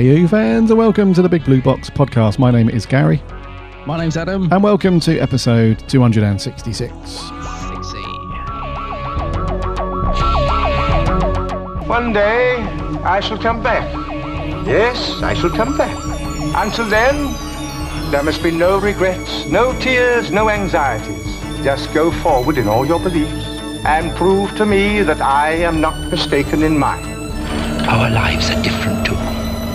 Hey, you fans, and welcome to the Big Blue Box podcast. My name is Gary, My name's Adam. and welcome to episode 266. One day I shall come back. Yes, I shall come back. Until then, there must be no regrets, no tears, no anxieties. Just go forward in all your beliefs and prove to me that I am not mistaken in mine. Our lives are different to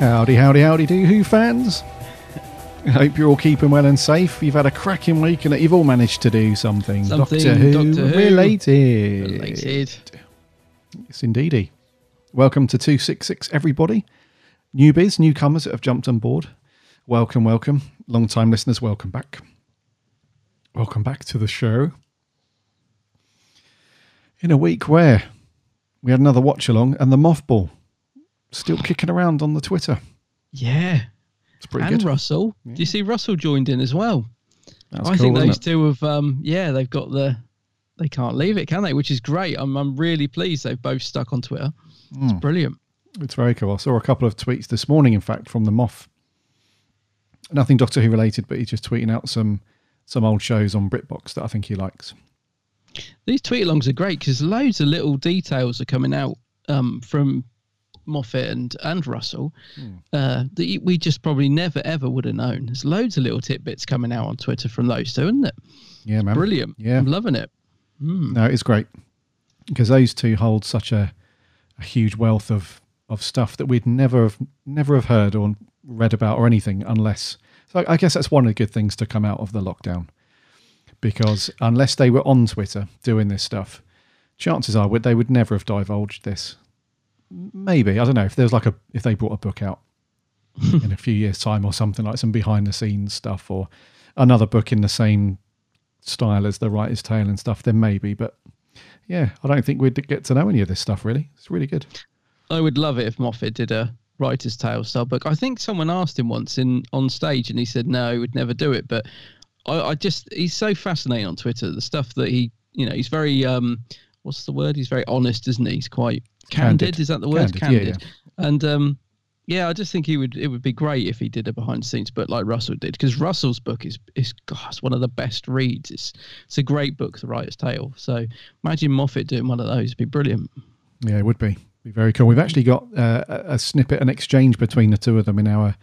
Howdy, howdy, howdy, do who fans? I hope you're all keeping well and safe. You've had a cracking week and that you've all managed to do something, Something Doctor Who, Doctor Who related. Related. Yes, indeedy. Welcome to 266, everybody. Newbies, newcomers that have jumped on board. Welcome, welcome. Long time listeners, welcome back. Welcome back to the show. In a week where we had another watch along and the mothball still kicking around on the Twitter. Yeah. It's pretty and good. Russell. Do you see Russell joined in as well? That's I cool, think those two have, um, yeah, they've got the, they can't leave it, can they? Which is great. I'm, I'm really pleased they've both stuck on Twitter. It's Hmm. brilliant. It's very cool. I saw a couple of tweets this morning, in fact, from the Moff. Nothing Doctor Who related, but he's just tweeting out some some old shows on BritBox that I think he likes. These tweet alongs are great because loads of little details are coming out um, from Moffat and, and Russell Hmm. uh, that we just probably never ever would have known. There's loads of little tidbits coming out on Twitter from those two, isn't it? Yeah, man. Brilliant. Yeah. I'm loving it. No, it's great because those two hold such a, a huge wealth of, of stuff that we'd never have never have heard or read about or anything unless. So I guess that's one of the good things to come out of the lockdown because unless they were on Twitter doing this stuff, chances are they would never have divulged this. Maybe I don't know if there's like a if they brought a book out in a few years' time or something like some behind the scenes stuff or another book in the same style as the writer's tale and stuff, then maybe. But yeah, I don't think we'd get to know any of this stuff really. It's really good. I would love it if Moffat did a writer's tale style book. I think someone asked him once in on stage, and he said no, he would never do it. But I, I just he's so fascinating on Twitter. The stuff that he, you know, he's very um, what's the word? He's very honest, isn't he? He's quite candid. Candid. Is that the word? Candid, yeah, And um, yeah, I just think he would. It would be great if he did a behind the scenes book like Russell did, because Russell's book is is it's one of the best reads. It's it's a great book, The Writer's Tale. So imagine Moffat doing one of those. It'd be brilliant. Yeah, it would be be very cool. We've actually got uh, a snippet, an exchange between the two of them in our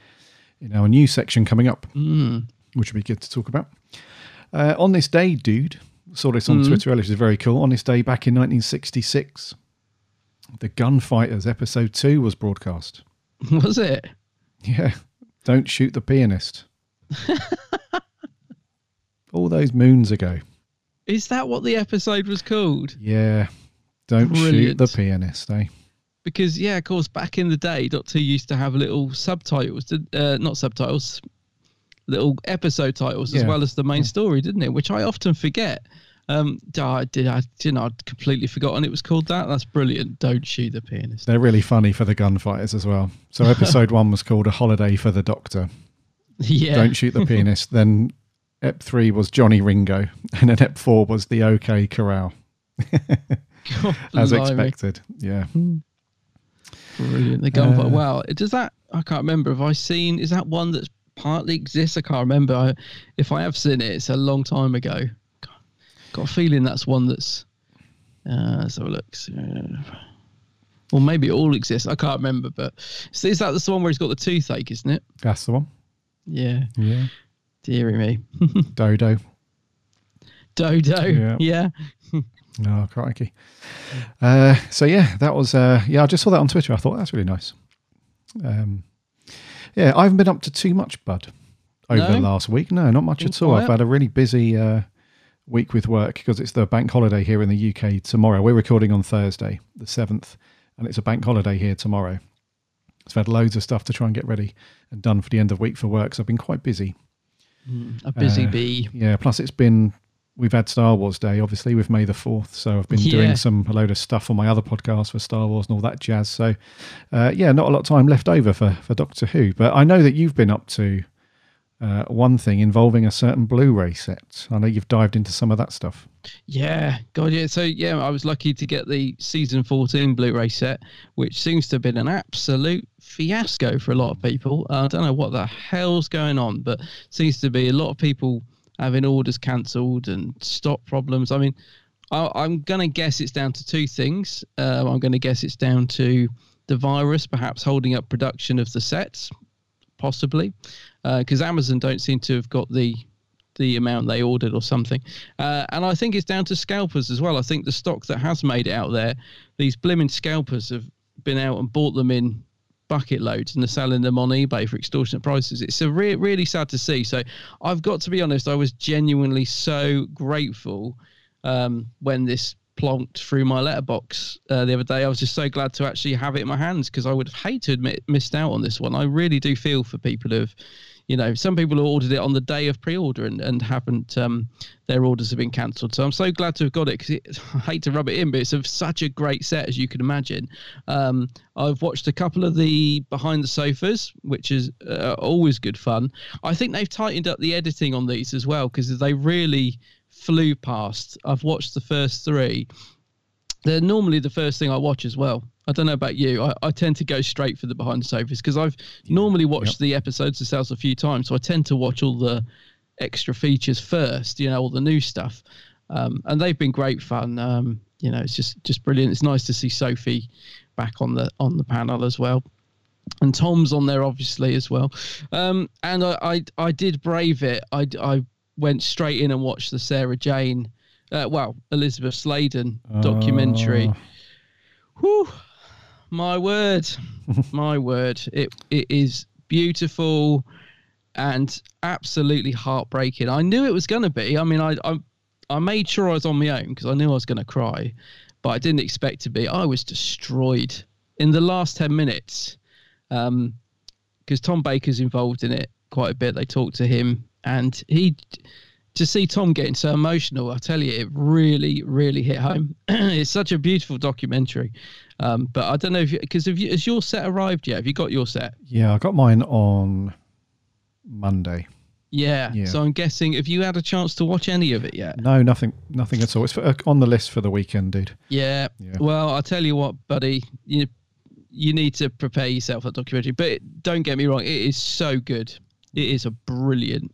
in our new section coming up, which would be good to talk about. Uh, on this day, dude, saw this on Twitter earlier, which is very cool. On this day back in 1966, the Gunfighters episode two was broadcast. Was it? Yeah, don't shoot the pianist. All those moons ago. Is that what the episode was called? Yeah, don't shoot the pianist, eh? Because yeah, of course, back in the day, Doctor used to have little subtitles, uh, not subtitles, little episode titles as Yeah. well as the main story, didn't it? Which I often forget. Um, I did. I did. I'd completely forgotten it was called that. That's brilliant. Don't shoot the pianist. They're really funny for the gunfighters as well. So episode one was called "A Holiday for the Doctor." Yeah. Don't shoot the pianist. then Ep three was Johnny Ringo, and then Ep four was the OK Corral. As expected. Yeah. Brilliant. The gunfight. Uh, wow. Does that? I can't remember. Have I seen? Is that one that's partly exists? I can't remember. I, if I have seen it, it's a long time ago. Got, a feeling that's one that's. Uh, let's have a look. Uh, well, maybe it all exists. I can't remember, but so is that the one where he's got the toothache? Isn't it? That's the one. Yeah. Yeah. Deary me. Dodo. Dodo. Yeah. Yeah. Oh, crikey. Uh, so yeah, that was uh, yeah. I just saw that on Twitter. I thought that's really nice. Um, yeah, I haven't been up to too much, bud, over No? the last week. No, not much Been at all. I've had a really busy uh, week with work because it's the bank holiday here in the UK tomorrow. We're recording on Thursday, the seventh, and it's a bank holiday here tomorrow. So I've had loads of stuff to try and get ready and done for the end of week for work. So I've been quite busy. Mm, A busy Uh, bee. Yeah, plus it's been we've had Star Wars Day, obviously with May the Fourth. So I've been Yeah. doing some a load of stuff on my other podcast for Star Wars and all that jazz. So uh, yeah, not a lot of time left over for for Doctor Who. But I know that you've been up to uh, one thing involving a certain Blu-ray set. I know you've dived into some of that stuff. Yeah, God, yeah. So yeah, I was lucky to get the season fourteen Blu-ray set, which seems to have been an absolute fiasco for a lot of people. Uh, I don't know what the hell's going on, but seems to be a lot of people having orders cancelled and stock problems. I mean, I, I'm going to guess it's down to two things. Um, I'm going to guess it's down to the virus perhaps holding up production of the sets, possibly, because Amazon don't seem to have got the the amount they ordered or something. Uh, and I think it's down to scalpers as well. I think the stock that has made it out there, these blimmin' scalpers have been out and bought them in bucket loads and they're selling them on eBay for extortionate prices. It's a re- really sad to see. So I've got to be honest, I was genuinely so grateful um, when this plonked through my letterbox uh, the other day. I was just so glad to actually have it in my hands because I would have hated to admit missed out on this one. I really do feel for people who've, you know, some people who ordered it on the day of pre-order and, and haven't, um, their orders have been cancelled. So I'm so glad to have got it because I hate to rub it in, but it's of such a great set as you can imagine. Um, I've watched a couple of the behind the sofas, which is uh, always good fun. I think they've tightened up the editing on these as well because they really flew past. I've watched the first three. They're normally the first thing I watch as well. I don't know about you. I, I tend to go straight for the behind the sofas because I've normally watched the episodes themselves a few times. So I tend to watch all the extra features first, you know, all the new stuff. Um, and they've been great fun. Um, you know, it's just just brilliant. It's nice to see Sophie back on the on the panel as well. And Tom's on there obviously as well. Um, and I, I I did brave it. I I went straight in and watched the Sarah Jane, uh, well Elizabeth Sladen documentary. Oh. Whew, my word, my word. It it is beautiful and absolutely heartbreaking. I knew it was going to be. I mean, I I, I made sure I was on my own because I knew I was going to cry, but I didn't expect to be. I was destroyed in the last ten minutes, um, because Tom Baker's involved in it quite a bit. They talked to him, and he to see Tom getting so emotional. I tell you, it really, really hit home. it's such a beautiful documentary. Um, but I don't know if because have you has your set arrived yet? Have you got your set? Yeah, I got mine on Monday. Yeah. Yeah. So I'm guessing, have you had a chance to watch any of it yet? No, nothing, nothing at all. It's for, uh, on the list for the weekend, dude. Yeah. Yeah. Well, I'll tell you what, buddy. You you need to prepare yourself for documentary. But don't get me wrong, it is so good. It is a brilliant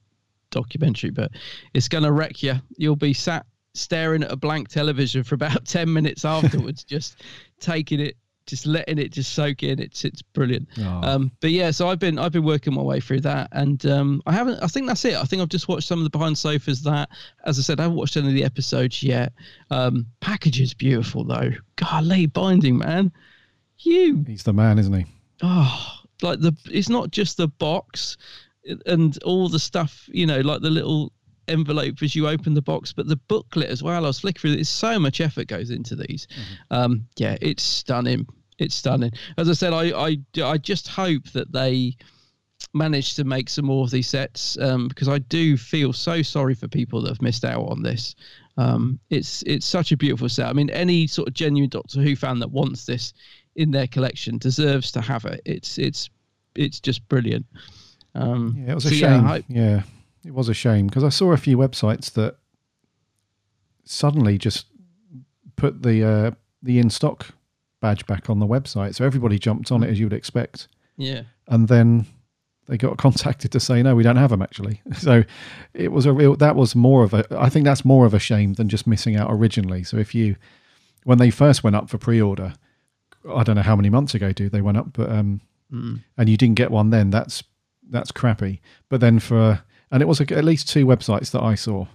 documentary, but it's going to wreck you. You'll be sat staring at a blank television for about 10 minutes afterwards, just taking it, just letting it just soak in. It's it's brilliant. Oh. Um, but yeah, so I've been I've been working my way through that, and um, I haven't. I think that's it. I think I've just watched some of the behind sofas. That, as I said, I haven't watched any of the episodes yet. Um, package is beautiful though. Golly, binding man, you He's the man, isn't he? oh like the it's not just the box and all the stuff you know like the little envelope as you open the box but the booklet as well i was flicking through it. There's so much effort goes into these um yeah it's stunning it's stunning as i said i i, I just hope that they manage to make some more of these sets um, because I do feel so sorry for people that have missed out on this. Um, it's it's such a beautiful set. I mean, any sort of genuine Doctor Who fan that wants this in their collection deserves to have it. It's it's it's just brilliant. Um, Yeah, it was a so shame. I- Yeah, it was a shame because I saw a few websites that suddenly just put the uh, the in stock badge back on the website, so everybody jumped on it as you would expect, yeah. and then they got contacted to say no, we don't have them actually. So it was a real that was more of a I think that's more of a shame than just missing out originally. So if you when they first went up for pre order, I don't know how many months ago, dude, they went up, but um, Mm. and you didn't get one then, that's that's crappy. But then for and it was at least two websites that I saw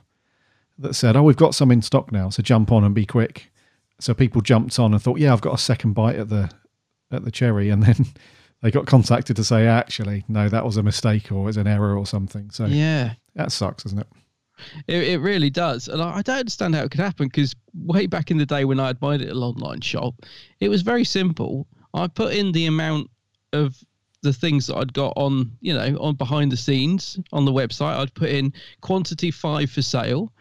that said, "Oh, we've got some in stock now, so jump on and be quick." So people jumped on and thought, "Yeah, I've got a second bite at the at the cherry," and then they got contacted to say, "Actually, no, that was a mistake or it's an error or something." So Yeah. that sucks, doesn't it? It, it really does. And I, I don't understand how it could happen because way back in the day when I had my little online shop, it was very simple. I put in the amount of the things that I'd got on, you know, on behind the scenes on the website. I'd put in quantity five for sale.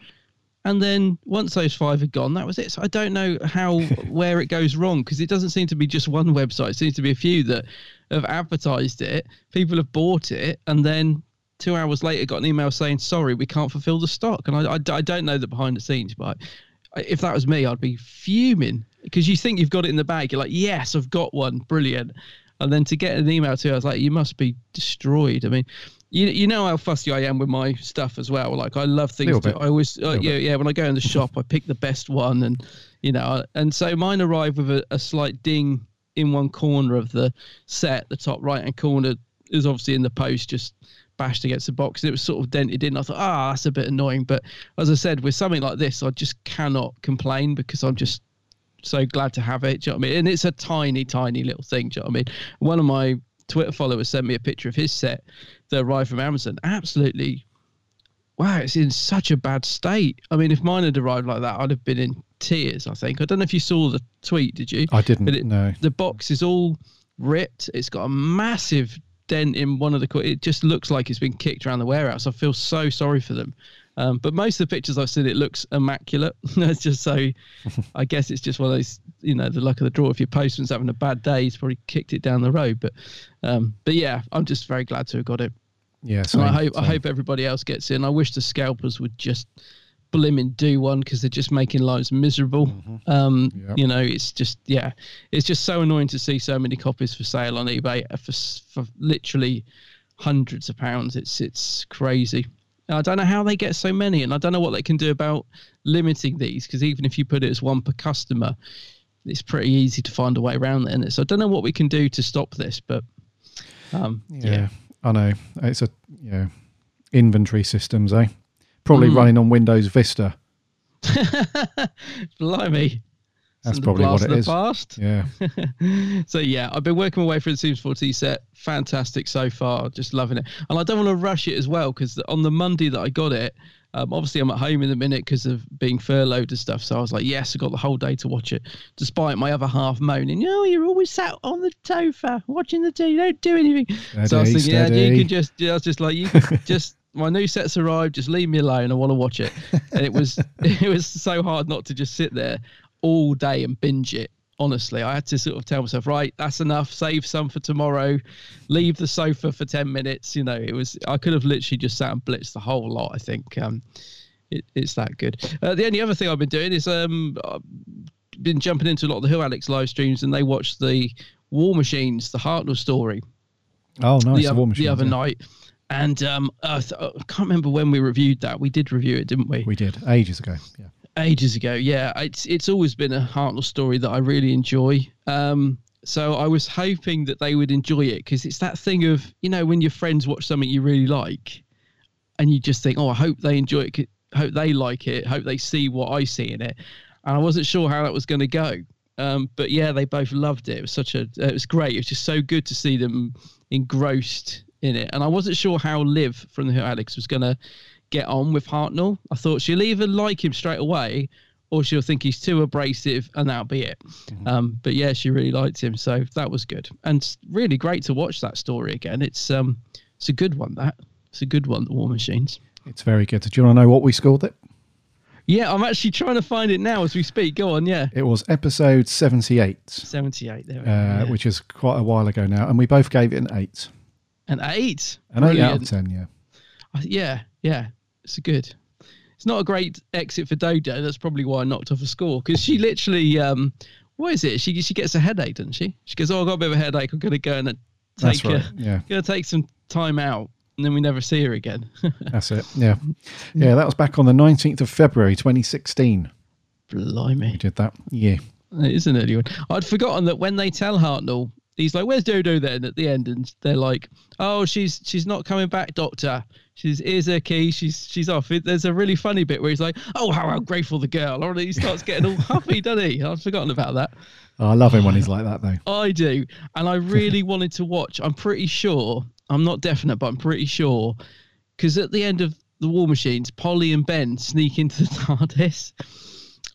And then once those five had gone, that was it. So I don't know how where it goes wrong because it doesn't seem to be just one website. It seems to be a few that have advertised it. People have bought it, and then two hours later got an email saying, "Sorry, we can't fulfil the stock." And I, I, I don't know the behind the scenes, but if that was me, I'd be fuming because you think you've got it in the bag. You're like, "Yes, I've got one, brilliant." And then to get an email to, I was like, "You must be destroyed." I mean. You, you know how fussy I am with my stuff as well. Like I love things. To. I always, uh, yeah, bit. yeah. When I go in the shop, I pick the best one, and you know, and so mine arrived with a, a slight ding in one corner of the set. The top right hand corner is obviously in the post, just bashed against the box. And it was sort of dented in. I thought, ah, that's a bit annoying. But as I said, with something like this, I just cannot complain because I'm just so glad to have it. Do you know what I mean? And it's a tiny, tiny little thing. Do you know what I mean? One of my Twitter followers sent me a picture of his set that arrived from Amazon. Absolutely wow, it's in such a bad state. I mean, if mine had arrived like that, I'd have been in tears. I think. I don't know if you saw the tweet. Did you? I didn't. But it, no. The box is all ripped. It's got a massive dent in one of the. It just looks like it's been kicked around the warehouse. I feel so sorry for them. Um, but most of the pictures I've seen, it looks immaculate. it's just so. I guess it's just one of those, you know, the luck of the draw. If your postman's having a bad day, he's probably kicked it down the road. But, um, but yeah, I'm just very glad to have got it. Yeah, And I same, hope I hope everybody else gets in. I wish the scalpers would just blimmin' do one because they're just making lives miserable. Um, Yep. You know, it's just yeah, it's just so annoying to see so many copies for sale on eBay for for literally hundreds of pounds. It's it's crazy. I don't know how they get so many, and I don't know what they can do about limiting these because even if you put it as one per customer, it's pretty easy to find a way around that. Isn't it? So I don't know what we can do to stop this, but um, Yeah, I know. It's a yeah inventory systems, eh? Probably Mm. running on Windows Vista. Blimey. That's probably what it the is. Past. Yeah, so yeah, I've been working my way through the Sims 4T set. Fantastic so far, just loving it. And I don't want to rush it as well because on the Monday that I got it, um, obviously I'm at home in a minute because of being furloughed and stuff. So I was like, yes, I got the whole day to watch it, despite my other half moaning, "No, you're always sat on the sofa watching the TV. You don't do anything." so I was Steady, thinking, yeah, you can just, yeah, I was just like, you can just. My new set's arrived. Just leave me alone. I want to watch it. And it was, it was so hard not to just sit there all day and binge it. Honestly, I had to sort of tell myself, right, that's enough. Save some for tomorrow. Leave the sofa for ten minutes. You know, it was. I could have literally just sat and blitzed the whole lot. I think um, it, it's that good. Uh, the only other thing I've been doing is um, I've been jumping into a lot of the Who Alex live streams, and they watched the War Machines, the Hartnell story Oh, nice. the, War the other yeah. night. And um, I, th- I can't remember when we reviewed that. We did review it, didn't we? We did ages ago. Yeah. Ages ago. Yeah, it's it's always been a Hartnell story that I really enjoy. Um, so I was hoping that they would enjoy it because it's that thing of you know when your friends watch something you really like, and you just think, oh, I hope they enjoy it, hope they like it, hope they see what I see in it. And I wasn't sure how that was going to go. Um, but yeah, they both loved it. It was such a, it was great. It was just so good to see them engrossed in it. And I wasn't sure how Liv from the Who Alex was going to get on with Hartnell. I thought she'll either like him straight away or she'll think he's too abrasive and that'll be it. Um, but yeah, she really liked him. So that was good. And really great to watch that story again. It's, um, it's a good one, that. It's a good one, The War Machines. It's very good. Do you want to know what we scored it? Yeah, I'm actually trying to find it now as we speak. Go on, yeah. It was episode 78, 78 there. we uh, yeah. which is quite a while ago now, and we both gave it an eight. An eight. An eight out of ten, yeah. Uh, Yeah, yeah. It's a good. It's not a great exit for Dodo. That's probably why I knocked off a score because she literally, um, what is it? She she gets a headache, doesn't she? She goes, "Oh, I've got a bit of a headache. I'm gonna go and take right, a, yeah. gonna take some time out." And then we never see her again. That's it. Yeah. Yeah, that was back on the 19th of February 2016. Blimey. We did that. Yeah. It is an early one. I'd forgotten that when they tell Hartnell, he's like, "Where's Dodo?" Then at the end, and they're like, "Oh, she's she's not coming back, Doctor. She's here's her key. She's she's off." It, there's a really funny bit where he's like, "Oh, how ungrateful the girl!" Or he starts getting all huffy, doesn't he? I've forgotten about that. Oh, I love him when he's like that, though. I do, and I really wanted to watch. I'm pretty sure. I'm not definite, but I'm pretty sure because at the end of the War Machines, Polly and Ben sneak into the TARDIS.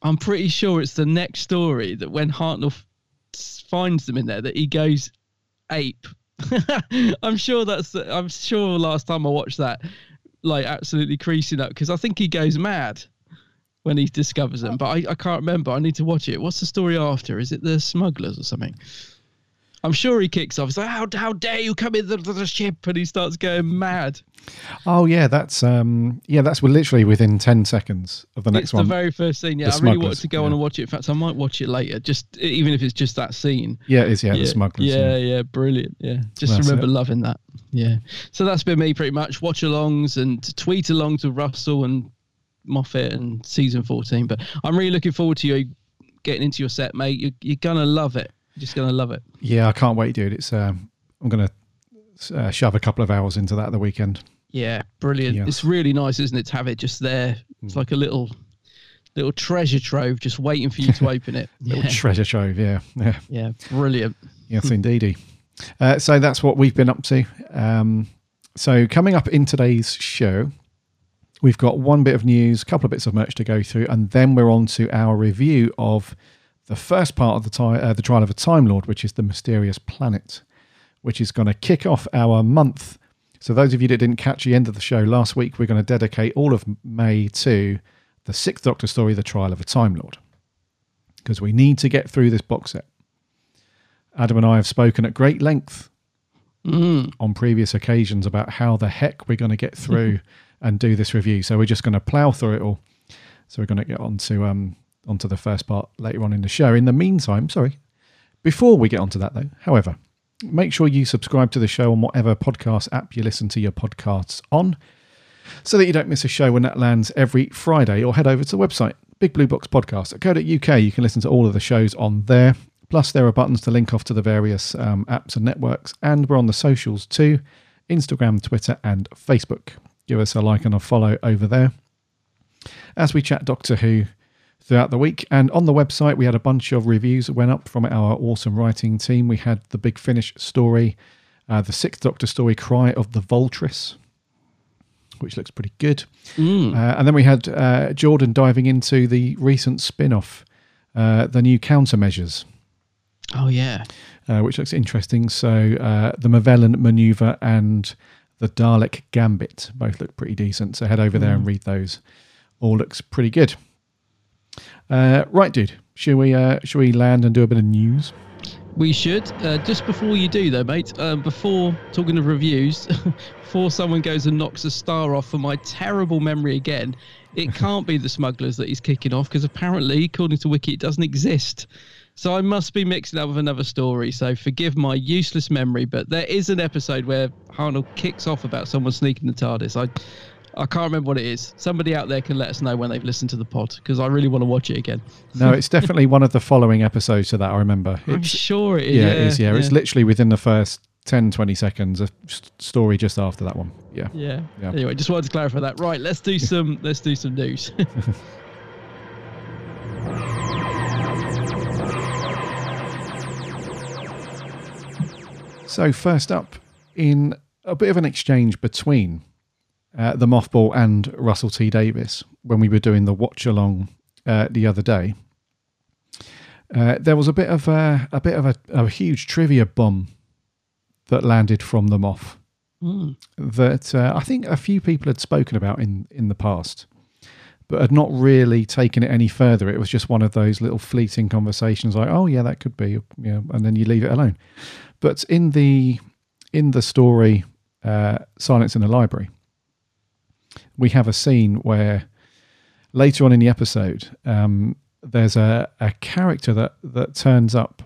I'm pretty sure it's the next story that when Hartnell finds them in there, that he goes ape. I'm sure that's. I'm sure last time I watched that, like absolutely creasing up because I think he goes mad when he discovers them. But I, I can't remember. I need to watch it. What's the story after? Is it the smugglers or something? I'm sure he kicks off. He's like, "How how dare you come in the, the ship?" And he starts going mad. Oh, yeah, that's um, yeah, that's literally within 10 seconds of the next it's one. the very first scene. Yeah, The I really wanted to go on and watch it. In fact, I might watch it later, just even if it's just that scene. Yeah, it is, yeah, the smugglers, Yeah, yeah. yeah, brilliant. Yeah, just That's remember it. loving that. Yeah. So that's been me pretty much. Watch alongs and tweet alongs with Russell and Moffat and season 14. But I'm really looking forward to you getting into your set, mate. You're, you're going to love it. Just going to love it. Yeah, I can't wait, dude. It's um, I'm going to uh, shove a couple of hours into that at the weekend. Yeah, brilliant. Yes. It's really nice, isn't it, to have it just there? It's like a little little treasure trove just waiting for you to open it. Little yeah. treasure trove, yeah. Yeah. yeah, brilliant. Yes, indeedy. Uh, so that's what we've been up to. Um, so coming up in today's show, we've got one bit of news, a couple of bits of merch to go through, and then we're on to our review of the first part of the, ti- uh, the trial of a Time Lord, which is the mysterious planet, which is going to kick off our month. So those of you that didn't catch the end of the show last week, we're going to dedicate all of May to the Sixth Doctor story, the trial of a Time Lord, because we need to get through this box set. Adam and I have spoken at great length on previous occasions about how the heck we're going to get through and do this review. So we're just going to plow through it all. So we're going to get on to um onto the first part later on in the show. In the meantime, sorry, before we get onto that though, however, make sure you subscribe to the show on whatever podcast app you listen to your podcasts on so that you don't miss a show when that lands every Friday, or head over to the website, bigblueboxpodcast.co.uk. You can listen to all of the shows on there. Plus, there are buttons to link off to the various um, apps and networks, and we're on the socials too Instagram, Twitter, and Facebook. Give us a like and a follow over there as we chat Doctor Who throughout the week. And on the website, we had a bunch of reviews that went up from our awesome writing team. We had the Big Finish story, uh, the Sixth Doctor story, Cry of the Vultriss, which looks pretty good. Uh, and then we had uh, Jordan diving into the recent spin off, uh, the new countermeasures. Oh, yeah. Uh, which looks interesting. So, uh, the Movellan maneuver and the Dalek Gambit both look pretty decent. So, head over there and read those. All looks pretty good. Uh, right, dude. Should we uh, should we land and do a bit of news? We should. Uh, just before you do, though, mate, um, before talking of reviews, before someone goes and knocks a star off for my terrible memory again, it can't be the smugglers that he's kicking off because apparently, according to Wiki, it doesn't exist. So I must be mixing up with another story. So forgive my useless memory, but there is an episode where Hartnell kicks off about someone sneaking the TARDIS. I, I can't remember what it is. Somebody out there can let us know when they've listened to the pod because I really want to watch it again. No, it's definitely one of the following episodes to that. I remember. I'm It's- sure it is. Yeah, it is. Yeah, it's literally within the first 10, 20 seconds. A story just after that one. Yeah. Yeah. Yeah. Anyway, just wanted to clarify that. Right, let's do some let's do some news. So first up, in a bit of an exchange between uh, the Mothball and Russell T Davies when we were doing the watch along uh, the other day, uh, there was a bit of a, a bit of a, a huge trivia bomb that landed from the Moff Mm. that uh, I think a few people had spoken about in in the past. but had not really taken it any further. It was just one of those little fleeting conversations, like, "Oh yeah, that could be," and then you leave it alone. But in the in the story, uh, Silence in the Library, we have a scene where later on in the episode, um, there's a, a character that that turns up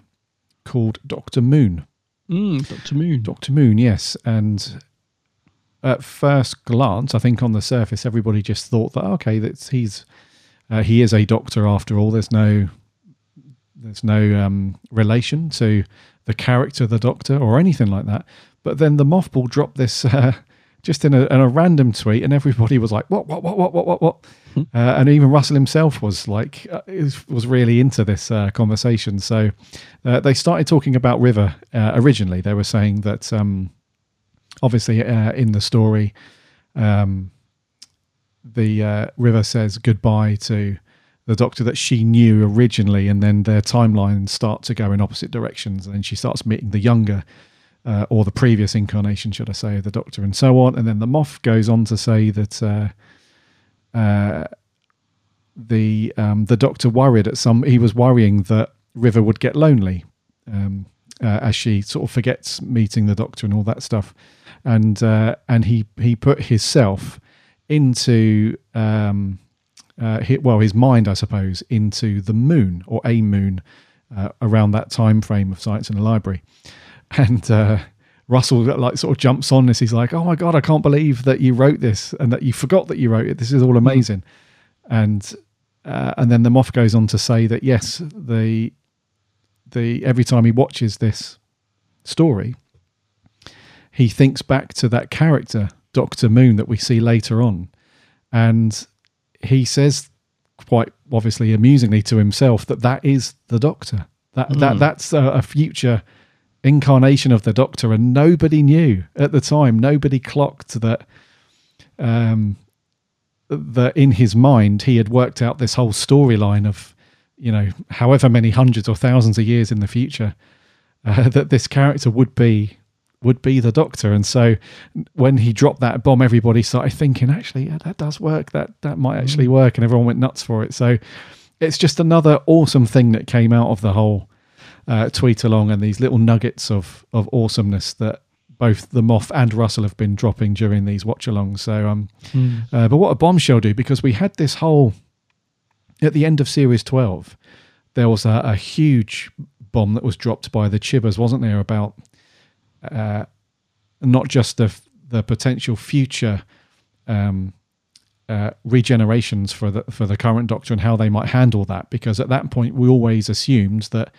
called Doctor Moon. Mm, Doctor Moon. Doctor Moon, yes, and at first glance, I think on the surface, everybody just thought that okay, that's he's uh, he is a doctor after all. There's no there's no um, relation to the character the doctor or anything like that. But then the mothball dropped this uh, just in a, in a, random tweet, and everybody was like, "What? What? What? What? What? What?" what? Hmm. Uh, and even Russell himself was like, uh, was really into this uh, conversation. So uh, they started talking about River uh, originally. They were saying that um, obviously uh, in the story, um, the River says goodbye to the doctor that she knew originally, and then their timelines start to go in opposite directions, and then she starts meeting the younger uh, or the previous incarnation, should I say, of the Doctor, and so on. And then the Moff goes on to say that uh, uh, the um, the Doctor worried at some. He was worrying that River would get lonely um, uh, as she sort of forgets meeting the Doctor and all that stuff, and uh, and he he put himself into. Um, uh, his, well, his mind, I suppose, into the moon or a moon around that time frame of Silence in the Library and uh, Russell like sort of jumps on this. He's like, "Oh my god, I can't believe that you wrote this and that you forgot that you wrote it. This is all hmm. amazing." And uh, and then the Moff goes on to say that yes, the the every time he watches this story, he thinks back to that character Doctor Moon that we see later on, and he says quite obviously amusingly to himself that that is the Doctor. That mm. that that's a, a future incarnation of the Doctor, and nobody knew at the time. Nobody clocked that. Um, that in his mind he had worked out this whole storyline of, you know, however many hundreds or thousands of years in the future, uh, that this character would be would be the Doctor. And so when he dropped that bomb, everybody started thinking, actually, yeah, that does work. That that might actually mm. work, and everyone went nuts for it. So it's just another awesome thing that came out of the whole uh, tweet along and these little nuggets of of awesomeness that both the Moff and Russell have been dropping during these watch alongs. So, um, mm. uh, but what a bombshell do because we had this whole at the end of series twelve, there was a, a huge bomb that was dropped by the Chibbers, wasn't there? About uh, not just the the potential future um, uh, regenerations for the for the current Doctor and how they might handle that, because at that point we always assumed that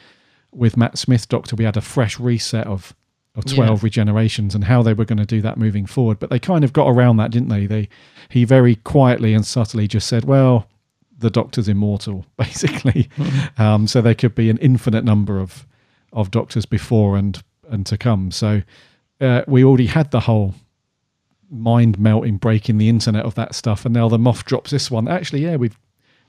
with Matt Smith Doctor, we had a fresh reset of of 12 yeah. regenerations and how they were going to do that moving forward. But they kind of got around that, didn't they? They he very quietly and subtly just said, "Well, the Doctor's immortal, basically." Mm-hmm. Um, so there could be an infinite number of of Doctors before and and to come. So uh, we already had the whole mind melting breaking the internet of that stuff, and now the Moff drops this one. Actually, yeah, we've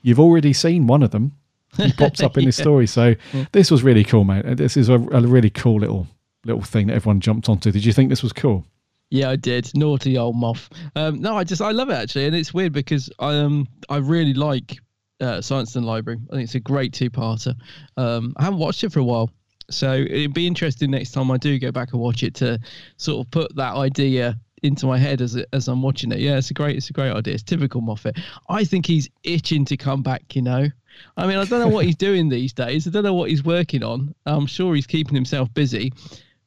you've already seen one of them he pops up in this story. So yeah. this was really cool, mate. This is a, a, really cool little little thing that everyone jumped onto. Did you think this was cool? Yeah, I did. Naughty old Moff. Um, no, I just I love it actually, and it's weird because I um I really like uh, Silence and Library. I think it's a great two-parter. Um, I haven't watched it for a while, so it'd be interesting next time I do go back and watch it to sort of put that idea into my head as as I'm watching it. Yeah, it's a great it's a great idea. It's typical Moffat. I think he's itching to come back. You know, I mean, I don't know what he's doing these days. I don't know what he's working on. I'm sure he's keeping himself busy,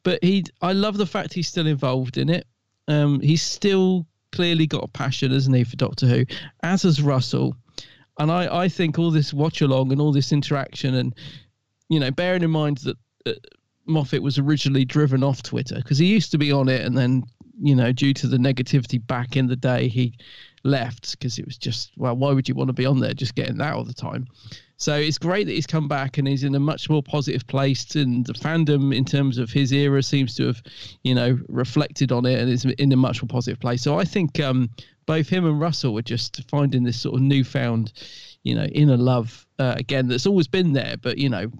but he. I love the fact he's still involved in it. Um, he's still clearly got a passion, isn't he, for Doctor Who? As has Russell. And I, I think all this watch along and all this interaction, and you know, bearing in mind that uh, Moffat was originally driven off Twitter because he used to be on it, and then you know, due to the negativity back in the day, he left because it was just well why would you want to be on there just getting that all the time? So it's great that he's come back and he's in a much more positive place and the fandom in terms of his era seems to have you know reflected on it and is in a much more positive place. So i think um, both him and russell were just finding this sort of newfound you know inner love uh, again that's always been there but you know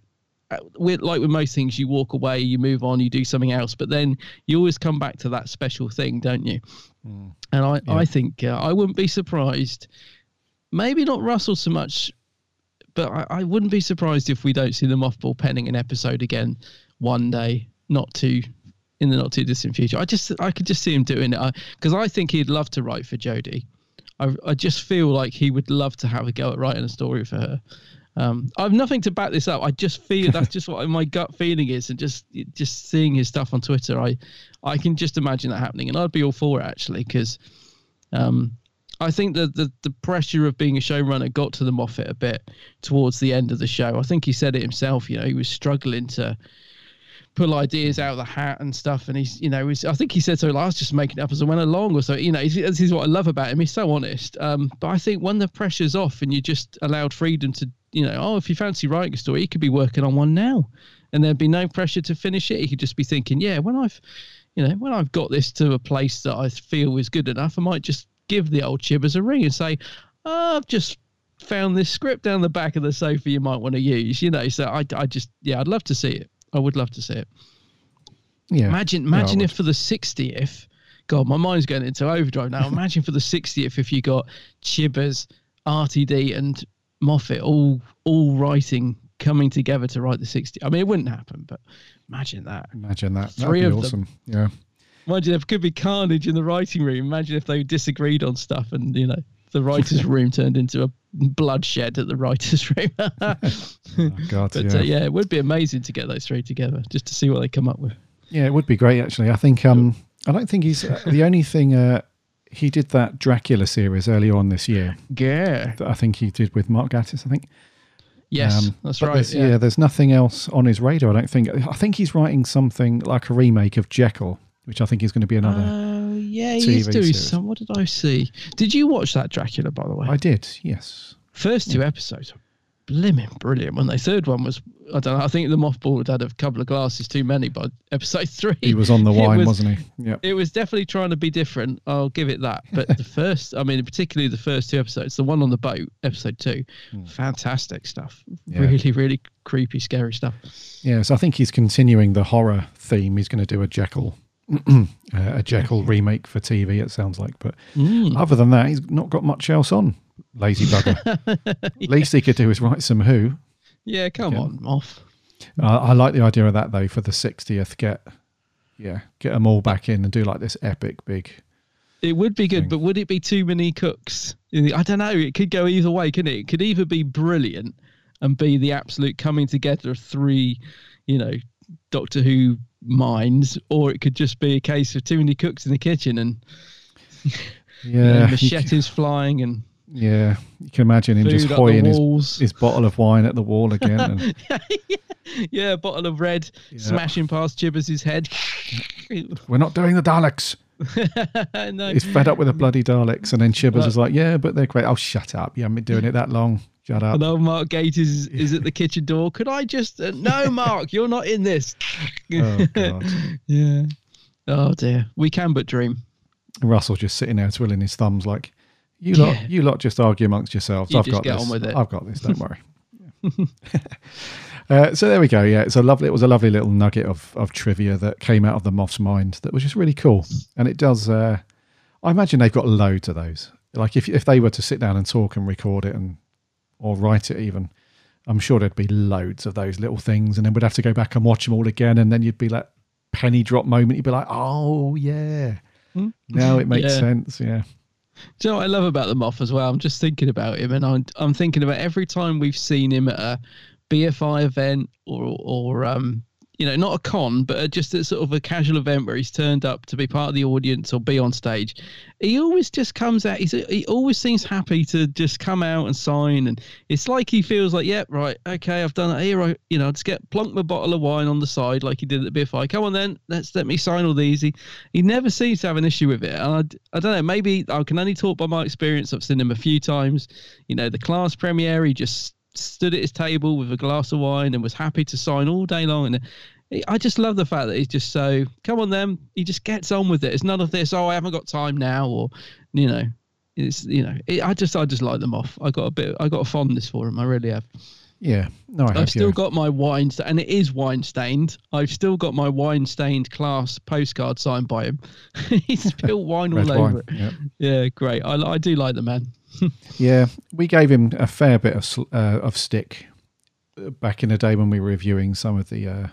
with, like with most things, you walk away, you move on, you do something else, but then you always come back to that special thing, don't you? Mm. And I, yeah. I think uh, I wouldn't be surprised maybe not Russell so much, but I, I wouldn't be surprised if we don't see the mothball penning an episode again one day, not too in the not too distant future. I just I could just see him doing it because I, I think he'd love to write for Jodie. I, I just feel like he would love to have a go at writing a story for her. Um, I've nothing to back this up. I just feel that's just what my gut feeling is, and just just seeing his stuff on Twitter, I I can just imagine that happening, and I'd be all for it actually because um, I think that the the pressure of being a showrunner got to the Moffat a bit towards the end of the show. I think he said it himself. You know, he was struggling to pull ideas out of the hat and stuff. And he's, you know, he's, I think he said so. Like, I was just making it up as I went along, or so. You know, this is what I love about him. He's so honest. Um, but I think when the pressure's off and you're just allowed freedom to, you know, oh, if you fancy writing a story, he could be working on one now, and there'd be no pressure to finish it. He could just be thinking, yeah, when I've, you know, when I've got this to a place that I feel is good enough, I might just give the old chibbers a ring and say, oh, I've just found this script down the back of the sofa you might want to use, you know. So I, I just, yeah, I'd love to see it. I would love to see it. Yeah. Imagine, imagine yeah, if for the 60th, God, my mind's going into overdrive now. imagine for the 60th if you got Chibbers, RTD, and Moffat all all writing, coming together to write the 60. I mean, it wouldn't happen, but imagine that. Imagine that. That'd Three of awesome. Them. Yeah. Imagine there could be carnage in the writing room. Imagine if they disagreed on stuff and, you know, the writer's room turned into a bloodshed at the writer's room. oh, God, but yeah. Uh, yeah, it would be amazing to get those three together just to see what they come up with. Yeah, it would be great actually. I think um, I don't think he's uh, the only thing. Uh, he did that Dracula series earlier on this year. Yeah, I think he did with Mark Gatiss. I think. Yes, um, that's right. Yeah. yeah. there's nothing else on his radar. I don't think. I think he's writing something like a remake of Jekyll, which I think is going to be another. Uh, yeah, he's doing some. What did I see? Did you watch that Dracula, by the way? I did. Yes. First two yeah. episodes blimmin' brilliant. When they third one was, I don't know. I think the mothball had had a couple of glasses too many by episode three. He was on the wine, was, not he? Yeah. It was definitely trying to be different. I'll give it that. But the first, I mean, particularly the first two episodes, the one on the boat, episode two, mm. fantastic stuff. Yeah. Really, really creepy, scary stuff. Yeah. So I think he's continuing the horror theme. He's going to do a Jekyll. uh, a Jekyll remake for TV, it sounds like. But mm. other than that, he's not got much else on lazy bugger. yeah. Least he could do is write some Who. Yeah, come on, off. Uh, I like the idea of that though. For the sixtieth, get yeah, get them all back in and do like this epic big. It would be good, thing. but would it be too many cooks? I don't know. It could go either way, couldn't it? It could either be brilliant and be the absolute coming together of three, you know, Doctor Who minds, or it could just be a case of too many cooks in the kitchen and yeah, you know, machetes flying and yeah, you can imagine him just hoying his, his bottle of wine at the wall again. And... yeah, a bottle of red yeah. smashing past Chibbers' head. We're not doing the Daleks. no. He's fed up with the bloody Daleks, and then Chibbers was like, "Yeah, but they're great." Oh, shut up! You haven't been doing it that long. Shut up. And old Mark Gatiss is at the kitchen door. Could I just? Uh, no, Mark, you're not in this. oh God. Yeah. Oh dear. We can but dream. Russell just sitting there twiddling his thumbs, like, you lot, yeah. you lot just argue amongst yourselves. You I've got this. on with it. I've got this. Don't worry. uh, so there we go. Yeah, it's a lovely. It was a lovely little nugget of of trivia that came out of the Moff's mind that was just really cool, and it does. Uh, I imagine they've got loads of those. Like if if they were to sit down and talk and record it and or write it even, I'm sure there'd be loads of those little things, and then we'd have to go back and watch them all again, and then you'd be like penny drop moment. You'd be like, oh yeah, hmm? now it makes yeah. sense. Yeah. Do you know what I love about the Moff as well? I'm just thinking about him, and I'm I'm thinking about every time we've seen him at a BFI event or or um you know, not a con, but just a sort of a casual event where he's turned up to be part of the audience or be on stage. He always just comes out. He's he always seems happy to just come out and sign, and it's like he feels like, yeah, right, okay, I've done it here. I, you know, just get plunk my bottle of wine on the side like he did at the BFI. Come on then, let's let me sign all these. He, he never seems to have an issue with it. And I, I don't know, maybe I can only talk by my experience. I've seen him a few times. You know, the class premiere, he just stood at his table with a glass of wine and was happy to sign all day long. And I just love the fact that he's just so come on them. He just gets on with it. It's none of this. Oh, I haven't got time now, or you know, it's you know. It, I just I just like them off. I got a bit. I got a fondness for him. I really have. Yeah, no, I have. still got my wine, st- and it is wine stained. I've still got my wine stained class postcard signed by him. He's spilled wine all over wine. it. Yeah, great. I, I do like the man. Yeah, we gave him a fair bit of uh, of stick uh, back in the day when we were reviewing some of the uh,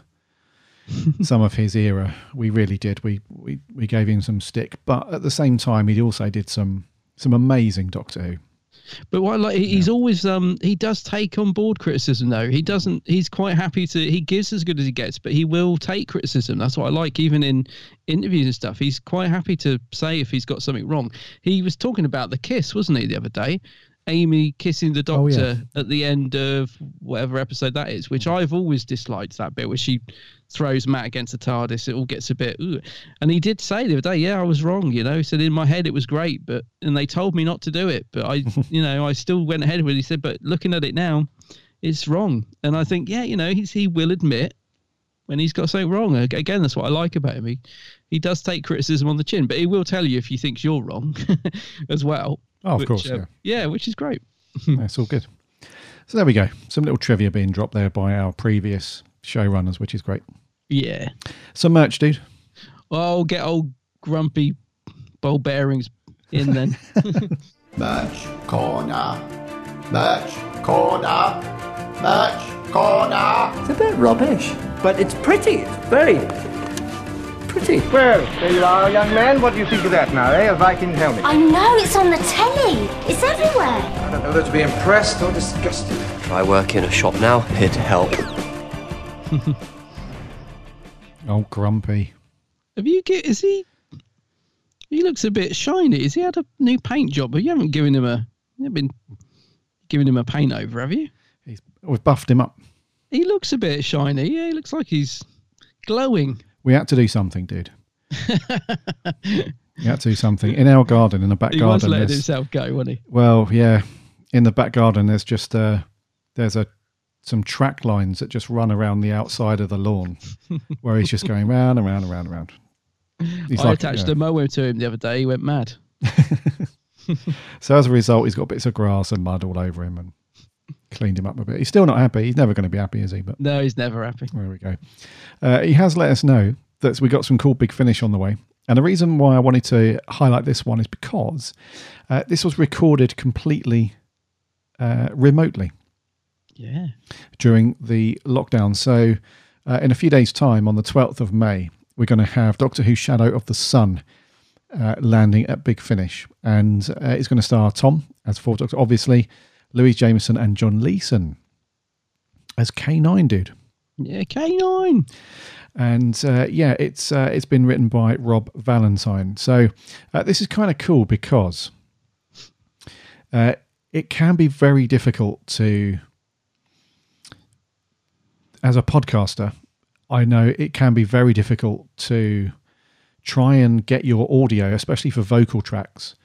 some of his era. We really did. We, we we gave him some stick, but at the same time, he also did some some amazing Doctor Who. But what I like, he- he's always um he does take on board criticism though. He doesn't. He's quite happy to. He gives as good as he gets, but he will take criticism. That's what I like. Even in interviews and stuff, he's quite happy to say if he's got something wrong. He was talking about the kiss, wasn't he, the other day? Amy kissing the Oh, doctor yeah. at the end of whatever episode that is, which I've always disliked that bit where she throws Matt against the TARDIS. It all gets a bit, Ooh. and he did say the other day, yeah, I was wrong. You know, he said in my head it was great, but and they told me not to do it, but I, you know, I still went ahead with it. He said, but looking at it now, it's wrong, and I think, yeah, you know, he's he will admit when he's got something wrong. Again, that's what I like about him. He he does take criticism on the chin, but he will tell you if he thinks you're wrong as well. Oh, of which, course, uh, yeah. yeah, which is great. That's all good. So there we go. Some little trivia being dropped there by our previous showrunners, which is great. Yeah. Some merch, dude. Oh, get old grumpy ball bearings in then. Merch corner. Merch corner. Merch corner. It's a bit rubbish, but it's pretty. It's very pretty. Well, there you are, young man. What do you think of that now, eh? A Viking helmet. I know, it's on the telly. It's everywhere. I don't know whether to be impressed or disgusted. I work in a shop now. Here to help. Oh, grumpy. Have you get? Is he? He looks a bit shiny. Has he had a new paint job? But you haven't given him a. You haven't been giving him a paint over, have you? We've buffed him up. He looks a bit shiny. Yeah, he looks like he's glowing. We had to do something, dude. we had to do something in our garden, in the back He was garden. letting himself go, wasn't he? Well, yeah, in the back garden, there's just uh, there's a some track lines that just run around the outside of the lawn, where he's just going round and round and round and round. He's I like, attached a mower to him the other day. He went mad. So as a result, he's got bits of grass and mud all over him, and cleaned him up a bit. He's still not happy. He's never going to be happy, is he? But No, he's never happy. There we go. Uh, he has let us know that we got some cool big finish on the way. And the reason why I wanted to highlight this one is because uh, this was recorded completely uh, remotely Yeah. during the lockdown. So, uh, in a few days' time, on the 12th of May, we're going to have Doctor Who Shadow of the Sun uh, landing at Big Finish. And uh, it's going to star Tom as Fourth Doctor, obviously, Louise Jameson and John Leeson as K9 dude. Yeah, K9. And uh, yeah, it's uh, it's been written by Rob Valentine. So uh, this is kind of cool because uh, it can be very difficult to, as a podcaster, I know it can be very difficult to try and get your audio, especially for vocal tracks,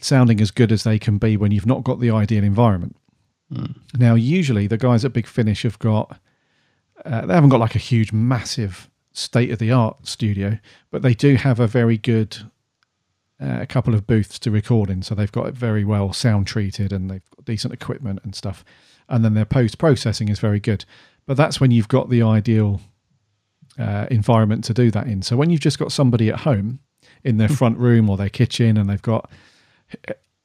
sounding as good as they can be when you've not got the ideal environment. Now, usually the guys at Big Finish have got uh, they haven't got like a huge, massive, state of the art studio, but they do have a very good uh, couple of booths to record in. So they've got it very well sound treated and they've got decent equipment and stuff. And then their post processing is very good. But that's when you've got the ideal uh, environment to do that in. So when you've just got somebody at home in their front room or their kitchen and they've got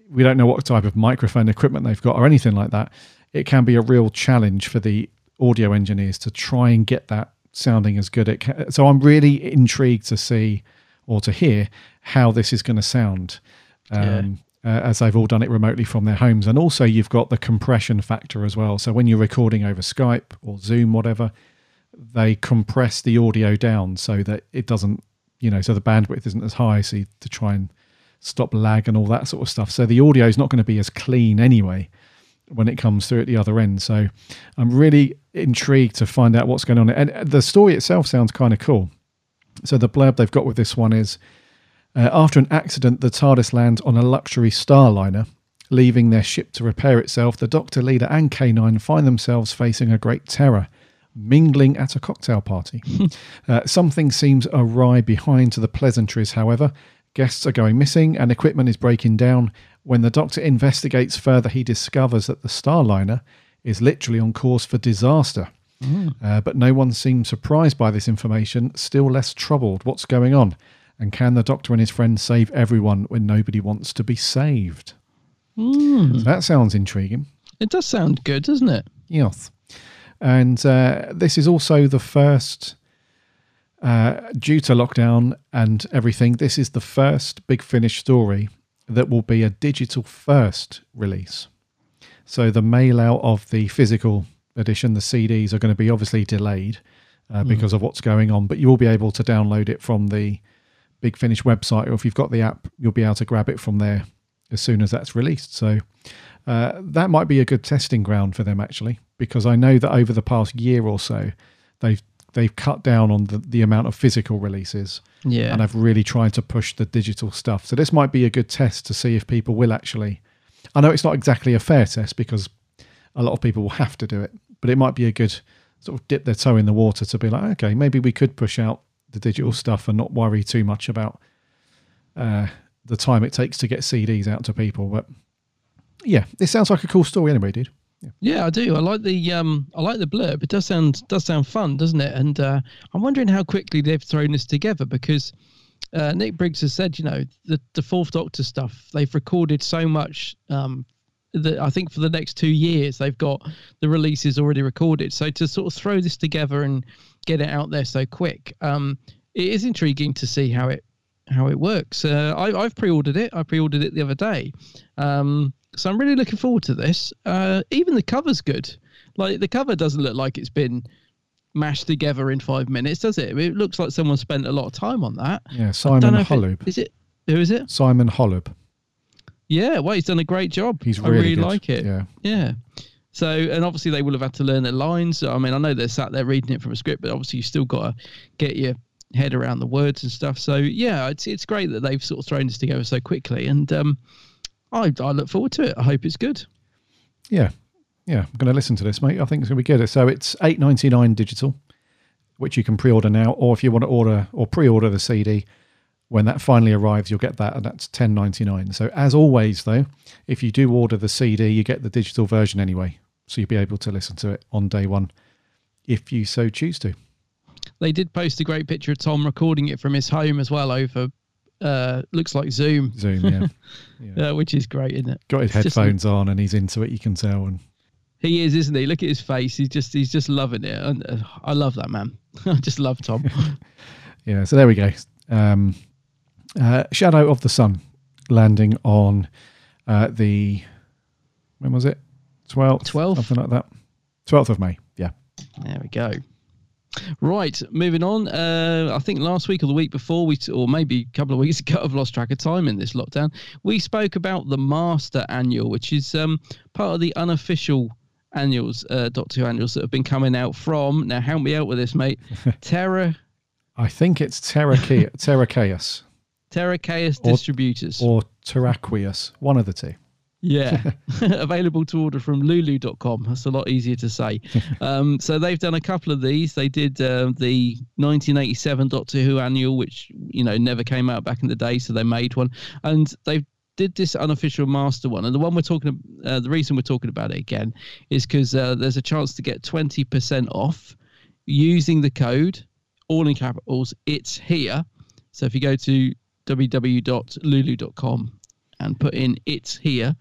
we don't know what type of microphone equipment they've got or anything like that, it can be a real challenge for the audio engineers to try and get that sounding as good. It can, so I'm really intrigued to see or to hear how this is going to sound. Um, uh, as they've all done it remotely from their homes, and also you've got the compression factor as well. So when you're recording over Skype or Zoom, whatever, they compress the audio down so that it doesn't, you know, so the bandwidth isn't as high. So you, to try and stop lag and all that sort of stuff. So the audio is not going to be as clean anyway when it comes through at the other end. So I'm really intrigued to find out what's going on. And the story itself sounds kind of cool. So the blurb they've got with this one is uh, after an accident, the TARDIS lands on a luxury starliner. Leaving their ship to repair itself, the Doctor, Leela, and K9 find themselves facing a great terror, mingling at a cocktail party. uh, something seems awry behind the pleasantries, however. Guests are going missing and equipment is breaking down. When the Doctor investigates further, he discovers that the Starliner is literally on course for disaster. Uh, but no one seems surprised by this information, still less troubled. What's going on? And can the Doctor and his friends save everyone when nobody wants to be saved? Mm. That sounds intriguing. It does sound good, doesn't it? Yes. And uh, this is also the first, uh, due to lockdown and everything, this is the first Big Finish story that will be a digital first release. So the mail out of the physical edition, the CDs, are going to be obviously delayed uh, Mm. because of what's going on, but you will be able to download it from the Big Finish website, or if you've got the app, you'll be able to grab it from there as soon as that's released. So uh, that might be a good testing ground for them actually, because I know that over the past year or so, they've they've cut down on the, the amount of physical releases, Yeah. and I've really tried to push the digital stuff. So this might be a good test to see if people will actually. I know it's not exactly a fair test because a lot of people will have to do it, but it might be a good sort of dip their toe in the water to be like, okay, maybe we could push out the digital stuff and not worry too much about uh, the time it takes to get CDs out to people. But yeah, this sounds like a cool story anyway, dude. Yeah, I do. I like the um, I like the blurb. It does sound does sound fun, doesn't it? And uh, I'm wondering how quickly they've thrown this together because uh, Nick Briggs has said, you know, the the Fourth Doctor stuff. They've recorded so much. Um, that I think for the next two years they've got the releases already recorded. So to sort of throw this together and get it out there so quick, um, it is intriguing to see how it how it works. Uh, I, I've pre-ordered it. I pre-ordered it the other day, um, so I'm really looking forward to this. Uh, even the cover's good. Like the cover doesn't look like it's been mashed together in five minutes, does it? It looks like someone spent a lot of time on that. Yeah, Simon if it- Holub. Is it? Who is it? Simon Holub. Yeah, well, he's done a great job. He's really, I really really good, like it. yeah. Yeah. So, and obviously they will have had to learn their lines. I mean, I know they're sat there reading it from a script, but obviously you still got to get your head around the words and stuff. So, yeah, it's it's great that they've sort of thrown this together so quickly, and um, I I look forward to it. I hope it's good. Yeah, yeah. I'm going to listen to this, mate. I think it's going to be good. So it's eight ninety nine digital, which you can pre order now, or if you want to order or pre order the CD, when that finally arrives, you'll get that, and that's ten ninety nine. So as always, though, if you do order the CD, you get the digital version anyway, so you'll be able to listen to it on day one, if you so choose to. They did post a great picture of Tom recording it from his home as well over. Uh, looks like Zoom. Zoom, yeah. uh, which is great, isn't it? Got his It's just- headphones on, and he's into it. You can tell, and He is, isn't he? Look at his face. He's just he's just loving it, and uh, I love that man. I just love Tom. Yeah, so there we go. Um, uh, Shadow of the Sun landing on uh, the when was it? Twelfth, Twelfth. something like that. Twelfth of May. Yeah, There we go. Right, moving on. Uh, I think last week or the week before, we or maybe a couple of weeks ago, I've lost track of time in this lockdown. We spoke about the Master Annual, which is um, part of the unofficial annuals, uh, Doctor Who annuals that have been coming out from. Now, help me out with this, mate. Terra I think it's Terra Chaos Or- Distributors. or Terraqueus, one of the two. Yeah, available to order from lulu.com. That's a lot easier to say. Um, so they've done a couple of these. They did uh, the 1987 Doctor Who annual, which you know never came out back in the day, so they made one, and they did this unofficial master one. And the one we're talking, uh, the reason we're talking about it again is because uh, there's a chance to get 20% off using the code, all in capitals. It's here. So if you go to www.lulu.com and put in it's here,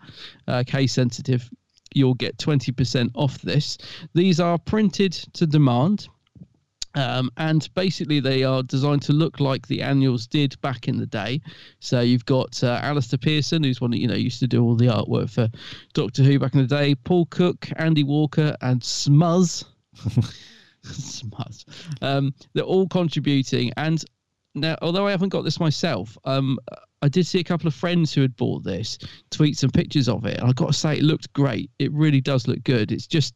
uh, case sensitive, you'll get 20% off this. These are printed to demand. Um, and basically, they are designed to look like the annuals did back in the day. So you've got uh, Alister Pearson, who's one that you know used to do all the artwork for Doctor Who back in the day. Paul Cook, Andy Walker, and Smuz. Smuz. Um, they're all contributing. And now, although I haven't got this myself, um, I did see a couple of friends who had bought this tweet some pictures of it. And I got to say, it looked great. It really does look good. It's just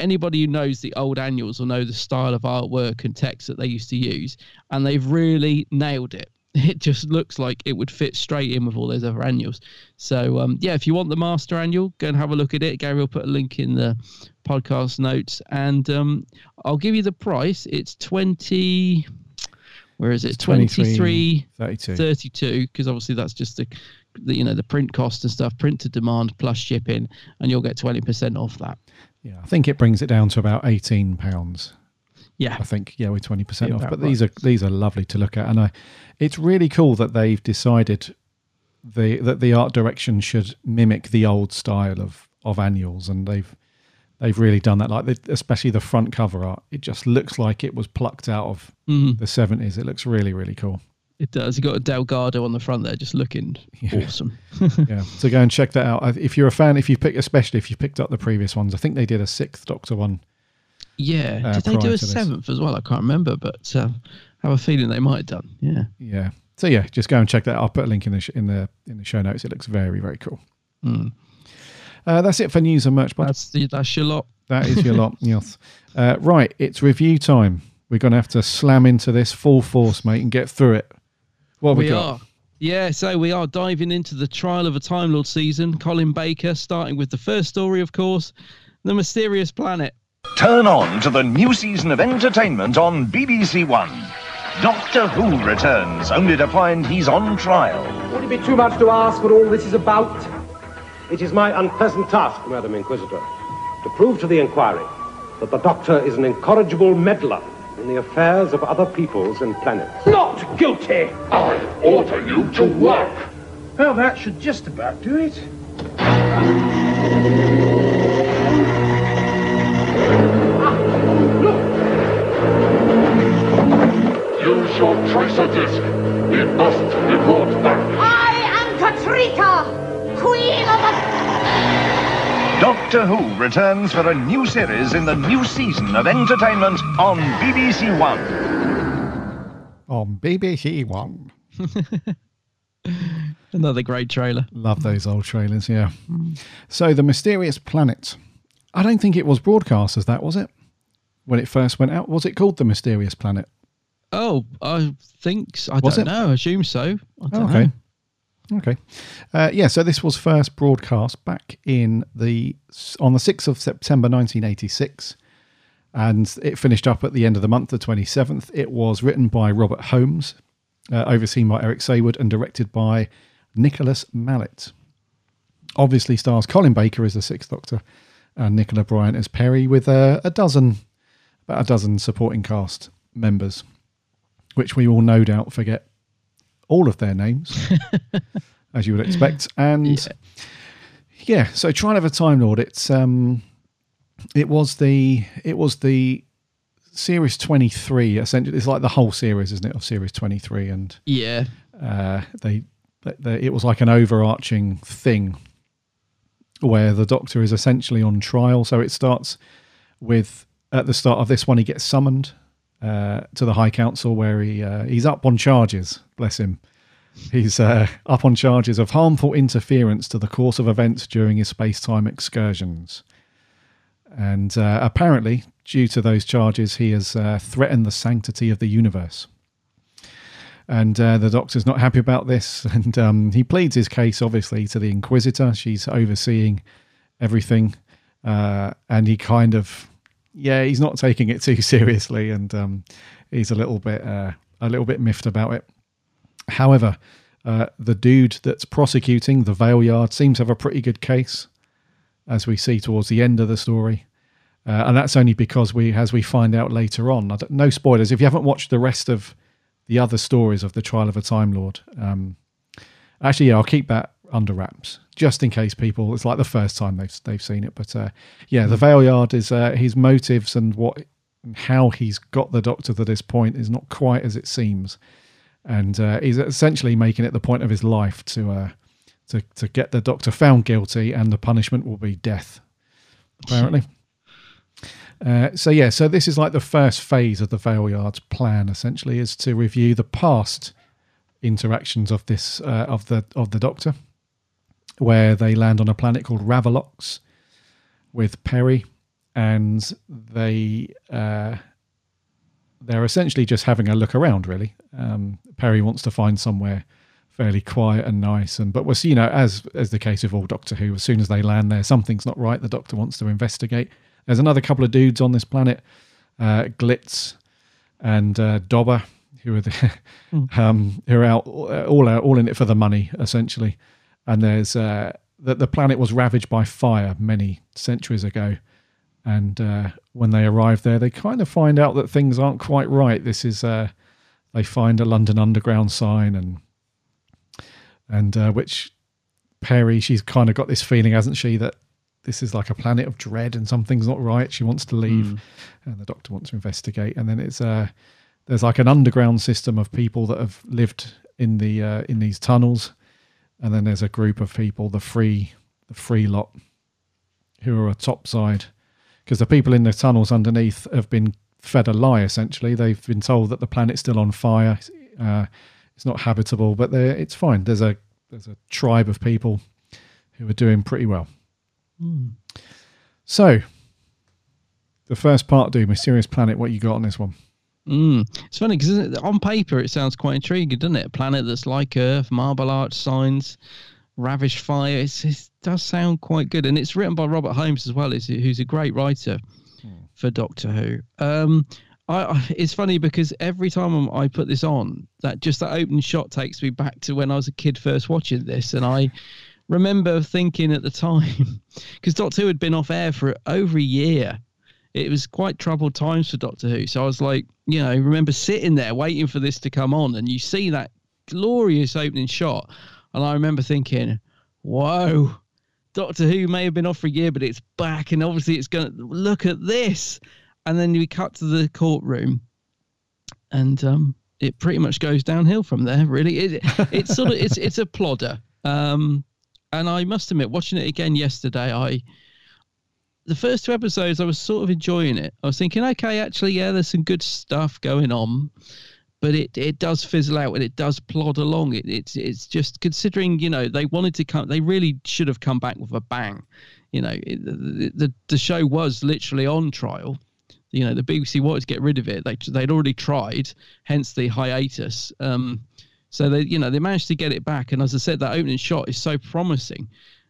anybody who knows the old annuals will know the style of artwork and text that they used to use, and they've really nailed it. It just looks like it would fit straight in with all those other annuals. So, um, yeah, if you want the master annual, go and have a look at it. Gary will put a link in the podcast notes, and um, I'll give you the price. It's twenty. Where is it? It's 23, 23 32. 32 because obviously that's just the, the you know the print cost and stuff print to demand plus shipping and you'll get 20% off that Yeah, I think it brings it down to about eighteen pounds. yeah I think yeah, we're twenty percent off. But these are these are lovely to look at, and I, it's really cool that they've decided the that the art direction should mimic the old style of of annuals, and they've they've really done that. Like the, especially the front cover art, it just looks like it was plucked out of Mhm. the seventies. It looks really really cool. It does. You got a Delgado on the front there, just looking awesome. yeah, so go and check that out. If you're a fan, if you pick, especially if you picked up the previous ones, I think they did a sixth Doctor one. Yeah. Uh, Did they do a seventh as well? I can't remember, but uh, I have a feeling they might have done. Yeah. Yeah. So yeah, just go and check that. I'll put a link in the sh- in the in the show notes. It looks very very cool. Mm. Uh, that's it for news and merch. Bud. That's the, that's your lot. That is your lot. Yes. Uh, right, it's review time. We're going to have to slam into this full force, mate, and get through it. What have we, we got? are. Yeah, so we are diving into the Trial of a Time Lord season. Colin Baker, starting with the first story, of course, The Mysterious Planet. Turn on to the new season of entertainment on BBC One. Doctor Who returns, only to find he's on trial. Would it be too much to ask what all this is about? It is my unpleasant task, Madam Inquisitor, to prove to the inquiry that the Doctor is an incorrigible meddler in the affairs of other peoples and planets. Not guilty! I order you to work! Well, that should just about do it. Use your tracer disc. We must report back. I am Katryca, Queen of the... Doctor Who returns for a new series in the new season of entertainment on BBC One. On BBC One. Another great trailer. Love those old trailers, yeah. So, The Mysterious Planet. I don't think it was broadcast as that, was it? When it first went out, was it called The Mysterious Planet? Oh, I think so. I Was don't it? know. I assume so. I don't oh, okay. know. Okay. Uh, yeah, so this was first broadcast back in the on the 6th of September 1986 and it finished up at the end of the month the 27th. It was written by Robert Holmes, uh, overseen by Eric Saward and directed by Nicholas Mallett. Obviously stars Colin Baker as the 6th Doctor and Nicola Bryant as Peri with uh, a dozen about a dozen supporting cast members which we will no doubt forget all of their names, as you would expect. And yeah, so Trial of a Time Lord. It's um, it was the it was the series twenty three. Essentially, it's like the whole series, isn't it, of series twenty three? And Yeah. uh, they, they it was like an overarching thing where the Doctor is essentially on trial. So it starts with at the start of this one, he gets summoned uh, to the High Council where he uh, he's up on charges. Bless him. He's uh, up on charges of harmful interference to the course of events during his space-time excursions, and uh, apparently, due to those charges, he has uh, threatened the sanctity of the universe. And the Doctor's not happy about this, and um, he pleads his case, obviously, to the Inquisitor. She's overseeing everything, and he kind of, yeah, he's not taking it too seriously, and um, he's a little bit, uh, a little bit miffed about it. However, uh, the dude that's prosecuting the Valeyard seems to have a pretty good case, as we see towards the end of the story. Uh, and that's only because we, as we find out later on, no spoilers. If you haven't watched the rest of the other stories of the Trial of a Time Lord, um, actually, yeah, I'll keep that under wraps just in case people. It's like the first time they've they've seen it, but uh, yeah, the Valeyard is uh, his motives and what how he's got the Doctor to this point is not quite as it seems, and uh, he's essentially making it the point of his life to uh, to to get the Doctor found guilty, and the punishment will be death. Apparently. Uh, so yeah, so this is like the first phase of the Valeyard's plan. Essentially, is to review the past interactions of this uh, of the of the Doctor, where they land on a planet called Ravolox with Peri, and they uh, they're essentially just having a look around. Really, um, Peri wants to find somewhere fairly quiet and nice, and but was you know as as the case of all Doctor Who, as soon as they land there, something's not right. The Doctor wants to investigate. There's another couple of dudes on this planet, uh, Glitz and uh, Dibber, who are the, um, who are out all out all in it for the money essentially. And there's uh, that the planet was ravaged by fire many centuries ago, and uh, when they arrive there, they kind of find out that things aren't quite right. This is uh, they find a London Underground sign and and uh, which Peri, she's kind of got this feeling, hasn't she, that this is like a planet of dread and something's not right. She wants to leave, Mm. and the doctor wants to investigate. And then it's uh, there's like an underground system of people that have lived in the uh, in these tunnels, and then there's a group of people, the free the free lot, who are a topside, because the people in the tunnels underneath have been fed a lie. Essentially, they've been told that the planet's still on fire. Uh, it's not habitable, but they're- it's fine. There's a there's a tribe of people who are doing pretty well. Hmm. So, the first part, do Mysterious Planet. What you got on this one? Mm. It's funny because on paper it sounds quite intriguing, doesn't it? A planet that's like Earth, marble arch signs, ravish fire. It's, it does sound quite good, and it's written by Robert Holmes as well, who's, who's a great writer for Doctor Who. Um, I, I, it's funny because every time I put this on, that just that opening shot takes me back to when I was a kid first watching this, and I remember thinking at the time because Doctor Who had been off air for over a year. It was quite troubled times for Doctor Who, so I was like, you know, remember sitting there waiting for this to come on, and you see that glorious opening shot, and I remember thinking, whoa. Doctor Who may have been off for a year, but it's back, and obviously it's going to look at this. And then we cut to the courtroom, and um, it pretty much goes downhill from there. Really, it, it's sort of it's it's a plodder. Um, and I must admit, watching it again yesterday, I the first two episodes I was sort of enjoying it. I was thinking, okay, actually, yeah, there's some good stuff going on, but it it does fizzle out and it does plod along. It, it's it's just considering you know they wanted to come, they really should have come back with a bang. You know, it, the, the the show was literally on trial. You know, the BBC wanted to get rid of it. They they'd already tried, hence the hiatus. Um, so they you know they managed to get it back. And as I said, that opening shot is so promising.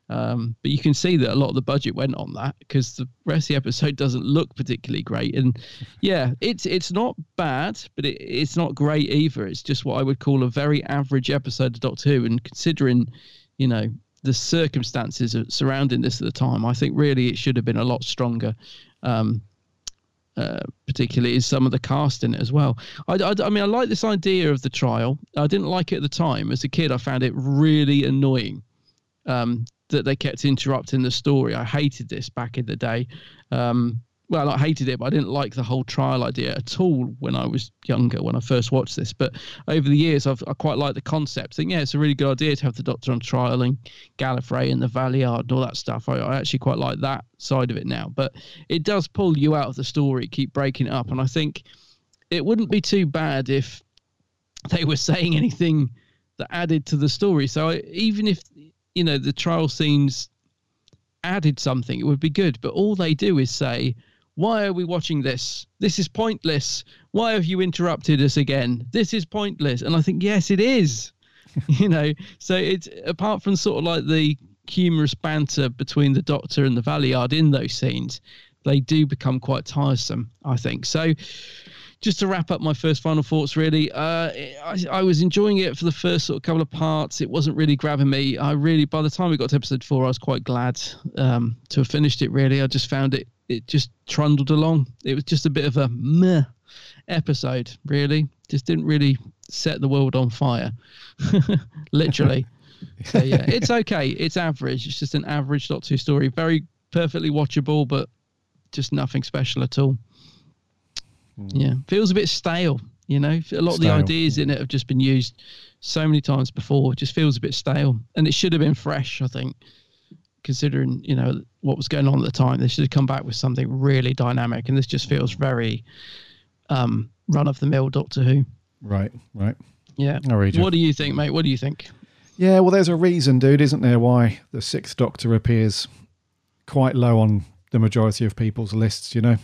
Um, but you can see that a lot of the budget went on that because the rest of the episode doesn't look particularly great. And yeah, it's it's not bad, but it, it's not great either. It's just what I would call a very average episode of Doctor Who. And considering, you know, the circumstances surrounding this at the time, I think really it should have been a lot stronger. Um, uh, particularly is some of the cast in it as well. I, I, I mean, I like this idea of the trial. I didn't like it at the time. As a kid, I found it really annoying um, that they kept interrupting the story. I hated this back in the day. Um, well, I hated it, but I didn't like the whole trial idea at all when I was younger, when I first watched this. But over the years, I've I quite like the concept. think, yeah, it's a really good idea to have the Doctor on trial and Gallifrey and the Valeyard and all that stuff. I, I actually quite like that side of it now. But it does pull you out of the story, keep breaking it up. And I think it wouldn't be too bad if they were saying anything that added to the story. So I, even if you know the trial scenes added something, it would be good. But all they do is say, "Why are we watching this? This is pointless. Why have you interrupted us again? This is pointless." And I think, yes, it is. you know, so it's apart from sort of like the humorous banter between the Doctor and the Valeyard in those scenes, they do become quite tiresome. I think so just to wrap up my first final thoughts really uh I, I was enjoying it for the first sort of couple of parts. It wasn't really grabbing me. I really by the time we got to episode four i was quite glad um to have finished it really. I just found it it just trundled along. It was just a bit of a meh episode really. Just didn't really set the world on fire literally. So yeah it's okay. It's average. It's just an average dot two story very perfectly watchable but just nothing special at all yeah, feels a bit stale. You know, a lot of the ideas in it have just been used so many times before. It just feels a bit stale, and it should have been fresh. I think, considering you know what was going on at the time, they should have come back with something really dynamic. And this just feels very um, run of the mill Doctor Who. Right, right. Yeah. What do you think, mate? What do you think? Yeah, well, there's a reason, dude, isn't there, why the Sixth Doctor appears quite low on the majority of people's lists, you know?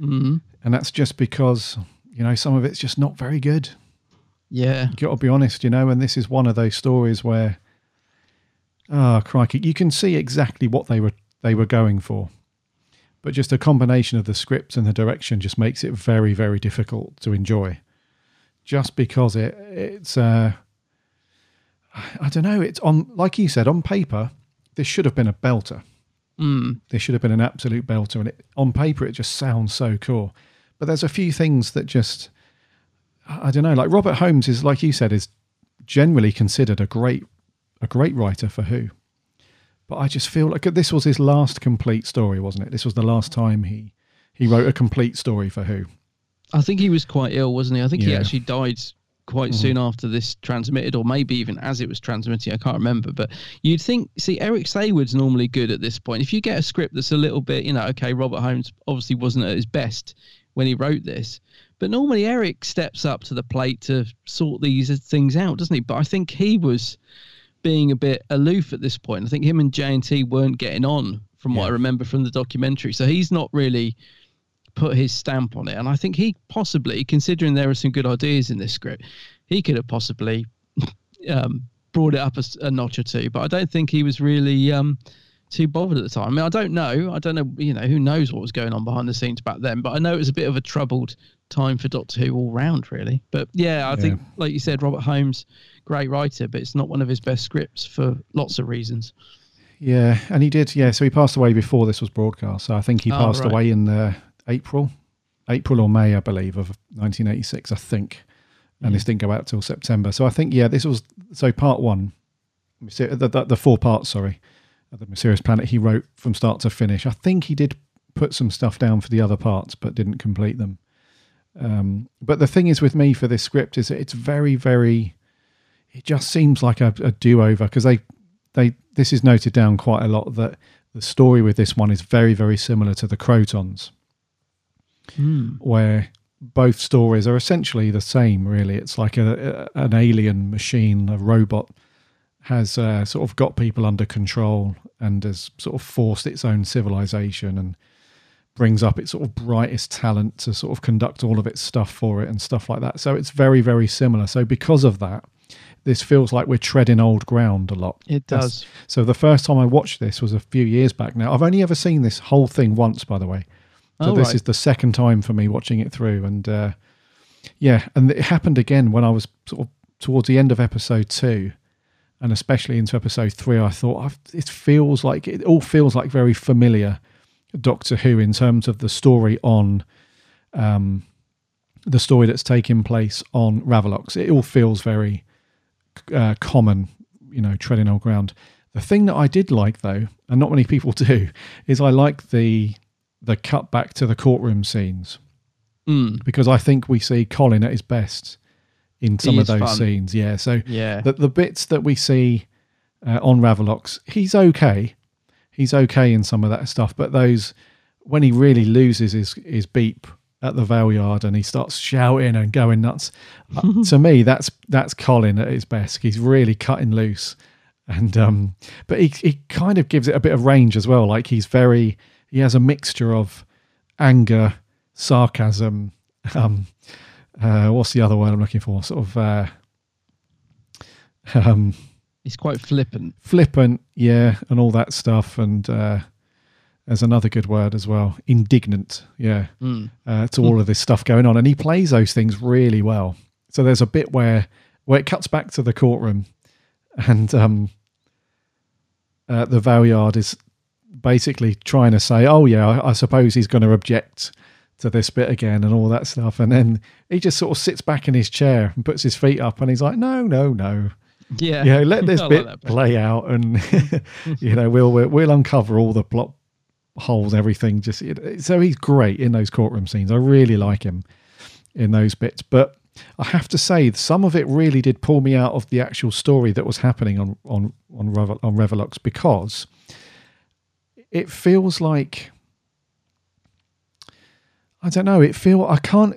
Mm-hmm. And that's just because, you know, some of it's just not very good. Yeah. You got to be honest, you know, and this is one of those stories where, oh, crikey, you can see exactly what they were they were going for. But just a combination of the script and the direction just makes it very, very difficult to enjoy. Just because it it's uh I don't know, it's on like you said, on paper, this should have been a belter. Mm. This should have been an absolute belter, and it, on paper it just sounds so cool. But there's a few things that just I don't know. Like Robert Holmes is, like you said, is generally considered a great a great writer for Who. But I just feel like this was his last complete story, wasn't it? This was the last time he he wrote a complete story for Who. I think he was quite ill, wasn't he? I think he actually died quite Mhm. soon after this transmitted, or maybe even as it was transmitting. I can't remember. But you'd think, see, Eric Saward's normally good at this point. If you get a script that's a little bit, you know, okay, Robert Holmes obviously wasn't at his best when he wrote this, but normally Eric steps up to the plate to sort these things out, doesn't he? But I think he was being a bit aloof at this point. I think him and JNT weren't getting on, from what I remember from the documentary. So he's not really put his stamp on it. And I think he possibly, considering there are some good ideas in this script, he could have possibly um, brought it up a notch or two. But I don't think he was really um, too bothered at the time. I mean, I don't know. I don't know. You know, who knows what was going on behind the scenes back then? But I know it was a bit of a troubled time for Doctor Who all round, really. But yeah, I think, like you said, Robert Holmes, great writer, but it's not one of his best scripts for lots of reasons. Yeah, and he did. Yeah, so he passed away before this was broadcast. So I think he Oh, passed right. away in uh, April, April or May, I believe, of 1986. I think, and this didn't go out till September. So I think, yeah, this was so part one, the, the, the four parts. Sorry, the Mysterious Planet. He wrote from start to finish. I think he did put some stuff down for the other parts, but didn't complete them. Um, but the thing is with me for this script is that it's very, very. It just seems like a, a do-over because they, they. This is noted down quite a lot that the story with this one is very, very similar to the Krotons, where both stories are essentially the same. Really, it's like a, a an alien machine, a robot, has uh, sort of got people under control and has sort of forced its own civilization and brings up its sort of brightest talent to sort of conduct all of its stuff for it and stuff like that. So it's very, very similar. So because of that, this feels like we're treading old ground a lot. It That's- does. so the first time I watched this was a few years back now. I've only ever seen this whole thing once, by the way. So Oh, this right. is the second time for me watching it through. And uh, yeah, and it happened again when I was sort of towards the end of episode two and especially into episode three, I thought I've, it feels like it all feels like very familiar Doctor Who in terms of the story on um, the story that's taking place on Ravolox. It all feels very uh, common, you know, treading old ground. The thing that I did like though, and not many people do, is I like the the cut back to the courtroom scenes Mm. because I think we see Colin at his best in some He of those fun. scenes. Yeah, so Yeah. the, the bits that we see uh, on Ravolox, he's okay. He's okay in some of that stuff, but those when he really loses his his beep at the Valeyard and he starts shouting and going nuts, uh, to me that's that's Colin at his best. He's really cutting loose, and um, but he he kind of gives it a bit of range as well. Like he's very he has a mixture of anger, sarcasm. Um, uh, what's the other word I'm looking for? Sort of. Uh, um, He's quite flippant. flippant, yeah, and all that stuff. And uh, there's another good word as well, indignant, yeah, Mm. uh, to all of this stuff going on. And he plays those things really well. So there's a bit where where it cuts back to the courtroom, and um, uh, the Valeyard is basically trying to say, "Oh yeah, I, I suppose he's going to object." To this bit again and all that stuff, and then he just sort of sits back in his chair and puts his feet up, and he's like, "No, no, no, Yeah. you know, let this I like bit play out, and you know, we'll, we'll we'll uncover all the plot holes, everything. Just so he's great in those courtroom scenes. I really like him in those bits, but I have to say, some of it really did pull me out of the actual story that was happening on on on Revel, on Revelox because it feels like I don't know. It feel I can't.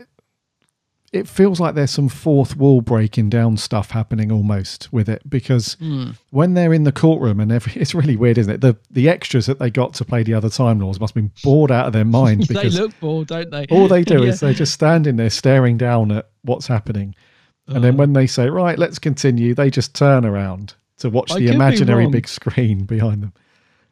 It feels like there's some fourth wall breaking down stuff happening almost with it because Hmm. when they're in the courtroom and every, it's really weird, isn't it? The the extras that they got to play the other Time Lords must have been bored out of their mind they look bored, don't they? all they do Yeah. is they're just standing there staring down at what's happening, and Uh. then when they say right, let's continue, they just turn around to watch I the imaginary big screen behind them.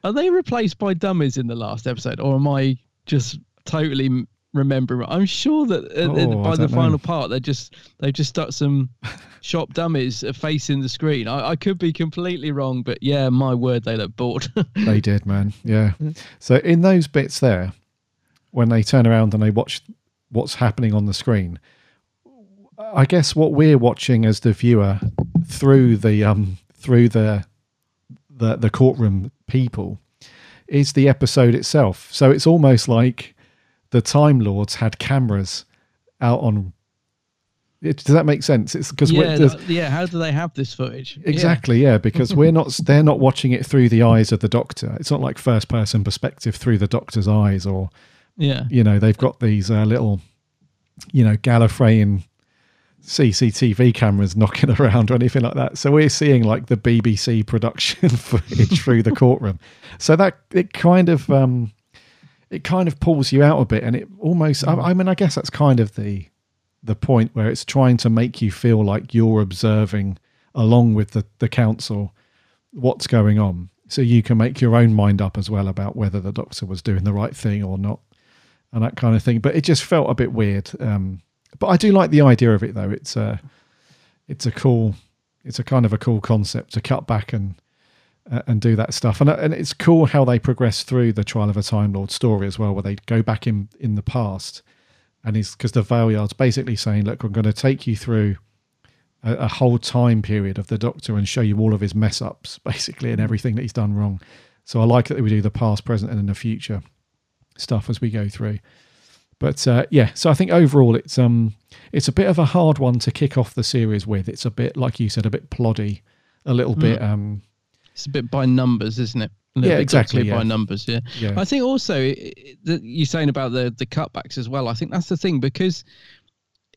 Are they replaced by dummies in the last episode, or am I just totally remembering? I'm sure that uh, Oh, by the know. final part, they just they've just stuck some shop dummies uh, facing the screen. I, I could be completely wrong, but yeah, my word, they look bored. they did, man. Yeah. So in those bits there, when they turn around and they watch what's happening on the screen, I guess what we're watching as the viewer through the um through the the the courtroom people is the episode itself. So it's almost like the Time Lords had cameras out on. It, does that make sense? It's because yeah, th- yeah. How do they have this footage? Exactly, yeah. because we're not. They're not watching it through the eyes of the Doctor. It's not like first person perspective through the Doctor's eyes, or Yeah. you know, they've got these uh, little, you know, Gallifreyan CCTV cameras knocking around or anything like that. So we're seeing like the BBC production footage through the courtroom. So that it kind of um, it kind of pulls you out a bit, and it almost. I, I mean, I guess that's kind of the the point where it's trying to make you feel like you're observing along with the the council what's going on, so you can make your own mind up as well about whether the doctor was doing the right thing or not, and that kind of thing. But it just felt a bit weird. Um, but I do like the idea of it though. It's a it's a cool it's a kind of a cool concept to cut back and and do that stuff. And and it's cool how they progress through the Trial of a Time Lord story as well, where they go back in in the past, and he's because the Valeyard's basically saying, look, I'm going to take you through a, a whole time period of the Doctor and show you all of his mess ups, basically, and everything that he's done wrong. So I like that we do the past, present, and in the future stuff as we go through. But uh, yeah, so I think overall it's um it's a bit of a hard one to kick off the series with. It's a bit like you said, a bit ploddy, a little Mm. bit um It's a bit by numbers, isn't it? Yeah, exactly, doctorly By numbers, yeah. Yeah. I think also that you're saying about the the cutbacks as well. I think that's the thing because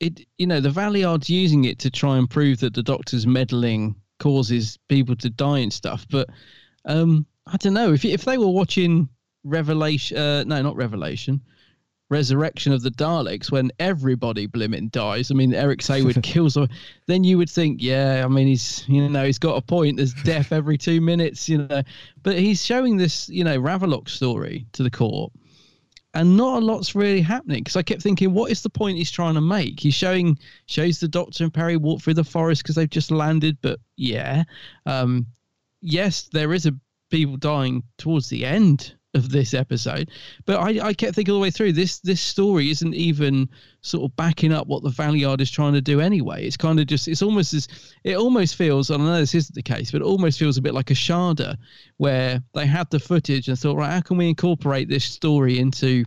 it, you know, the Valeyard's using it to try and prove that the Doctor's meddling causes people to die and stuff. But um, I don't know if if they were watching Revelation, uh, no, not Revelation. Resurrection of the Daleks when everybody blimmin' dies. I mean, Eric Saward kills, or then you would think, yeah, I mean, he's you know he's got a point. There's death every two minutes, you know, but he's showing this you know Ravelock story to the court, and not a lot's really happening because I kept thinking, what is the point he's trying to make? He's showing shows the Doctor and Peri walk through the forest because they've just landed, but yeah, um, yes, there is a people dying towards the end of this episode, but I, I kept thinking all the way through this this story isn't even sort of backing up what the Valeyard is trying to do anyway. It's kind of just it's almost as it almost feels. I know this isn't the case, but it almost feels a bit like a Shada, where they had the footage and thought, right, how can we incorporate this story into,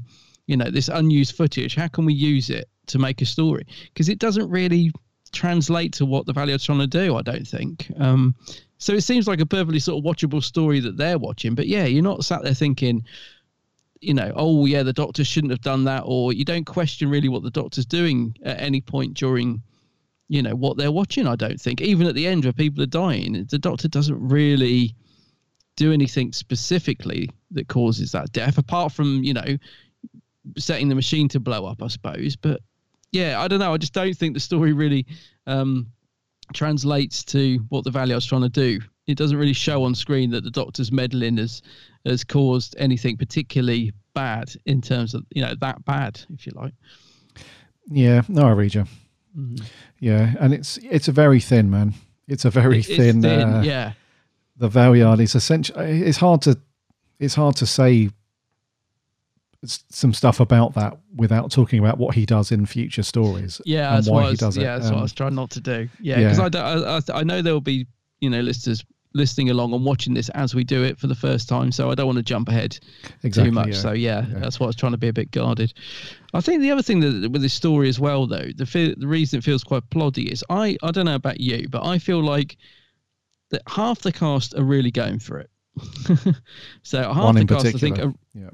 you know, this unused footage? How can we use it to make a story? Because it doesn't really translate to what the Valeyard's trying to do. I don't think. Um, so it seems like a perfectly sort of watchable story that they're watching. But yeah, you're not sat there thinking, you know, oh yeah, the doctor shouldn't have done that, or you don't question really what the doctor's doing at any point during, you know, what they're watching. I don't think even at the end where people are dying, the doctor doesn't really do anything specifically that causes that death, apart from you know setting the machine to blow up, I suppose. But yeah, I don't know. I just don't think the story really um, translates to what the Valeyard was trying to do. It doesn't really show on screen that the Doctor's meddling has has caused anything particularly bad in terms of you know that bad, if you like. yeah, no, I read you. Mhm. Yeah, and it's it's a very thin man. It's a very It- thin. thin, uh, yeah. The Valeyard is essentially. It's hard to. It's hard to say some stuff about that without talking about what he does in future stories. Yeah, that's why what I he was, does it. yeah, that's what I Um, was trying not to do. Yeah, because yeah. I, I, I I know there will be you know listeners listening along and watching this as we do it for the first time, so I don't want to jump ahead Exactly, too much. yeah. So yeah, that's why I was trying to be a bit guarded. I think the other thing that with this story as well, though, the fe- the reason it feels quite ploddy is I I don't know about you, but I feel like that half the cast are really going for it. so half One the cast, I think, are, Yeah.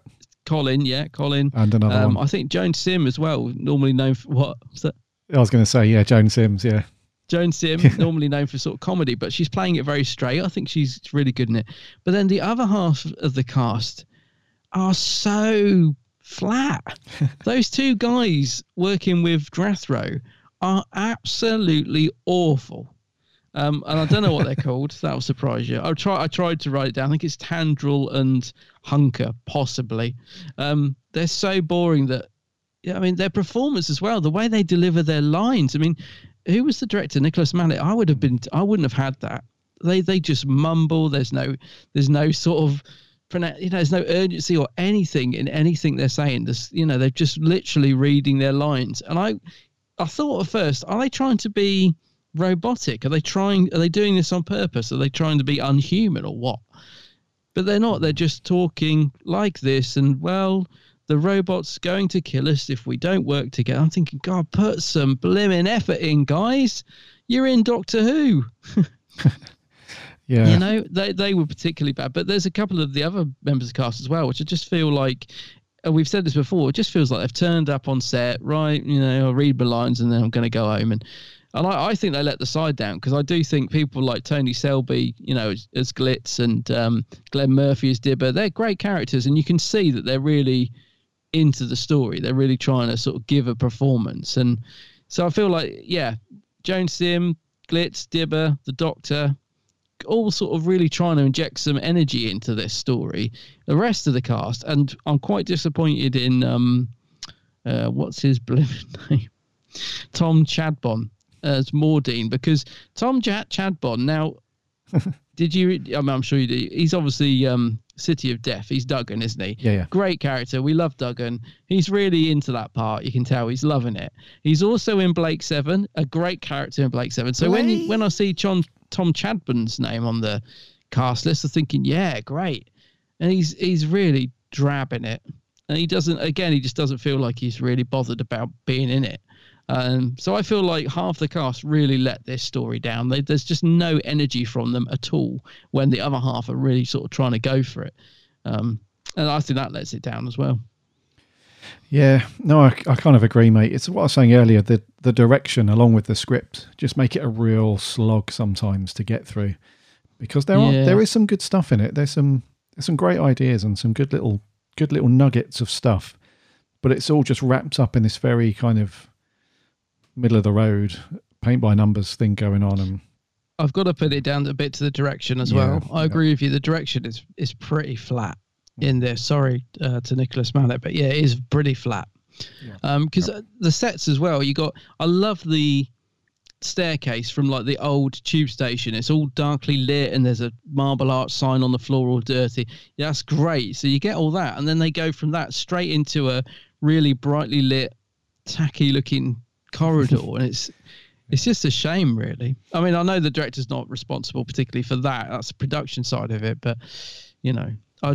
Colin, yeah, Colin, And another um, one. I think Joan Sim as well, normally known for what? That? I was going to say, yeah, Joan Sims, yeah. Joan Sim, normally known for sort of comedy, but she's playing it very straight. I think she's really good in it. But then the other half of the cast are so flat. Those two guys working with Drathro are absolutely awful. Um, and I don't know what they're called. That'll surprise you. I try. I tried to write it down. I think it's Tandrell and Humker, possibly. Um, they're so boring that yeah, I mean their performance as well, the way they deliver their lines. I mean, who was the director? Nicholas Mallett. I would have been. I wouldn't have had that. They they just mumble. There's no there's no sort of you know there's no urgency or anything in anything they're saying. This you know they're just literally reading their lines. And I I thought at first are they trying to be robotic? Are they trying? Are they doing this on purpose? Are they trying to be unhuman or what? But they're not. They're just talking like this, and well, the robot's going to kill us if we don't work together. I'm thinking, God, put some blimmin' effort in, guys. You're in Doctor Who. Yeah. You know, they they were particularly bad, but there's a couple of the other members of the cast as well, which I just feel like and we've said this before. It just feels like they've turned up on set, right? You know, I'll read my lines and then I'm going to go home and. And I, I think they let the side down because I do think people like Tony Selby, you know, as, as Glitz and um, Glen Murphy as Dibber, they're great characters, and you can see that they're really into the story. They're really trying to sort of give a performance, and so I feel like, yeah, Joan Sims, Glitz, Dibber, the Doctor, all sort of really trying to inject some energy into this story. The rest of the cast, and I'm quite disappointed in um, uh, what's his name, Tom Chadbon as Merdeen, because Tom Ch- Chadbon now. did you? I mean, I'm sure you do. He's obviously um, City of Death. He's Duggan, isn't he? Yeah, yeah. Great character. We love Duggan. He's really into that part. You can tell he's loving it. He's also in Blake Seven, a great character in Blake Seven. So when you, when I see John Tom Chadbon's name on the cast list, I'm thinking, yeah, great. And he's he's really drabbing it. And he doesn't again, he just doesn't feel like he's really bothered about being in it. Um, so I feel like half the cast really let this story down. They, there's just no energy from them at all when the other half are really sort of trying to go for it. Um, and I think that lets it down as well. Yeah, no, I, I kind of agree, mate. It's what I was saying earlier. The the direction, along with the script, just make it a real slog sometimes to get through, because there are there is some good stuff in it. There's some there's some great ideas and some good little good little nuggets of stuff, but it's all just wrapped up in this very kind of middle of the road paint by numbers thing going on. And I've got to put it down a bit to the direction as Yeah, well. I agree with you. The direction is is pretty flat in there. Sorry uh, to Nicholas Mallett, but yeah, it is pretty flat. Um, because the sets as well. You got. I love the staircase from like the old tube station. It's all darkly lit, and there's a marble arch sign on the floor, all dirty. Yeah, that's great. So you get all that, and then they go from that straight into a really brightly lit, tacky looking corridor, and it's it's just a shame, really. I mean, I know the director's not responsible particularly for that. That's the production side of it, but you know, I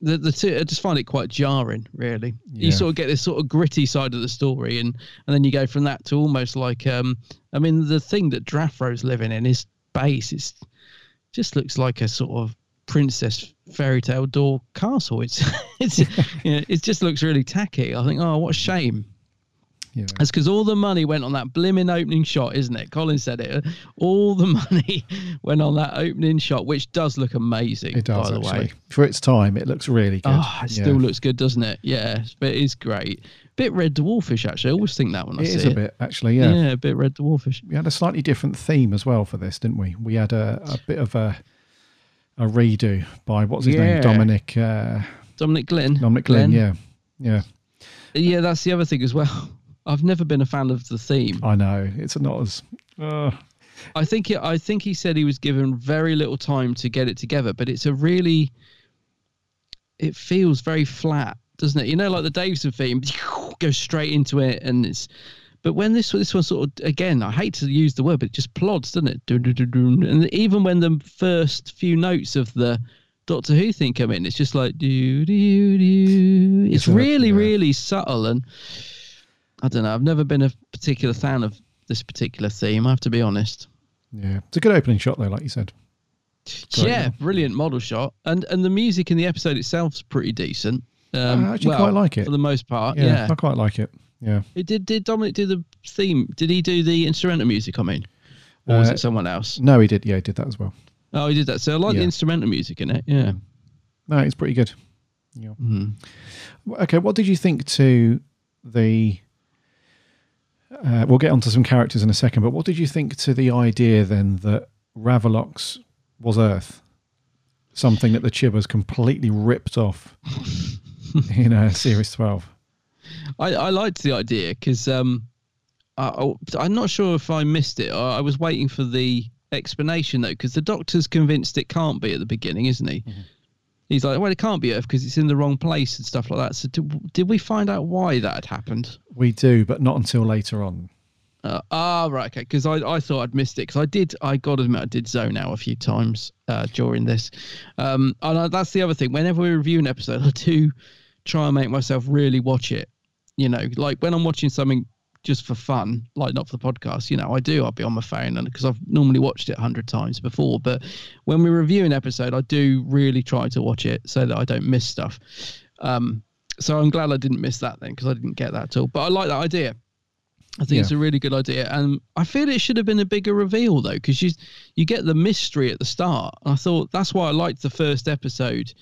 the the two, I just find it quite jarring, really. You sort of get this sort of gritty side of the story, and and then you go from that to almost like, um, I mean, the thing that Drathro's living in, his base, is just looks like a sort of princess fairy tale door castle. It's it's you know, it just looks really tacky. I think, oh, what a shame. Yeah. That's because all the money went on that blimmin' opening shot, isn't it? Colin said it. All the money went on that opening shot, which does look amazing. it does by the actually way. for its time. It looks really good. Oh, it Yeah. still looks good, doesn't it? Yeah, but it is great. Bit red dwarfish, actually. I always think that when I It see is it. a bit actually. Yeah. yeah, a bit red dwarfish. we had a slightly different theme as well for this, didn't we? We had a, a bit of a a redo by what's his Yeah. name, Dominic uh, Dominic Glynn. Dominic Glynn. Yeah, yeah. Yeah, that's the other thing as well. I've never been a fan of the theme. I know it's not as. Uh, I think it, I think he said he was given very little time to get it together, but it's a really it feels very flat, doesn't it? You know, like the Davison theme goes straight into it, and it's. But when this this one sort of again, I hate to use the word, but it just plods, doesn't it? And even when the first few notes of the Doctor Who thing come in, it's just like do do do. It's It's a- really yeah. really subtle, and I don't know. I've never been a particular fan of this particular theme. I have to be honest. yeah, it's a good opening shot though, like you said. Great yeah, little- brilliant model shot, and and the music in the episode itself's pretty decent. Um, I actually well, quite like it for the most part. Yeah, Yeah, I quite like it. Yeah, It did did Dominic do the theme? Did he do the instrumental music? I mean, or was Uh, it someone else? no, he did. Yeah, he did that as well. Oh, he did that. So I like Yeah. the instrumental music in it. Yeah. No, it's pretty good. Yeah. Mhm. Okay, what did you think to the? Uh, we'll get onto some characters in a second, but what did you think to the idea then that Ravolox was Earth? Something that the Chibbers completely ripped off in uh, Series 12. I, I liked the idea because um, I, I'm not sure if I missed it. I, I was waiting for the explanation though, because the doctor's convinced it can't be at the beginning, isn't he? He's like, well, it can't be Earth because it's in the wrong place and stuff like that. So did, did we find out why that had happened? We do, but not until later on. Uh, ah, right, okay. Because I, I thought I'd missed it. Because I did, I got to admit, I did zone out a few times uh, during this. Um, and I, that's the other thing. Whenever we review an episode, I do try and make myself really watch it. You know, like when I'm watching something just for fun, like not for the podcast, you know, I do. I'll be on my phone and because I've normally watched it a hundred times before. But when we review an episode, I do really try to watch it so that I don't miss stuff. Um, so I'm glad I didn't miss that then because I didn't get that at all. But I like that idea. I think it's a really good idea, and I feel it should have been a bigger reveal though, because you you get the mystery at the start. And I thought that's why I liked the first episode,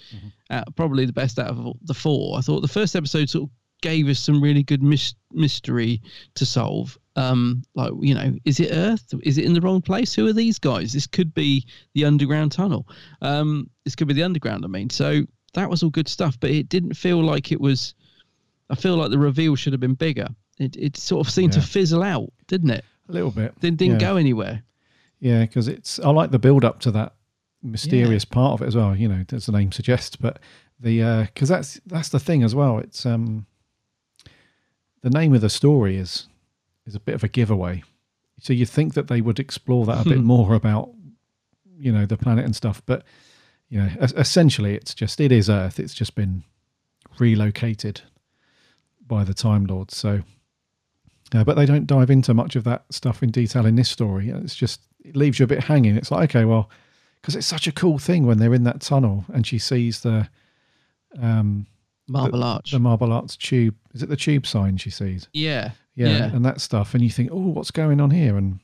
uh, probably the best out of the four. I thought the first episode sort of gave us some really good mys- mystery to solve. Um, like you know, is it Earth? Is it in the wrong place? Who are these guys? This could be the underground tunnel. Um, this could be the underground. I mean, so that was all good stuff, but it didn't feel like it was. I feel like the reveal should have been bigger. It it sort of seemed to fizzle out, didn't it? A little bit. Didn't didn't Yeah. go anywhere. Yeah, because it's I like the build up to that mysterious part of it as well. You know, as the name suggests, but the because that's that's the thing as well. It's um the name of the story is is a bit of a giveaway. So you think that they would explore that a bit more about you know the planet and stuff, but you know essentially it's just it is Earth. It's just been relocated by the Time Lords. So. Uh, but they don't dive into much of that stuff in detail in this story. It's just it leaves you a bit hanging. It's like okay, well, because it's such a cool thing when they're in that tunnel and she sees the um Marble the, Arch. the Marble Arch tube. Is it the tube sign she sees? Yeah, yeah, yeah. and that stuff. And you think, oh, what's going on here? And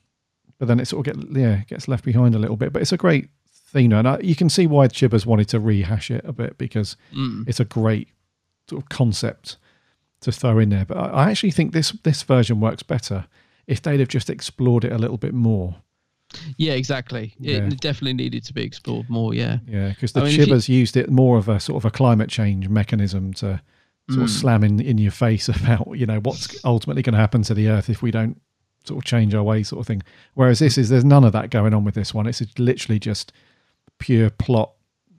but then it sort of get yeah gets left behind a little bit. But it's a great theme, and I, you can see why Chibbers wanted to rehash it a bit because Mm. it's a great sort of concept to throw in there. But I, I actually think this this version works better if they'd have just explored it a little bit more. Yeah, exactly. It Yeah. definitely needed to be explored more. Yeah, Yeah, because the I mean, if you- used it more of a sort of a climate change mechanism to sort of Mm. slam in, in your face about you know what's ultimately going to happen to the Earth if we don't sort of change our way, sort of thing. Whereas this is there's none of that going on with this one. It's literally just pure plot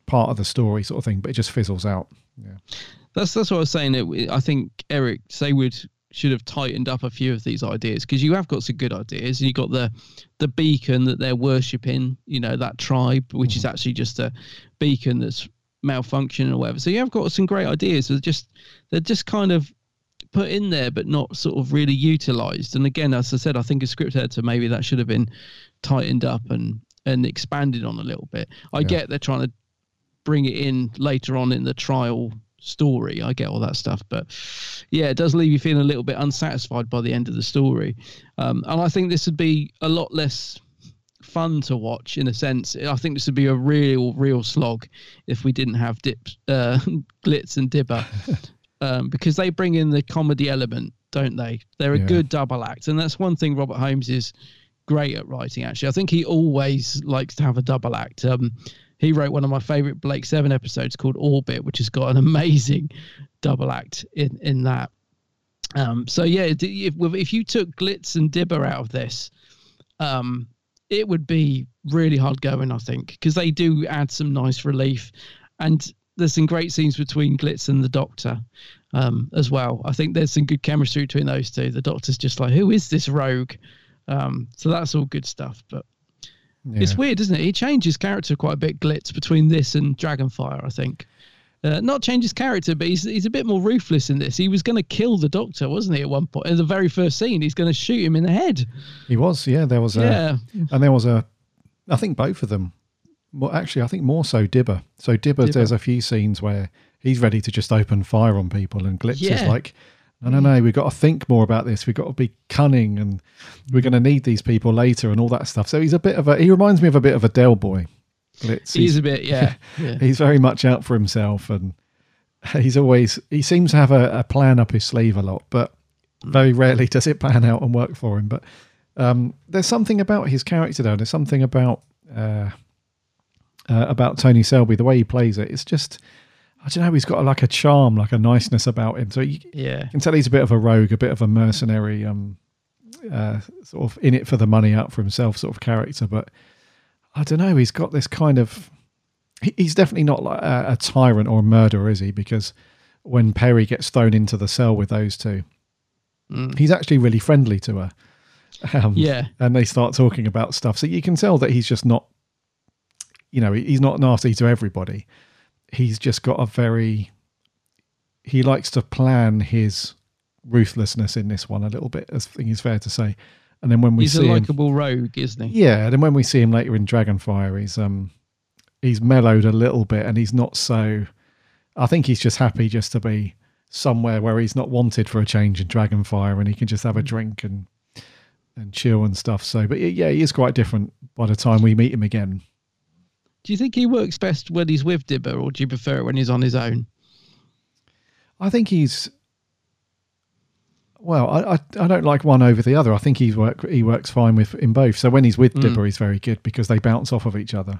part of the story sort of thing, but it just fizzles out. Yeah. That's that's what I was saying. It, I think Eric Saward should have tightened up a few of these ideas because you have got some good ideas. and You got the the beacon that they're worshipping. You know that tribe, which is mm-hmm. actually just a beacon that's malfunctioning or whatever. So you have got some great ideas. They're just they're just kind of put in there, but not sort of really utilized. And again, as I said, I think a script editor maybe that should have been tightened up and and expanded on a little bit. I Yeah. get they're trying to bring it in later on in the trial story. I get all that stuff, but yeah, it does leave you feeling a little bit unsatisfied by the end of the story. Um, and I think this would be a lot less fun to watch in a sense. I think this would be a real, real slog if we didn't have Dip, uh, Glitz and Dibber, um, because they bring in the comedy element, don't they? They're a Yeah. good double act, and that's one thing Robert Holmes is great at writing. Actually, I think he always likes to have a double act. Um, he wrote one of my favorite Blake Seven episodes called Orbit, which has got an amazing double act in in that. Um, so yeah, if, if you took Glitz and Dibber out of this, um, it would be really hard going, I think, because they do add some nice relief, and there's some great scenes between Glitz and the Doctor um, as well. I think there's some good chemistry between those two. The Doctor's just like, who is this rogue? Um, so that's all good stuff, but. It's weird, isn't it? He changed his character quite a bit, Glitz, between this and Dragonfire, I think. Uh, not change his character, but he's he's a bit more ruthless in this. He was going to kill the Doctor, wasn't he? At one point, in the very first scene, he's going to shoot him in the head. He was, yeah. There was a, Yeah. and there was a, I think both of them. Well, actually, I think more so Dibber. So Dibber, Dibber. there's a few scenes where he's ready to just open fire on people, and Glitz is like, no, no, no, we've got to think more about this. We've got to be cunning, and we're going to need these people later, and all that stuff. So he's a bit of a, he reminds me of a bit of a Dell boy. Glitz. He's a bit, yeah, yeah. he's very much out for himself, and he's always he seems to have a, a plan up his sleeve a lot, but very rarely does it pan out and work for him. But um, there's something about his character, though. There's something about uh, uh, about Tony Selby, the way he plays it. It's just I don't know. He's got like a charm, like a niceness about him. So you Yeah. can tell he's a bit of a rogue, a bit of a mercenary, um, uh, sort of in it for the money, out for himself sort of character. But I don't know. He's got this kind of. he- He's definitely not like a, a tyrant or a murderer, is he? Because when Peri gets thrown into the cell with those two, Mm. he's actually really friendly to her. Um, Yeah. and they start talking about stuff. So you can tell that he's just not, you know, he's not nasty to everybody. He's just got a very, he likes to plan his ruthlessness in this one a little bit. I think it's fair to say. And then when we He's a see him, likable rogue, isn't he? yeah, and then when we see him later in Dragonfire, he's um, he's mellowed a little bit, and he's not so. I think he's just happy just to be somewhere where he's not wanted for a change in Dragonfire, and he can just have a drink and and chill and stuff. So, but yeah, he is quite different by the time we meet him again. Do you think he works best when he's with Dibber, or do you prefer it when he's on his own? I think he's. Well, I, I I don't like one over the other. I think he's work he works fine with in both. So when he's with Mm. Dibber, he's very good because they bounce off of each other.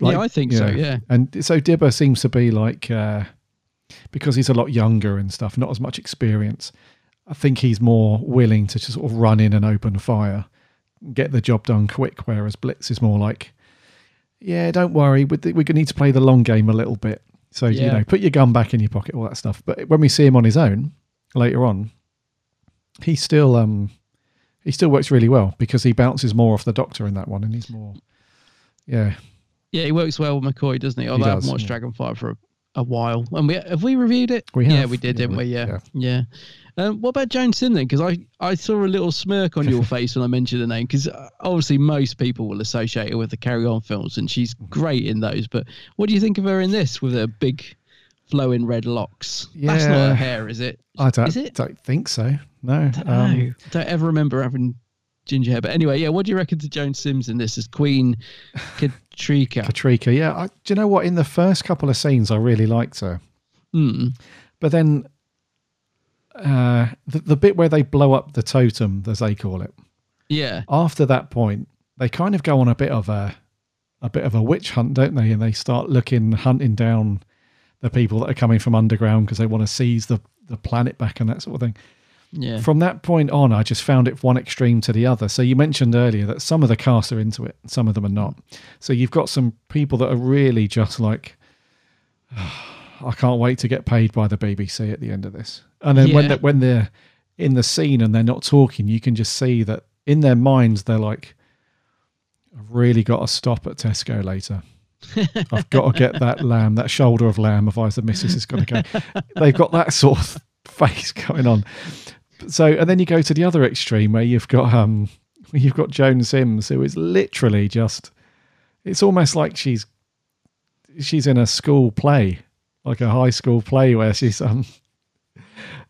Yeah, I think so, yeah. and so Dibber seems to be like uh, because he's a lot younger and stuff, not as much experience. I think he's more willing to just sort of run in and open fire, get the job done quick. Whereas Blitz is more like, yeah, don't worry, we we're going to need to play the long game a little bit. So you know, put your gun back in your pocket, all that stuff. But when we see him on his own later on, he still um he still works really well because he bounces more off the doctor in that one, and he's more yeah Yeah, he works well with McCoy, doesn't he? He Although I does, haven't watched yeah. Dragonfire for a, a while. And we have we reviewed it? We Yeah, we did, yeah, didn't we? we- Yeah, yeah. Um, what about Joan Sim then? Because I, I saw a little smirk on your face when I mentioned the name. Because obviously most people will associate her with the Carry On films, and she's great in those. But what do you think of her in this with her big flowing red locks? That's not her hair, is it? I don't Is it? don't think so. No, don't um, don't ever remember having ginger hair. But anyway, yeah. What do you reckon to Joan Sims in this as Queen Katryca? Katryca, yeah. I, do you know what? In the first couple of scenes, I really liked her, Hmm. but then uh, the the bit where they blow up the totem, as they call it, Yeah. after that point, they kind of go on a bit of a a bit of a witch hunt, don't they? And they start looking, hunting down the people that are coming from underground because they want to seize the the planet back and that sort of thing. Yeah. From that point on, I just found it one extreme to the other. So you mentioned earlier that some of the cast are into it, some of them are not. So you've got some people that are really just like, I can't wait to get paid by the BBC at the end of this. And then when Yeah. they, when they're in the scene and they're not talking, you can just see that in their minds they're like, I've really got to stop at Tesco later. I've got to get that lamb, that shoulder of lamb. Otherwise, the missus is going to go. They've got that sort of face going on. So, and then you go to the other extreme where you've got um, you've got Joan Sims, who is literally just. It's almost like she's she's in a school play, like a high school play where she's um.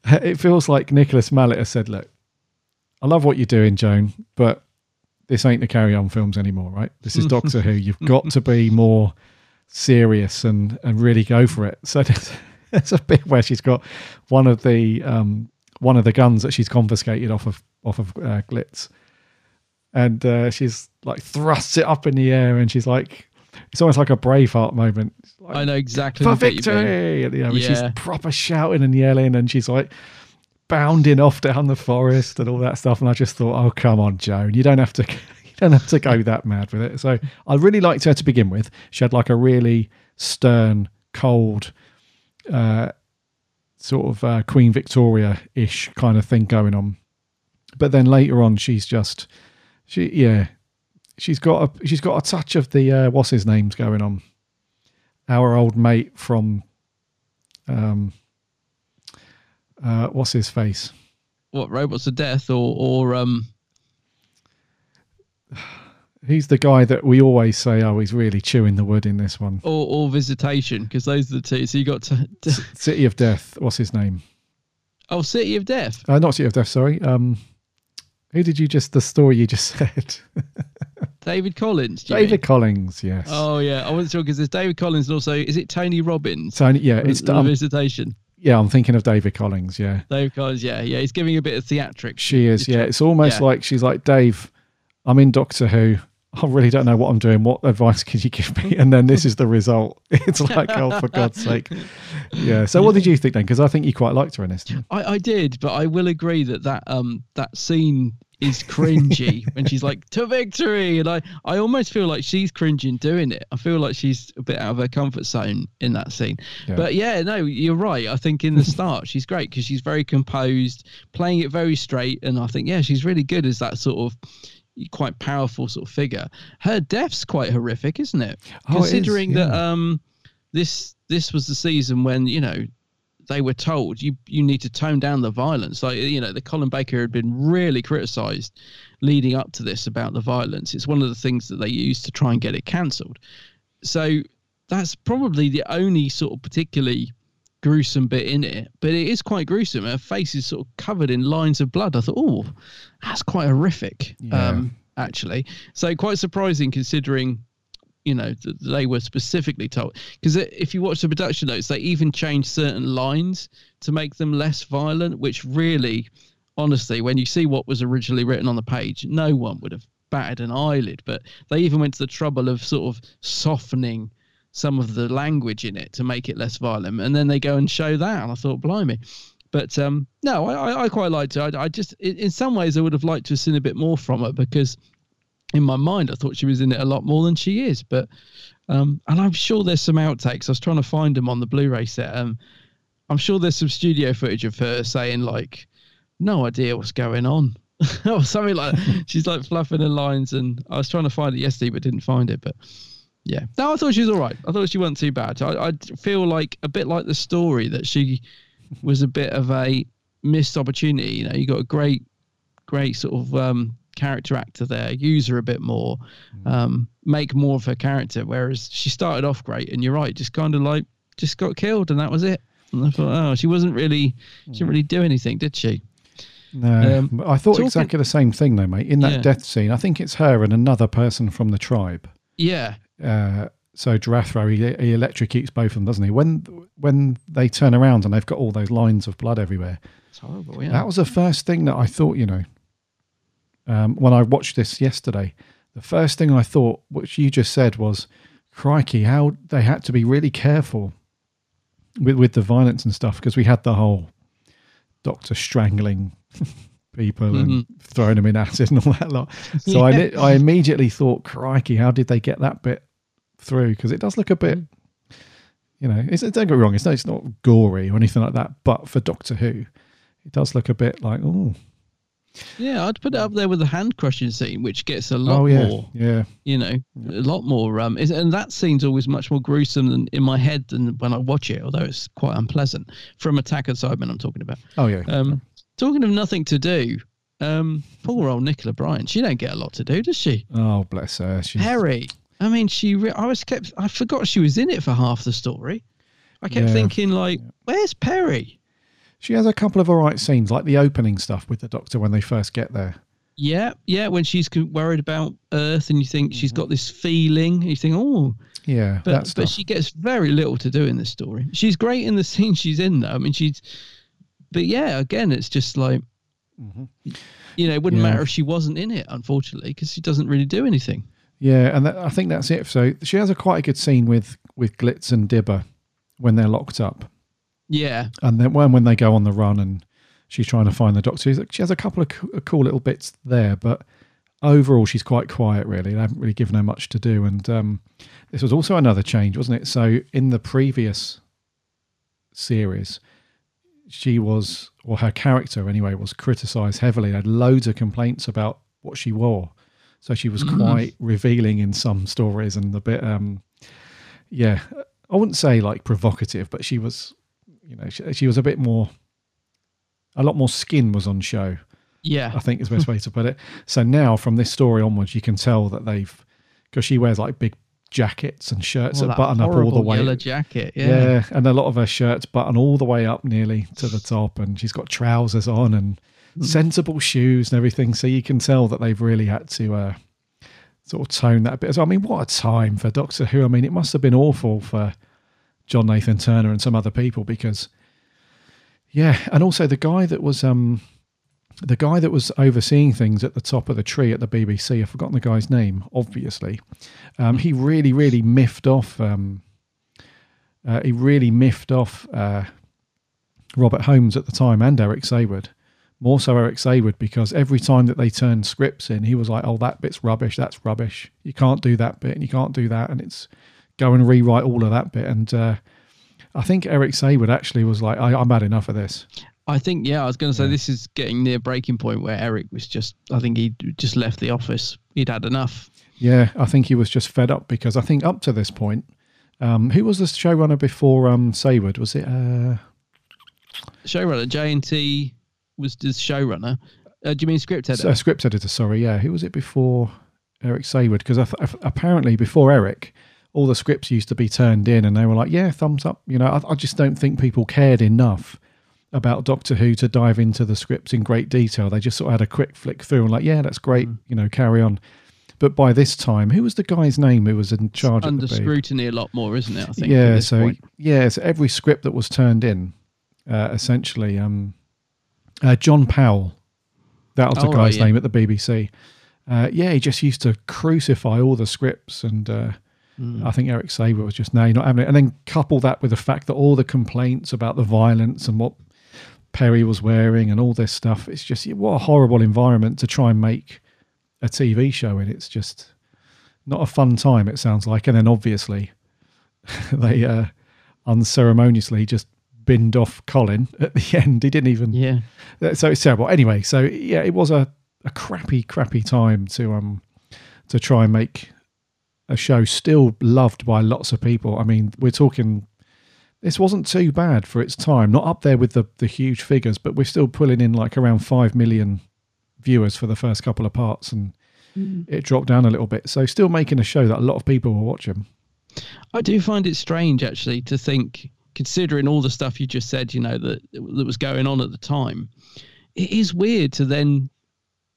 It feels like Nicholas Mallett has said, "Look, I love what you're doing, Joan, but this ain't the Carry On films anymore, right? This is Doctor Who. You've got to be more serious and and really go for it." So there's, there's a bit where she's got one of the um one of the guns that she's confiscated off of off of uh, Glitz, and uh, she's like thrusts it up in the air, and she's like. It's almost like a Braveheart moment. Like, I know exactly for the bit you mean. victory. You know, and she's proper shouting and yelling, and she's like bounding off down the forest and all that stuff. And I just thought, oh come on, Joan, you don't have to, you don't have to go that mad with it. So I really liked her to begin with. She had like a really stern, cold, uh, sort of uh, Queen Victoria ish kind of thing going on. But then later on, she's just, she yeah, she's got a she's got a touch of the uh, what's his name's going on. Our old mate from, um, uh, what's his face? What robots of death or or um He's the guy that we always say, oh, he's really chewing the wood in this one. or, or visitation because those are the two. So you got to, to City of Death. What's his name? oh City of Death. Uh, not City of Death. Sorry. Um, who did you just the story you just said? David Collings. David mean? Collings. Yes. Oh yeah, I wasn't sure because there's David Collings and also is it Tony Robbins? Tony. Yeah, it's the um, visitation. yeah. I'm thinking of David Collings. Yeah. David Collings, yeah, yeah, he's giving a bit of theatrics. She is, yeah. It's almost Yeah. like she's like, Dave, I'm in Doctor Who. I really don't know what I'm doing. What advice could you give me? And then this is the result. It's like, oh, for God's sake. Yeah. So, what did you think then? Because I think you quite liked her in this. I, I did, but I will agree that that um that scene is cringy when she's like to victory! And I, I almost feel like she's cringing doing it. I feel like she's a bit out of her comfort zone in that scene. Yeah. but yeah no you're right. I think in the start she's great because she's very composed playing it very straight and i think yeah she's really good as that sort of quite powerful sort of figure. Her death's quite horrific isn't it? Oh, it is, considering that um this this was the season when you know they were told you you need to tone down the violence. Like you know, the Colin Baker had been really criticised leading up to this about the violence. It's one of the things that they used to try and get it cancelled. So that's probably the only sort of particularly gruesome bit in it, but it is quite gruesome. Her face is sort of covered in lines of blood. I thought, oh, that's quite horrific. Yeah. Um, actually, so quite surprising considering you know they were specifically told because if you watch the production notes they even changed certain lines to make them less violent which really honestly when you see what was originally written on the page no one would have batted an eyelid but they even went to the trouble of sort of softening some of the language in it to make it less violent and then they go and show that and i thought blimey. But um no i I- quite liked it. I, I just in some ways i would have liked to have seen a bit more from it because in my mind, I thought she was in it a lot more than she is. But um, and I'm sure there's some outtakes. I was trying to find them on the Blu-ray set. Um, I'm sure there's some studio footage of her saying like, "No idea what's going on," or something like. That. She's like fluffing her lines, and I was trying to find it yesterday, but didn't find it. But yeah, no, I thought she was all right. I thought she wasn't too bad. I, I feel like a bit like the story that she was a bit of a missed opportunity. You know, you got a great, great sort of um, character actor there. Use her a bit more, um, make more of her character. Whereas she started off great, and you're right, just kind of like just got killed, and that was it. And I thought, oh, she wasn't really, she didn't really do anything, did she? No, Um, I thought talking- exactly the same thing though, mate. In that Yeah. death scene, I think it's her and another person from the tribe. Yeah, Uh, so Drathro, he, he electrocutes both of them, doesn't he? When when they turn around and they've got all those lines of blood everywhere, it's horrible. Yeah, that was the first thing that I thought. You know, um, when I watched this yesterday, the first thing I thought, which you just said, was, "Crikey, how they had to be really careful with with the violence and stuff," because we had the whole doctor strangling people and Mhm. throwing them in acid and all that lot. So I Yeah. li- I immediately thought, "Crikey, how did they get that bit through?" Because it does look a bit. You know, it's, don't get me wrong. It's not, it's not gory or anything like that. But for Doctor Who, it does look a bit like, oh, yeah, I'd put it up there with the hand crushing scene, which gets a lot oh yeah, more. yeah. you know, a lot more. Um, is, and that scene's always much more gruesome than in my head than when I watch it, although it's quite unpleasant. From Attack of Cybermen, I'm talking about. Oh yeah. Um, talking of nothing to do, um, poor old Nicola Bryant. She don't get a lot to do, does she? Oh bless her. She's, Harry. I mean, she. Re- I was kept. I forgot she was in it for half the story. I kept Yeah. thinking, like, where's Peri? She has a couple of alright scenes, like the opening stuff with the Doctor when they first get there. Yeah, yeah. When she's worried about Earth, and you think she's got this feeling, you think, oh, Yeah, but that but she gets very little to do in this story. She's great in the scene she's in, though. I mean, she's, but yeah, again, it's just like, you know, it wouldn't Mm-hmm. Yeah. matter if she wasn't in it, unfortunately, because she doesn't really do anything. Yeah, and that, I think that's it. So she has a quite a good scene with with Glitz and Dibber when they're locked up, Yeah, and then when when they go on the run and she's trying to find the Doctor. She has a couple of cool little bits there, but overall she's quite quiet. Really, they haven't really given her much to do. And um, this was also another change, wasn't it? So in the previous series, she was, or her character anyway, was criticised heavily. Had loads of complaints about what she wore. So she was Mhm. quite revealing in some stories and a bit, um, yeah, I wouldn't say like provocative, but she was, you know, she, she was a bit more, a lot more skin was on show. yeah, I think is the best way to put it. So now from this story onwards, you can tell that they've, because she wears like big jackets and shirts Well, that that button up all the way. yellow jacket. Yeah. Yeah, and a lot of her shirts button all the way up nearly to the top, and she's got trousers on and Hmm. sensible shoes and everything. So you can tell that they've really had to uh, sort of tone that a bit. So I mean, what a time for Doctor Who! I mean, it must have been awful for John Nathan Turner and some other people because, yeah, and also the guy that was um the guy that was overseeing things at the top of the tree at the BBC. I've forgotten the guy's name. Obviously, um, he really, really miffed off. Um, uh, he really miffed off uh, Robert Holmes at the time and Eric Saward more so Eric Saward because every time that they turned scripts in, he was like, "Oh, that bit's rubbish. That's rubbish. You can't do that bit, and you can't do that, and it's go and rewrite all of that bit." And uh, I think Eric Saward actually was like, I, "I'm had enough of this." I think yeah, I was going to say this is getting near breaking point where Eric was just. I think he just left the office. He'd had enough. Yeah, I think he was just fed up because I think up to this point, um, who was the showrunner before um, Saward? Was it? Uh, Showrunner JNT was the showrunner. Uh, do you mean script editor? uh, script editor, sorry. Yeah, who was it before Eric Saward? Because I th- apparently before Eric, all the scripts used to be turned in, and they were like, "Yeah, thumbs up." You know, I, I just don't think people cared enough about Doctor Who to dive into the scripts in great detail. They just sort of had a quick flick through and like, "Yeah, that's great." Mm. You know, carry on. But by this time, who was the guy's name who was in charge? under at the scrutiny a lot more, isn't it? I think. yeah so point. yeah so every script that was turned in uh, essentially um uh, john powell that was the Oh, right, guy's yeah. name at the bbc uh, yeah he just used to crucify all the scripts and uh, Hmm. i think eric saward was just no you're not having it and then couple that with the fact that all the complaints about the violence and what peri was wearing and all this stuff it's just what a horrible environment to try and make a tv show in it's just not a fun time it sounds like and then obviously they uh, unceremoniously just binned off Colin at the end. He didn't even. Yeah. So it's terrible. Anyway, so yeah, it was a, a crappy, crappy time to um to try and make a show still loved by lots of people. I mean, we're talking. This wasn't too bad for its time. Not up there with the the huge figures, but we're still pulling in like around five million viewers for the first couple of parts, and Mm. it dropped down a little bit. So still making a show that a lot of people were watching. I do find it strange actually to think, considering all the stuff you just said, you know, that that was going on at the time. It is weird to then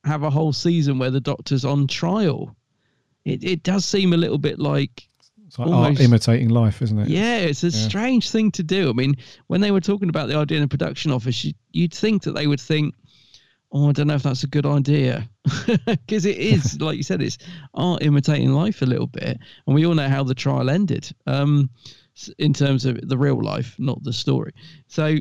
have a whole season where the Doctor's on trial. It it does seem a little bit like It's like art imitating life, isn't it? yeah, it's a Yeah. strange thing to do. I mean, when they were talking about the idea in the production office, you, you'd think that they would think, "Oh, I don't know if that's a good idea," because it is, like you said, it's art imitating life a little bit, and we all know how the trial ended, um, in terms of the real life, not the story. So,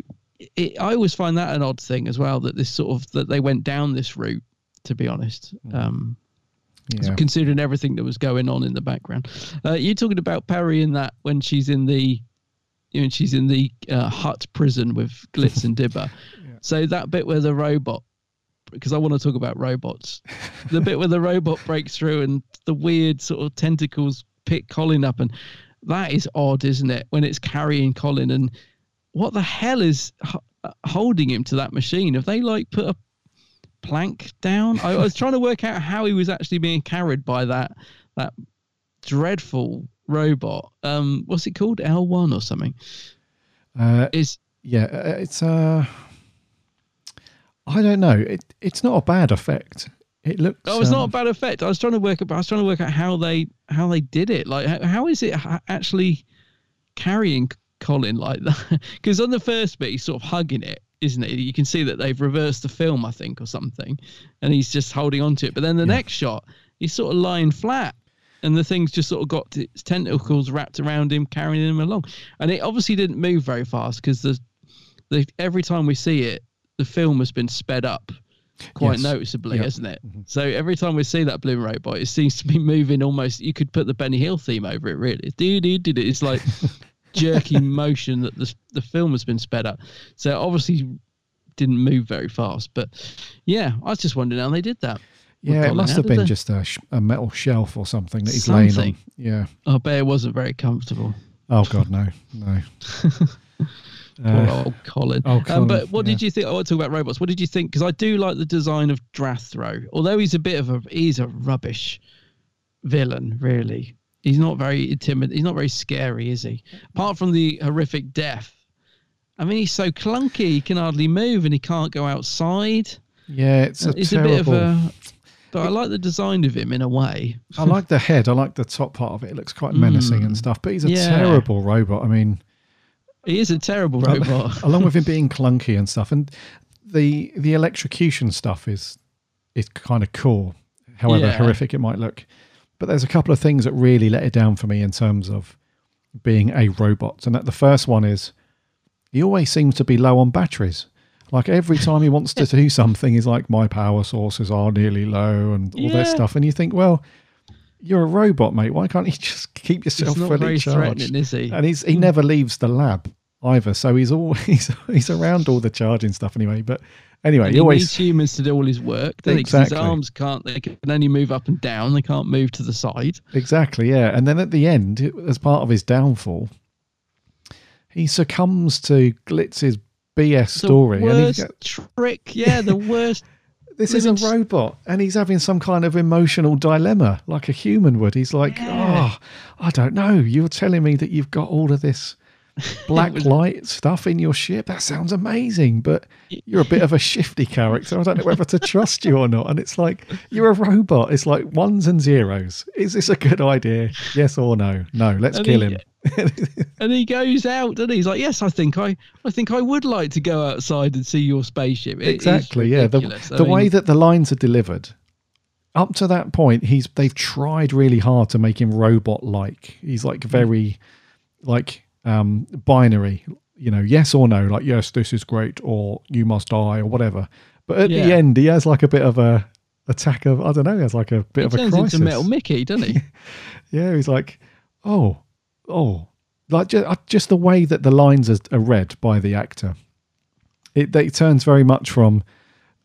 it, I always find that an odd thing as well that this sort of that they went down this route. To be honest, um, Yeah. considering everything that was going on in the background. Uh, you're talking about Peri in that when she's in the, you know, she's in the uh, hut prison with Glitz and Dibber. So that bit where the robot, because I want to talk about robots, the bit where the robot breaks through and the weird sort of tentacles pick Colin up, and that is odd, isn't it? When it's carrying Colin, and what the hell is h- holding him to that machine? Have they like put a plank down. I, I was trying to work out how he was actually being carried by that that dreadful robot. Um, what's it called? L one or something? Uh, is yeah, uh, it's uh, I don't know. It it's not a bad effect. It looks. Oh, it's not a um, bad effect. I was trying to work. I was trying to work out how they how they did it. Like, how, how is it actually carrying Colin like that? Because on the first bit, he's sort of hugging it, isn't it? You can see that they've reversed the film, I think, or something, and he's just holding on to it. But then the next shot, he's sort of lying flat, and the thing's just sort of got its tentacles wrapped around him, carrying him along. And it obviously didn't move very fast because the the every time we see it, the film has been sped up quite Yes. noticeably, Yeah. hasn't it? Mm-hmm. So every time we see that blue robot, it seems to be moving almost. You could put the Benny Hill theme over it. Really. It's like jerky motion that the the film has been sped up. So obviously didn't move very fast. But yeah, I was just wondering how they did that. Yeah, it must have been they- just a, sh- a metal shelf or something that he's laying on. Yeah. I bet it wasn't very comfortable. Oh God, no, no. Poor Uh, old Colin. oh, Um, Colin, but what yeah. did you think? I want to talk about robots. What did you think? Because I do like the design of Drathro. Although he's a bit of a he's a rubbish villain, really. He's not very intimidating. He's not very scary, is he? Apart from the horrific death. I mean, he's so clunky. He can hardly move, and he can't go outside. Yeah, it's a It's terrible. a bit of a. But I like the design of him in a way. I like the head. I like the top part of it. It looks quite menacing Mm. and stuff. But he's a Yeah. terrible robot. I mean, He is a terrible robot. along with him being clunky and stuff, and the the electrocution stuff is is kind of cool. However Yeah. horrific it might look, but there's a couple of things that really let it down for me in terms of being a robot. And that the first one is he always seems to be low on batteries. Like every time he wants to do something, he's like, "My power sources are nearly low," and all that Yeah. stuff. And you think, well, you're a robot, mate. Why can't you just keep yourself not fully very charged? is he? And he's he hmm. never leaves the lab either, so he's always he's around all the charging stuff anyway. But anyway, And he always needs humans to do all his work. doesn't he? 'Cause Exactly. His arms can't. They can only move up and down. They can't move to the side. Exactly, yeah. And then at the end, as part of his downfall, he succumbs to Glitz's BS story. The and he worst go- trick. Yeah, the worst. this is a robot, and he's having some kind of emotional dilemma, like a human would. He's like, "Oh, I don't know. You're telling me that you've got all of this black light stuff in your ship. That sounds amazing, but you're a bit of a shifty character. I don't know whether to trust you or not." And it's like, "You're a robot. It's like ones and zeros. Is this a good idea? Yes or no? No. Let's And kill he- him." and he goes out, and he's like, "Yes, I think I, I think I would like to go outside and see your spaceship." It exactly yeah the, the mean, way that the lines are delivered up to that point he's they've tried really hard to make him robot like he's like mm. very like um binary you know yes or no like yes this is great or you must die or whatever. But at the end he has like a bit of a attack of i don't know he has like a bit he of a turns crisis. Into Metal Mickey, doesn't he? yeah he's like oh oh. Like just, just the way that the lines are, are read by the actor. It, it turns very much from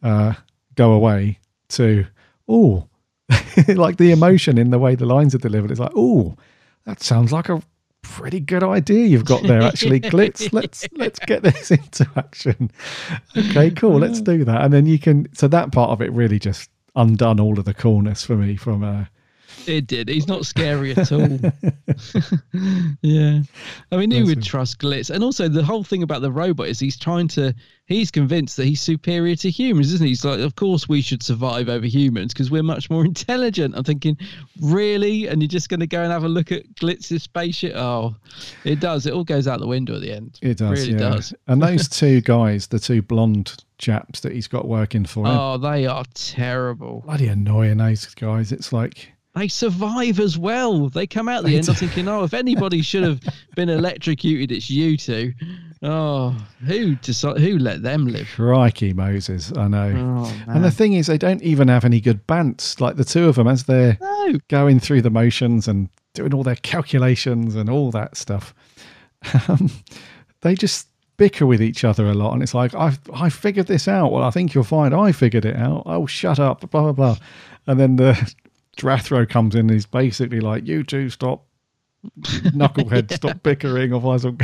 uh, go away to oh like the emotion in the way the lines are delivered it's like oh that sounds like a pretty good idea you've got there actually. Glitz let's let's get this into action. Okay cool let's do that. And then you can so that part of it really just undone all of the coolness for me from uh It did. He's not scary at all. yeah. I mean, who Bless would trust Glitz? And also, the whole thing about the robot is he's trying to, he's convinced that he's superior to humans, isn't he? He's like, of course we should survive over humans because we're much more intelligent. I'm thinking, really? And you're just going to go and have a look at Glitz's spaceship? Oh, it does. It all goes out the window at the end. It does, really yeah. does. and those two guys, the two blonde chaps that he's got working for him, Oh, they are terrible. bloody annoying. Those guys, it's like They survive as well. They come out the end. I'm thinking, oh, if anybody should have been electrocuted, it's you two. Oh, who decide, Who let them live? crikey, Moses. I know. Oh, and the thing is, they don't even have any good bants. Like the two of them, as they're No. going through the motions and doing all their calculations and all that stuff, um, they just bicker with each other a lot. And it's like, I I figured this out. Well, I think you'll find I figured it out. Oh, shut up. Blah blah blah. And then the Drathro comes in and he's basically like, "You two stop." Knucklehead, stop bickering, otherwise I'm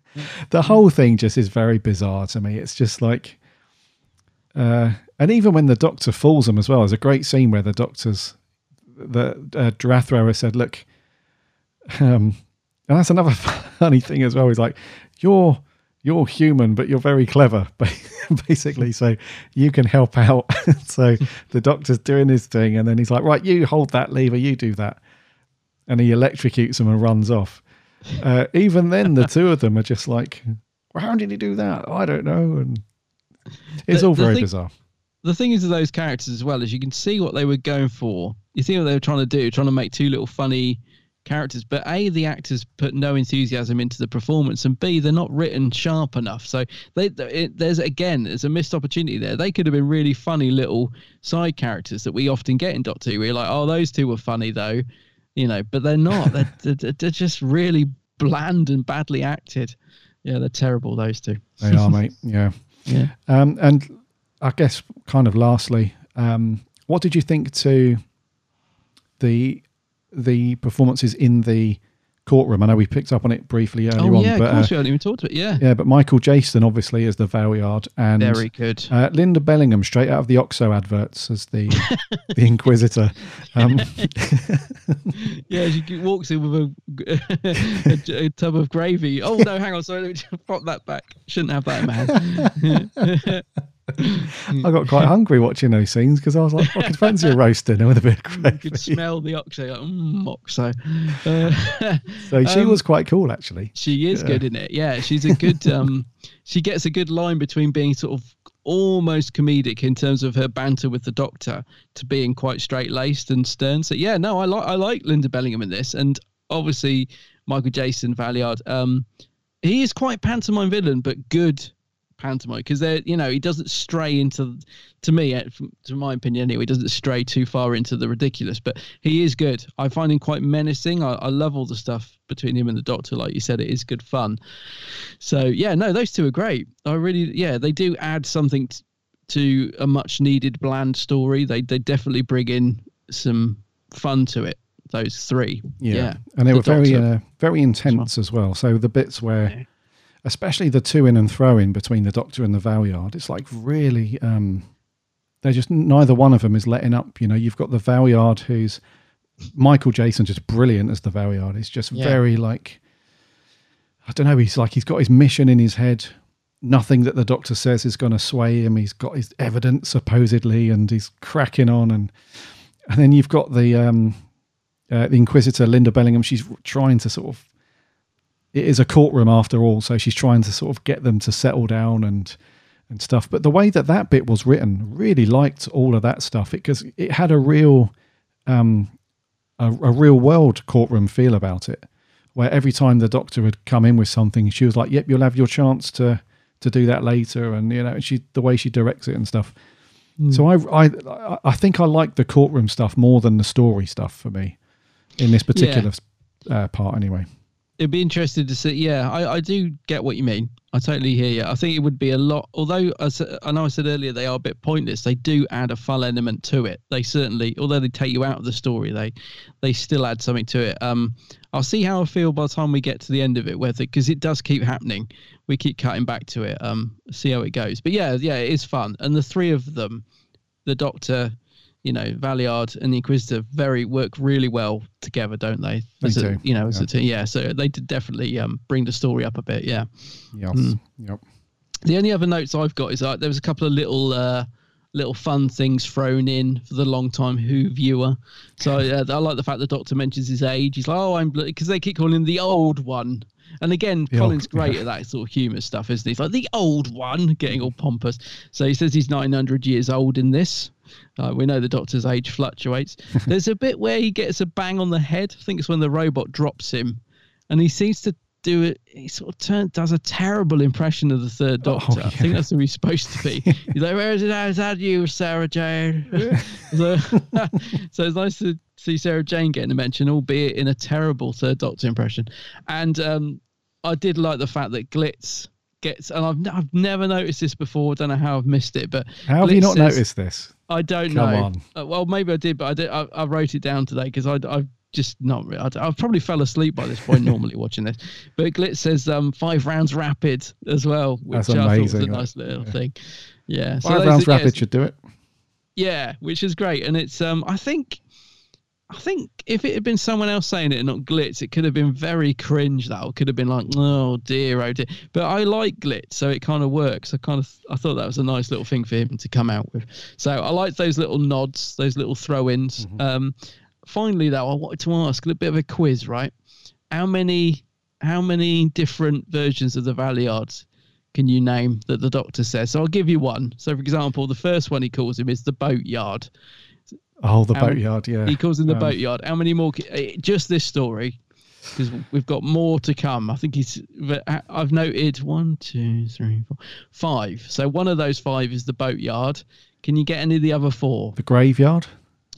the whole thing just is very bizarre to me. It's just like, uh, and even when the doctor fools him as well, there's a great scene where the doctor's the uh, Drathro has said, "Look," um, and that's another funny thing as well. He's like, "You're you're human, but you're very clever," basically. So you can help out. so the doctor's doing his thing, and then he's like, "Right, you hold that lever, you do that," and he electrocutes him and runs off. Uh, even then, the two of them are just like, well, "How did he do that? I don't know." And it's The- all very thing- bizarre. The thing is with those characters as well is you can see what they were going for. You see what they were trying to do, trying to make two little funny characters. But a, the actors put no enthusiasm into the performance, and b, they're not written sharp enough. So they, it, there's again, there's a missed opportunity there. They could have been really funny little side characters that we often get in Doctor Who. You're like, oh, those two were funny though, you know, but they're not. they're, they're, they're just really bland and badly acted. Yeah, they're terrible. Those two. They are, mate. Yeah. Yeah. Um, and I guess, kind of lastly, um, what did you think to the the performances in the courtroom? I know we picked up on it briefly earlier oh on, yeah, but of course uh, we haven't even talked about it. Yeah. yeah, but Michael Jayston obviously is the Valeyard, and Very good. Uh, Linda Bellingham, straight out of the Oxo adverts, as the the Inquisitor. Um, Yeah, she walks in with a, a, a tub of gravy. Oh no, hang on, sorry, let me just pop that back. Shouldn't have that in my hand. I got quite hungry watching those scenes because I was like, I could fancy a roast dinner with a bit of gravy. you could smell the oxo. Like, mm, oxo. Uh, So she um, was quite cool, actually. She is Yeah. good in it. Yeah, she's a good. um She gets a good line between being sort of almost comedic in terms of her banter with the Doctor to being quite straight laced and stern. So yeah, no, I like I like Linda Bellingham in this, and obviously Michael Jayston Valeyard. Um, he is quite pantomime villain, but good pantomime because they're you know he doesn't stray into to me to my opinion anyway he doesn't stray too far into the ridiculous but he is good. I find him quite menacing. I, I love all the stuff between him and the doctor like you said it is good fun. So yeah no those two are great. I really yeah they do add something t- to a much needed bland story. They they definitely bring in some fun to it those three. Yeah, and they The were very uh, very intense as well. So the bits where, especially the two in and throw in between the Doctor and the Valeyard, it's like really. Um, they're just neither one of them is letting up. You know, you've got the Valeyard who's Michael Jayston, just brilliant as the Valeyard. He's just Yeah. very like. I don't know. He's like he's got his mission in his head. Nothing that the Doctor says is going to sway him. He's got his evidence supposedly, and he's cracking on and. And then you've got the um, uh, the Inquisitor Lynda Bellingham. She's trying to sort of. It is a courtroom after all, so she's trying to sort of get them to settle down and and stuff. But the way that that bit was written, really liked all of that stuff because it had a real, um, a, a real world courtroom feel about it, where every time the Doctor would come in with something, she was like, "Yep, you'll have your chance to to do that later," and you know, she the way she directs it and stuff. So I, I I think I like the courtroom stuff more than the story stuff for me in this particular uh, part anyway. It'd be interesting to see. Yeah, I, I do get what you mean. I totally hear you. I think it would be a lot. Although as I know I said earlier, they are a bit pointless. They do add a fun element to it. They certainly, although they take you out of the story, they they still add something to it. Um, I'll see how I feel by the time we get to the end of it, whether because it does keep happening. We keep cutting back to it. Um, see how it goes. But yeah, yeah, it is fun. And the three of them, the Doctor, you know, Valeyard and the Inquisitor, very work really well together, don't they? As a- you know, as yeah. a team. Yeah, so they did definitely um, bring the story up a bit. Yeah. Yes. Mm. Yep. The only other notes I've got is uh, there was a couple of little uh, little fun things thrown in for the long time Who viewer. So uh, I like the fact the Doctor mentions his age. He's like, oh, I'm because they keep calling him the old one. And again, The Colin's old- great yeah. at that sort of humour stuff, isn't he? He's like the old one, getting all pompous. So he says he's 900 years old in this. Uh, we know the Doctor's age fluctuates. There's a bit where he gets a bang on the head. I think it's when the robot drops him, and he seems to do it. He sort of turn, does a terrible impression of the Third Doctor. I think that's who he's supposed to be. He's like, "Where is it? Is that you, Sarah Jane?" so, so it's nice to see Sarah Jane getting a mention, albeit in a terrible Third Doctor impression. And um, I did like the fact that Glitz gets, and I've, I've never noticed this before. I don't know how I've missed it, but How have you not says- noticed this? I don't Come know. Uh, well, maybe I did, but I did. I, I wrote it down today because I I just not. I, I probably fell asleep by this point normally watching this. But Glitz says um five rounds rapid as well, which That's I thought was a nice little yeah. thing. Yeah, Five those rounds are- yeah, rapid should do it. yeah, which is great, and it's um I think. I think if it had been someone else saying it and not Glitz, it could have been very cringe. That it could have been like, oh dear, oh dear. But I like Glitz, so it kind of works. I kind of I thought that was a nice little thing for him to come out with. So I like those little nods, those little throw-ins. Um, finally, though, I wanted to ask a little bit of a quiz. Right, how many how many different versions of the Valeyards can you name that the Doctor says? So I'll give you one. So, for example, the first one he calls him is the boatyard. Oh, the How- boatyard, yeah. He calls him the Um, boatyard. How many more? eh, Just this story, because we've got more to come. I think he's. I- I've noted one, two, three, four, five. So one of those five is the boatyard. Can you get any of the other four? The graveyard.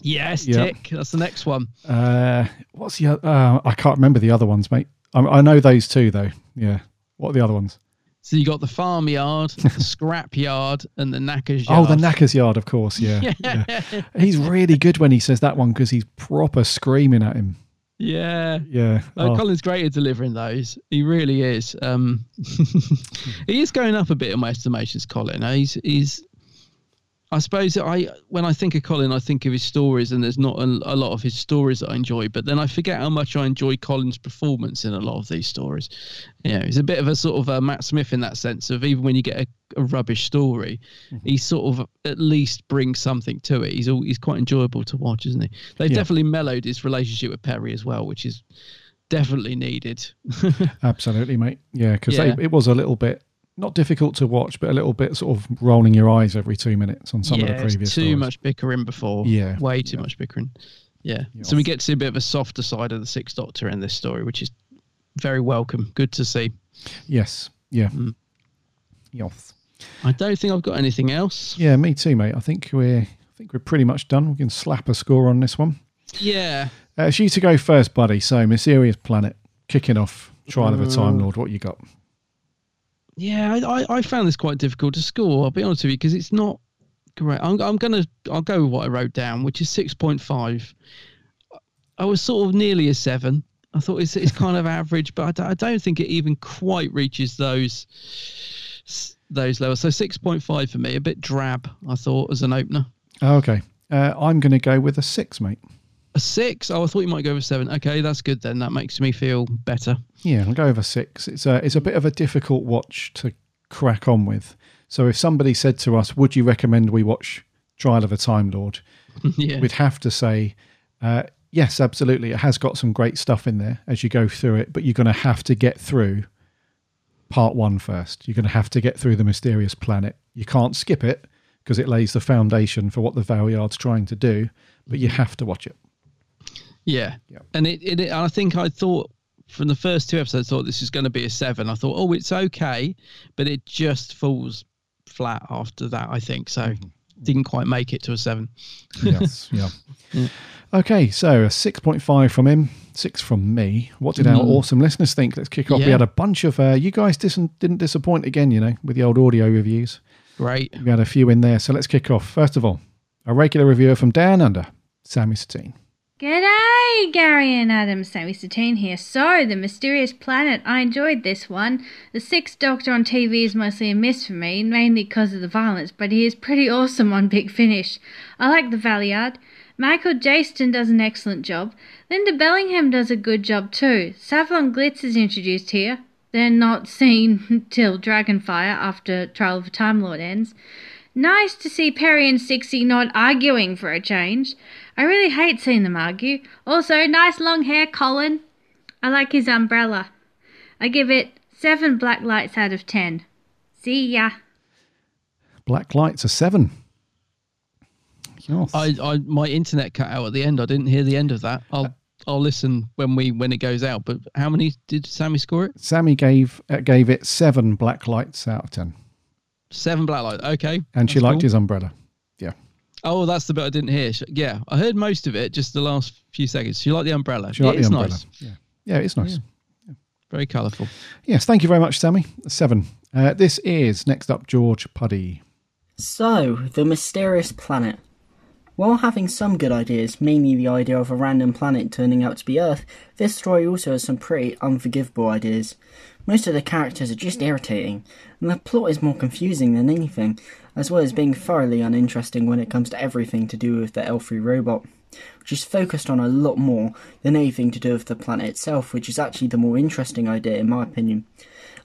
Yes, Yeah. tick. That's the next one. Uh, what's the? Uh, I can't remember the other ones, mate. I, I know those two though. Yeah. What are the other ones? So you got the farmyard, the scrap yard, and the knackers yard. Oh, the Knackers Yard, of course. Yeah. Yeah. yeah. He's really good when he says that one because he's proper screaming at him. Yeah. Yeah. No, Oh. Colin's great at delivering those. He really is. Um, he is going up a bit in my estimations, Colin. Uh, He's he's. I suppose I when I think of Colin, I think of his stories, and there's not a, a lot of his stories that I enjoy. But then I forget how much I enjoy Colin's performance in a lot of these stories. You know, he's a bit of a sort of a Matt Smith in that sense of even when you get a, a rubbish story, mm-hmm. he sort of at least brings something to it. He's all, he's quite enjoyable to watch, isn't he? They've Yeah. definitely mellowed his relationship with Peri as well, which is definitely needed. Absolutely, mate. Yeah, because Yeah. it was a little bit not difficult to watch, but a little bit sort of rolling your eyes every two minutes on some yeah, of the previous. too stories. much bickering before. Yeah, way too much bickering. Yeah. So we get to see a bit of a softer side of the Sixth Doctor in this story, which is very welcome. Good to see. Yes. Yeah. Mm. Yes. I don't think I've got anything else. Yeah, me too, mate. I think we're I think we're pretty much done. We can slap a score on this one. Yeah. Uh, it's you to go first, buddy. So, Mysterious Planet, kicking off Trial of a Time Uh, Lord. What you got? Yeah, I, I, I found this quite difficult to score. I'll be honest with you because it's not great. I'm, I'm gonna I'll go with what I wrote down, which is six point five. I was sort of nearly a seven. I thought it's it's kind of average, but I don't, think it even quite reaches those those levels. So six point five for me, a bit drab. I thought as an opener. Okay. Uh, I'm going to go with a six, mate. A six? Oh, I thought you might go with seven. Okay, that's good then. That makes me feel better. Yeah, I'll go over six. It's a it's a bit of a difficult watch to crack on with. So if somebody said to us, "Would you recommend we watch Trial of a Time Lord?" Yeah. we'd have to say, uh, "Yes, absolutely. It has got some great stuff in there as you go through it, but you're going to have to get through part one first. You're going to have to get through the mysterious planet. You can't skip it because it lays the foundation for what the Valeyard's trying to do, but you have to watch it." Yeah. And it, it, I think I thought from the first two episodes, I thought this is going to be a seven. I thought, oh, it's okay, but it just falls flat after that. I think so. Didn't quite make it to a seven. yes, yeah. Okay, so a 6.5 from him, six from me. What did our Mm. awesome listeners think? Let's kick off. We had a bunch of, uh, you guys dis- didn't disappoint again, you know, with the old audio reviews. Great. We had a few in there. So let's kick off. First of all, a regular reviewer from Down Under, Sammy Satine. G'day, Gary and Adam. Sammy Satine here. So, The Mysterious Planet. I enjoyed this one. The Sixth Doctor on TV is mostly a miss for me, mainly because of the violence, but he is pretty awesome on Big Finish. I like the Valeyard. Michael Jayston does an excellent job. Lynda Bellingham does a good job too. Sabalom Glitz is introduced here. They're not seen till Dragonfire after Trial of a Time Lord ends. Nice to see Peri and Sixie not arguing for a change. I really hate seeing them argue. Also, nice long hair, Colin. I like his umbrella. I give it seven black lights out of ten. See ya. Black Lights, are seven. Yes. I, I, my internet cut out at the end. I didn't hear the end of that. I'll, I'll listen when we when it goes out. But how many did Sammy score it? Sammy gave uh, gave it seven Black Lights out of 10. Seven black lights. Okay. And she that's liked cool. his umbrella. Yeah. Oh, that's the bit I didn't hear. Yeah, I heard most of it. Just the last few seconds. She liked the umbrella. She liked It the umbrella. Nice. Yeah. Yeah, it's nice. Very colourful. Yes, thank you very much, Sammy. Seven. Uh, this is next up George Puddy. So, the mysterious planet. While having some good ideas, mainly the idea of a random planet turning out to be Earth, this story also has some pretty unforgivable ideas. Most of the characters are just irritating, and the plot is more confusing than anything, as well as being thoroughly uninteresting when it comes to everything to do with the L3 robot, which is focused on a lot more than anything to do with the planet itself, which is actually the more interesting idea in my opinion.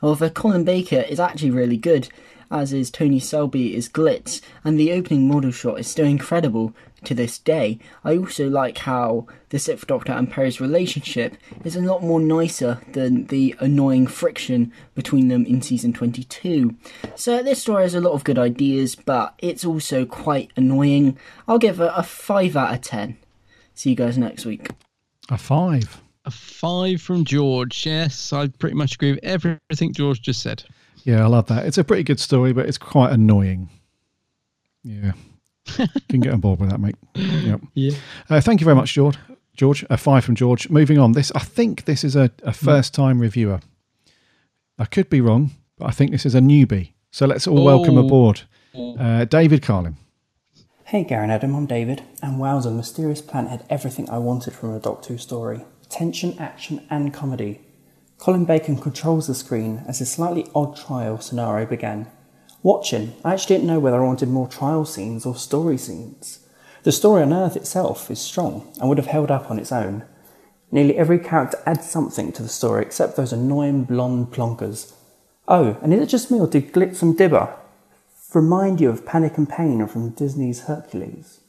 However, Colin Baker is actually really good, as is Tony Selby is Glitz, and the opening model shot is still incredible to this day. I also like how the Sixth Doctor and Peri's relationship is a lot more nicer than the annoying friction between them in season 22. So this story has a lot of good ideas, but it's also quite annoying. I'll give it a 5 out of 10. See you guys next week. A five. A five from George. Yes, I pretty much agree with everything George just said. Yeah, I love that. It's a pretty good story, but it's quite annoying. Yeah. Can get on board with that, mate. Yep. Yeah. Uh, thank you very much, George. George, a five from George. Moving on. This, I think, this is a, a first-time reviewer. I could be wrong, but I think this is a newbie. So let's all welcome Oh. aboard uh, David Carlin. Hey Gary and Adam, I'm David, and wowza, the Mysterious Planet had everything I wanted from a Doctor Who story. Tension, action, and comedy. Colin Baker controls the screen as a slightly odd trial scenario began. Watching, I actually didn't know whether I wanted more trial scenes or story scenes. The story on Earth itself is strong and would have held up on its own. Nearly every character adds something to the story except those annoying blonde plonkers. Oh, and is it just me or did Glitz and Dibber remind you of Panic and Pain from Disney's Hercules?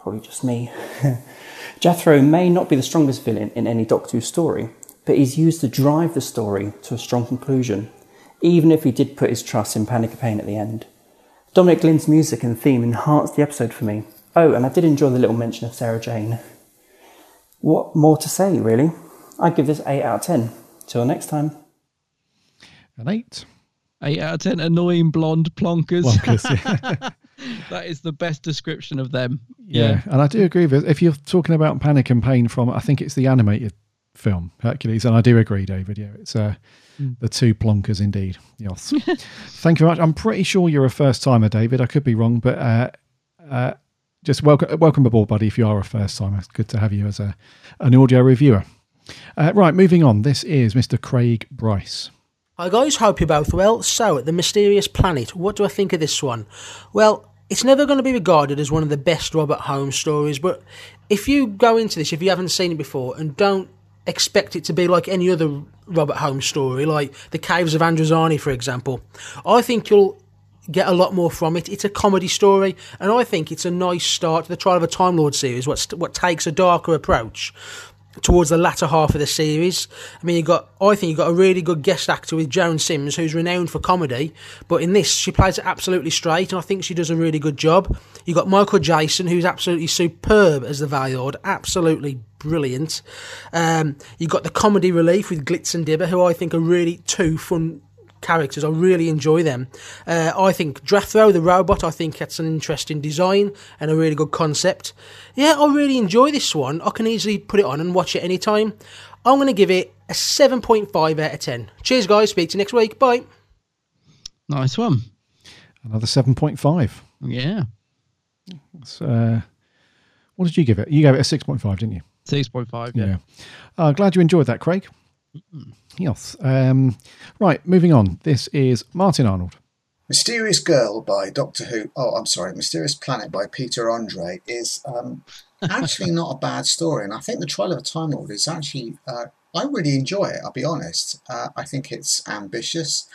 Probably just me. Drathro may not be the strongest villain in any Doctor Who story, but he's used to drive the story to a strong conclusion, even if he did put his trust in Panic and Pain at the end. Dominic Glynn's music and theme enhanced the episode for me. Oh, and I did enjoy the little mention of Sarah Jane. What more to say, really? I'd give this 8 out of 10. Till next time. An eight. Eight out of ten annoying blonde plonkers. Plonkers, that is the best description of them. Yeah. and I do agree with if you're talking about panic and pain from I think it's the animated film Hercules, and I do agree, David. Yeah, it's uh. The two plonkers indeed. Yes. Thank you very much. I'm pretty sure you're a first timer, David. I could be wrong, but uh, uh, just welcome welcome aboard, buddy. If you are a first timer, it's good to have you as a an audio reviewer. Uh, right, moving on. This is Mr. Craig Bryce. Hi guys, hope you're both well. So, The Mysterious Planet, what do I think of this one? Well, it's never going to be regarded as one of the best Robert Holmes stories, but if you go into this, if you haven't seen it before, and don't expect it to be like any other Robert Holmes story, like The Caves of Androzani, for example, I think you'll get a lot more from it. It's a comedy story, and I think it's a nice start to the Trial of a Time Lord series, what, what takes a darker approach towards the latter half of the series. I mean, you got I think you got a really good guest actor with Joan Sims, who's renowned for comedy, but in this she plays it absolutely straight, and I think she does a really good job. You got Michael Jayston, who's absolutely superb as the Valeyard, absolutely brilliant. Um, you got the comedy relief with Glitz and Dibber, who I think are really two fun characters. I really enjoy them. Uh, I think Drathro, the robot, I think that's an interesting design and a really good concept. Yeah, I really enjoy this one. I can easily put it on and watch it anytime. I'm going to give it a 7.5 out of 10. Cheers, guys. Speak to you next week. Bye. Nice one. Another seven point five. Yeah. That's, uh, what did you give it? You gave it a six point five, didn't you? Six point five. Yeah. Yeah. Uh, glad you enjoyed that, Craig. Yes. Um, right, moving on. This is Martin Arnold. Mysterious Girl by Doctor Who. Oh, I'm sorry. Mysterious Planet by Peter Andre is um, actually not a bad story, and I think the Trial of a Time Lord is actually. Uh, I really enjoy it. I'll be honest. Uh, I think it's ambitious.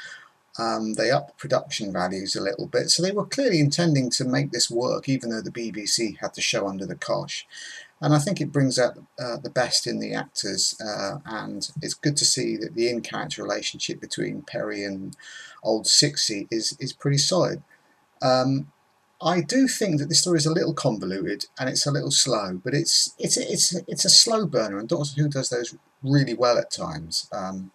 Um, they up production values a little bit, so they were clearly intending to make this work, even though the BBC had the show under the cosh. And I think it brings out uh, the best in the actors, uh, and it's good to see that the in-character relationship between Peri and Old Sixty is is pretty solid. Um, I do think that this story is a little convoluted and it's a little slow, but it's it's it's it's a slow burner, and Doctor Who does those really well at times. Um,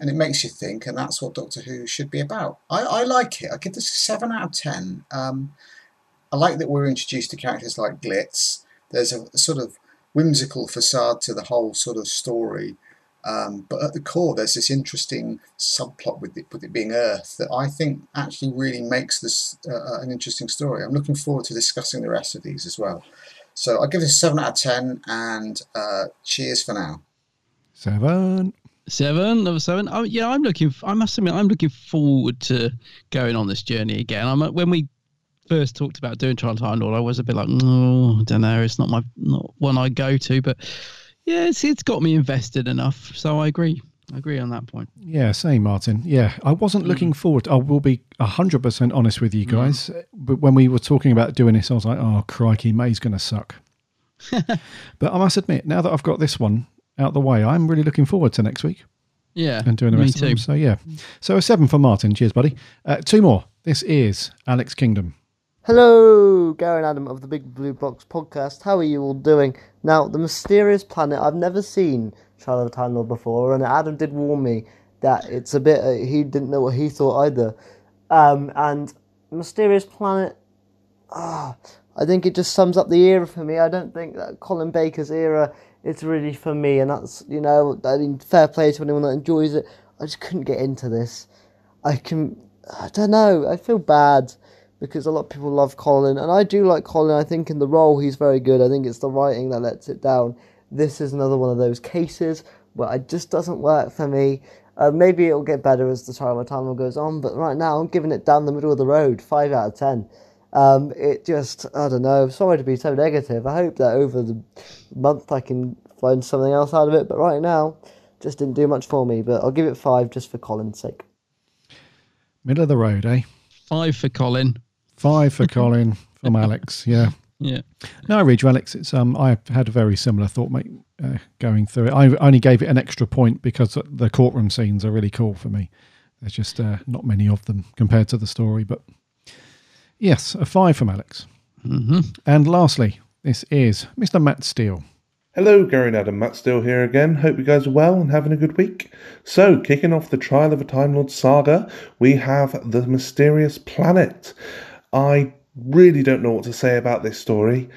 and it makes you think, and that's what Doctor Who should be about. I, I like it. I give this a seven out of ten. Um, I like that we're introduced to characters like Glitz. There's a, a sort of whimsical facade to the whole sort of story, um, but at the core, there's this interesting subplot with it, with it being Earth that I think actually really makes this uh, an interesting story. I'm looking forward to discussing the rest of these as well. So I give this a seven out of ten, and uh, cheers for now. Seven. Seven, number seven. Oh, yeah, I'm looking. I must admit, I'm looking forward to going on this journey again. I'm when we first talked about doing Trial Lord, I was a bit like, no, I don't know, it's not my not one I go to, but yeah, it's it's got me invested enough. So I agree. I agree on that point. Yeah, same, Martin. Yeah, I wasn't mm. looking forward. I will be hundred percent honest with you mm. guys. But when we were talking about doing this, I was like, "Oh crikey, May's going to suck." but I must admit, now that I've got this one out the way, I'm really looking forward to next week Yeah, and doing the me rest too. of them. So yeah, so a seven for Martin. Cheers, buddy. Uh, two more. This is Alex Kingdom. Hello, Gary and Adam of the Big Blue Box podcast. How are you all doing? Now, the mysterious planet, I've never seen Trial of before, and Adam did warn me that it's a bit, uh, he didn't know what he thought either. Um, and Mysterious Planet, ah, I think it just sums up the era for me. I don't think that Colin Baker's era is really for me, and that's, you know, I mean, fair play to anyone that enjoys it. I just couldn't get into this. I can, I don't know, I feel bad because a lot of people love Colin, and I do like Colin. I think in the role he's very good. I think it's the writing that lets it down. This is another one of those cases where it just doesn't work for me. Uh, maybe it'll get better as the trial of time goes on, but right now I'm giving it down the middle of the road, five out of ten. Um, it just, I don't know. Sorry to be so negative. I hope that over the month I can find something else out of it, but right now, just didn't do much for me. But I'll give it five just for Colin's sake. Middle of the road, eh? Five for Colin. Five for Colin from Alex. Yeah. Yeah. No, I read you, Alex. It's um, I had a very similar thought, mate, uh, going through it. I only gave it an extra point because the courtroom scenes are really cool for me. There's just uh, not many of them compared to the story, but yes, a five from Alex. Mm-hmm. And lastly, this is Mr. Matt Steele. Hello, Gary and Adam. Matt Steele here again. Hope you guys are well and having a good week. So, kicking off the Trial of a Time Lord saga, we have The Mysterious Planet. I really don't know what to say about this story.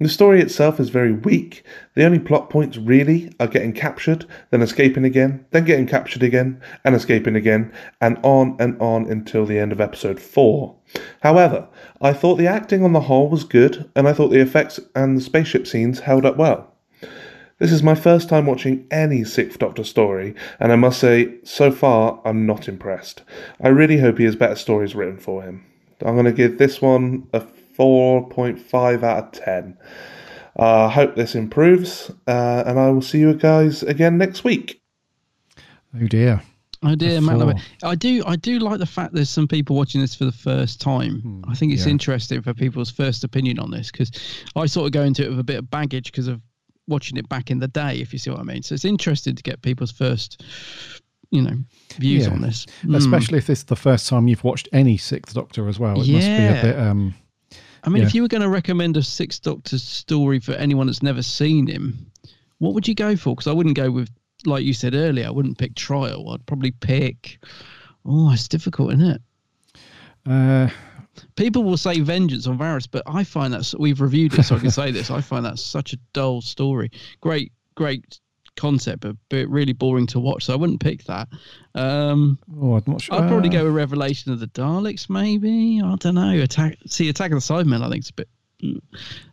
The story itself is very weak. The only plot points really are getting captured, then escaping again, then getting captured again, and escaping again, and on and on until the end of episode 4. However, I thought the acting on the whole was good, and I thought the effects and the spaceship scenes held up well. This is my first time watching any Sixth Doctor story, and I must say, so far, I'm not impressed. I really hope he has better stories written for him. I'm going to give this one a 4.5 out of 10. I uh, hope this improves, uh, and I will see you guys again next week. Oh dear. Oh dear, Matt I do, I do like the fact there's some people watching this for the first time. Hmm, I think it's yeah. interesting for people's first opinion on this because I sort of go into it with a bit of baggage because of watching it back in the day, if you see what I mean. So it's interesting to get people's first, you know, views yeah. on this, especially mm. if this is the first time you've watched any Sixth Doctor as well. It yeah. must be a bit. Um, I mean, yeah. if you were going to recommend a Sixth Doctor story for anyone that's never seen him, what would you go for? Because I wouldn't go with, like you said earlier, I wouldn't pick Trial. I'd probably pick. Oh, it's difficult, isn't it? Uh, People will say Vengeance on Varos, but I find that we've reviewed it, so I can say this. I find that such a dull story. Great, great concept, but, but really boring to watch. So I wouldn't pick that. Um, oh, I'm not sure. I'd probably go with Revelation of the Daleks, maybe. I don't know. Attack. See, Attack of the Cybermen. I think it's a bit. Mm,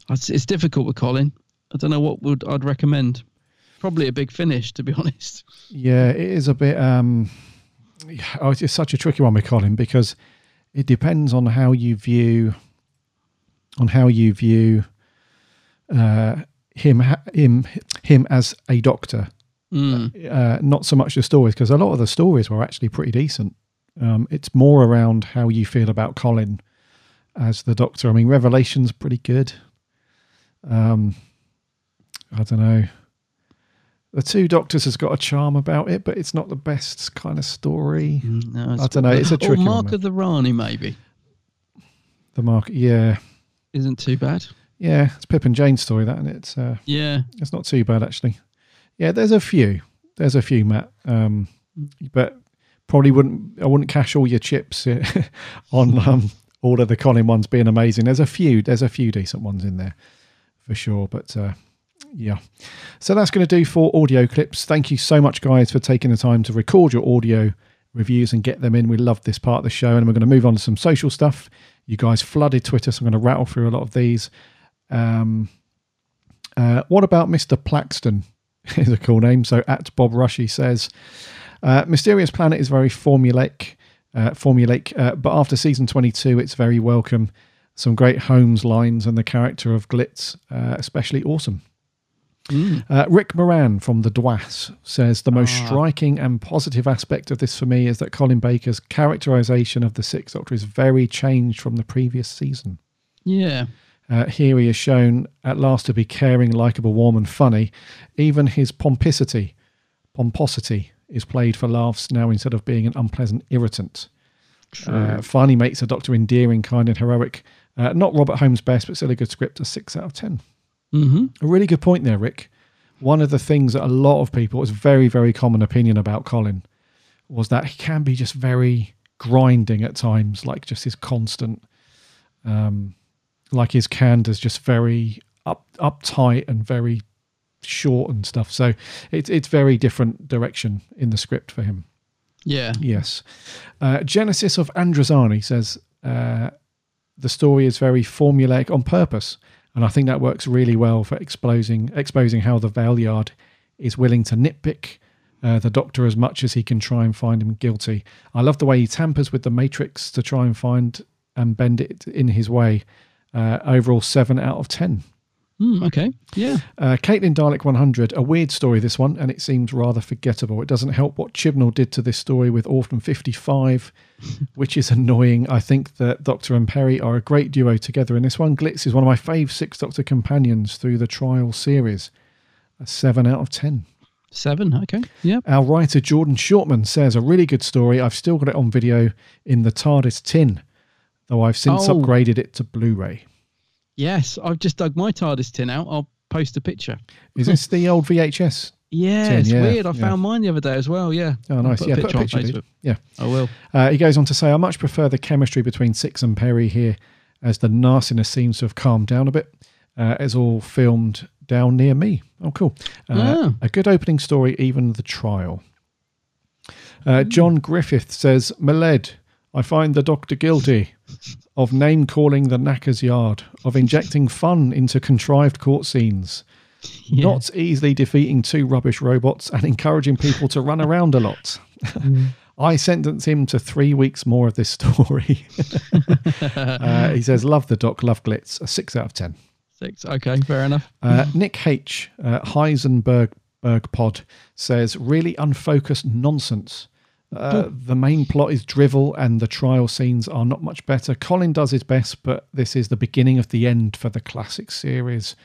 it's, it's difficult with Colin. I don't know what would I'd recommend. Probably a big finish, to be honest. Yeah, it is a bit. Um, oh, it's such a tricky one with Colin because it depends on how you view on how you view uh, him him him as a doctor. Mm. Uh, not so much the stories because a lot of the stories were actually pretty decent. Um, it's more around how you feel about Colin as the Doctor. I mean, Revelation's pretty good. Um, I don't know. The Two Doctors has got a charm about it, but it's not the best kind of story. Mm, no, I don't know. It's a tricky or Mark one, of the Rani, maybe. The Mark, yeah, isn't too bad. Yeah, it's Pip and Jane's story, that, and it's uh, yeah, it's not too bad actually. Yeah, there's a few. There's a few, Matt. Um, but probably wouldn't. I wouldn't cash all your chips on um, all of the Colin ones being amazing. There's a few. There's a few decent ones in there for sure. But uh, yeah. So that's going to do for audio clips. Thank you so much, guys, for taking the time to record your audio reviews and get them in. We love this part of the show, and we're going to move on to some social stuff. You guys flooded Twitter, so I'm going to rattle through a lot of these. Um, uh, what about Mr. Plaxton? is a cool name. So at Bob Rushy says, uh, Mysterious Planet is very formulaic, uh, formulaic, uh, but after season 22, it's very welcome. Some great Holmes lines and the character of Glitz, uh, especially awesome. Mm. Uh, Rick Moran from the Dwas says the most ah. striking and positive aspect of this for me is that Colin Baker's characterization of the Sixth Doctor is very changed from the previous season. Yeah. Uh, here he is shown at last to be caring, likable, warm, and funny. Even his pomposity, pomposity is played for laughs now instead of being an unpleasant irritant. Uh, finally makes the Doctor endearing, kind, and heroic. Uh, not Robert Holmes' best, but still a good script. A six out of 10 mm-hmm. A really good point there, Rick. One of the things that a lot of people, it's very, very common opinion about Colin, was that he can be just very grinding at times, like just his constant. Um, like his candor is just very up uptight and very short and stuff. So it's it's very different direction in the script for him. Yeah. Yes. Uh, Genesis of Androzani says uh, the story is very formulaic on purpose, and I think that works really well for exposing exposing how the Valeyard is willing to nitpick. Uh, the doctor as much as he can try and find him guilty. I love the way he tampers with the Matrix to try and find and bend it in his way. Uh, overall, seven out of ten. Mm, okay, yeah. Uh, Caitlin Dalek 100, a weird story, this one, and it seems rather forgettable. It doesn't help what Chibnall did to this story with Orphan 55, which is annoying. I think that Doctor and Peri are a great duo together in this one. Glitz is one of my fave Six Doctor companions through the Trial series. A 7 out of 10. Seven, okay, yeah. Our writer Jordan Shortman says a really good story. I've still got it on video in the TARDIS tin though I've since Oh. upgraded it to Blu ray. Yes, I've just dug my TARDIS tin out. I'll post a picture. Is this the old VHS? Yeah, tin? it's weird. I yeah. found mine the other day as well. Yeah. Oh, nice. Put yeah, a put a on picture. Yeah, I will. Uh, he goes on to say, I much prefer the chemistry between Six and Peri here, as the nastiness seems to have calmed down a bit. Uh, it's all filmed down near me. Oh, cool. Uh, Ah. A good opening story, even the trial. Uh, John Griffith says, Maled, I find the doctor guilty of name calling the knacker's yard, of injecting fun into contrived court scenes, not easily defeating two rubbish robots, and encouraging people to run around a lot. I sentence him to three weeks more of this story. uh, he says, Love the doc, love glitz. A six out of 10. Six. Okay, fair enough. Uh, Nick H. Uh, Heisenberg Berg Pod says, really unfocused nonsense. Uh, the main plot is drivel and the trial scenes are not much better. Colin does his best, but this is the beginning of the end for the classic series.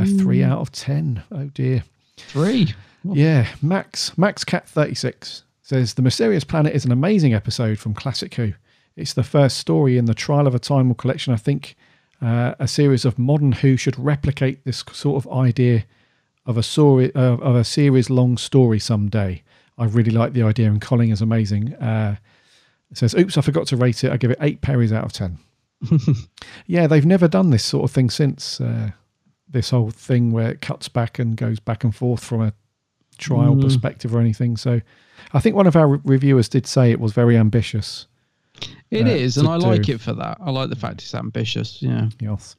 A three out of 10. Oh dear. Three. Yeah, Max Max Cat 36 says the mysterious planet is an amazing episode from Classic Who. It's the first story in the Trial of a Time collection. I think uh, a series of modern Who should replicate this sort of idea of a story uh, of a series long story someday. I really like the idea, and Colling is amazing. Uh, says, "Oops, I forgot to rate it. I give it eight Peris out of ten. yeah, they've never done this sort of thing since. Uh, this whole thing where it cuts back and goes back and forth from a trial Mm. perspective or anything. So, I think one of our re- reviewers did say it was very ambitious. It uh, is, and I like it for that. I like the fact it's ambitious. Yeah. Yes.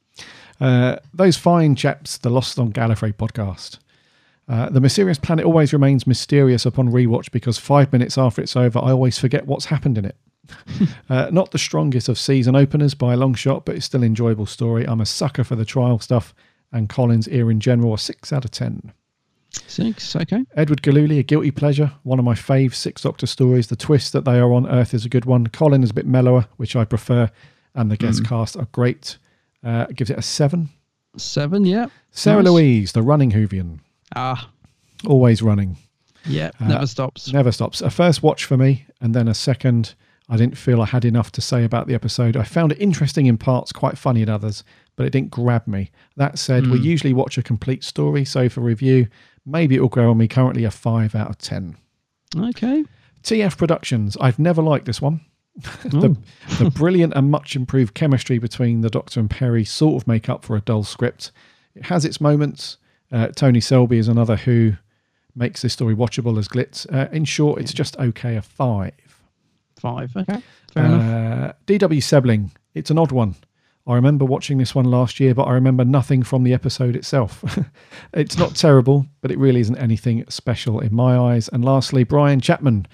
Uh, those fine chaps, the Lost on Gallifrey podcast. Uh, the mysterious planet always remains mysterious upon rewatch because five minutes after it's over, I always forget what's happened in it. uh, not the strongest of season openers by a long shot, but it's still an enjoyable story. I'm a sucker for the trial stuff, and Collins' ear in general, a six out of ten. Six. Okay. Edward Galuli, a guilty pleasure, one of my fave Six Doctor stories. The twist that they are on Earth is a good one. Colin is a bit mellower, which I prefer, and the guest Mm. cast are great. Uh, gives it a seven. Seven. Yeah. Sarah Nice. Louise, the running Whovian, Ah. always running. Yeah. Uh, never stops. Never stops. A first watch for me, and then a second. I didn't feel I had enough to say about the episode. I found it interesting in parts, quite funny in others, but it didn't grab me. That said, we Mm. usually watch a complete story, so for review, maybe it will grow on me. Currently, a five out of ten. Okay. TF Productions. I've never liked this one. the, the brilliant and much improved chemistry between the Doctor and Peri sort of make up for a dull script. It has its moments. Uh, Tony Selby is another who makes this story watchable as glitz. Uh, in short, it's just okay. A five. Five. Okay. Fair enough. Uh, DW Sebling. It's an odd one. I remember watching this one last year, but I remember nothing from the episode itself. it's not terrible, but it really isn't anything special in my eyes. And lastly, Brian Chapman.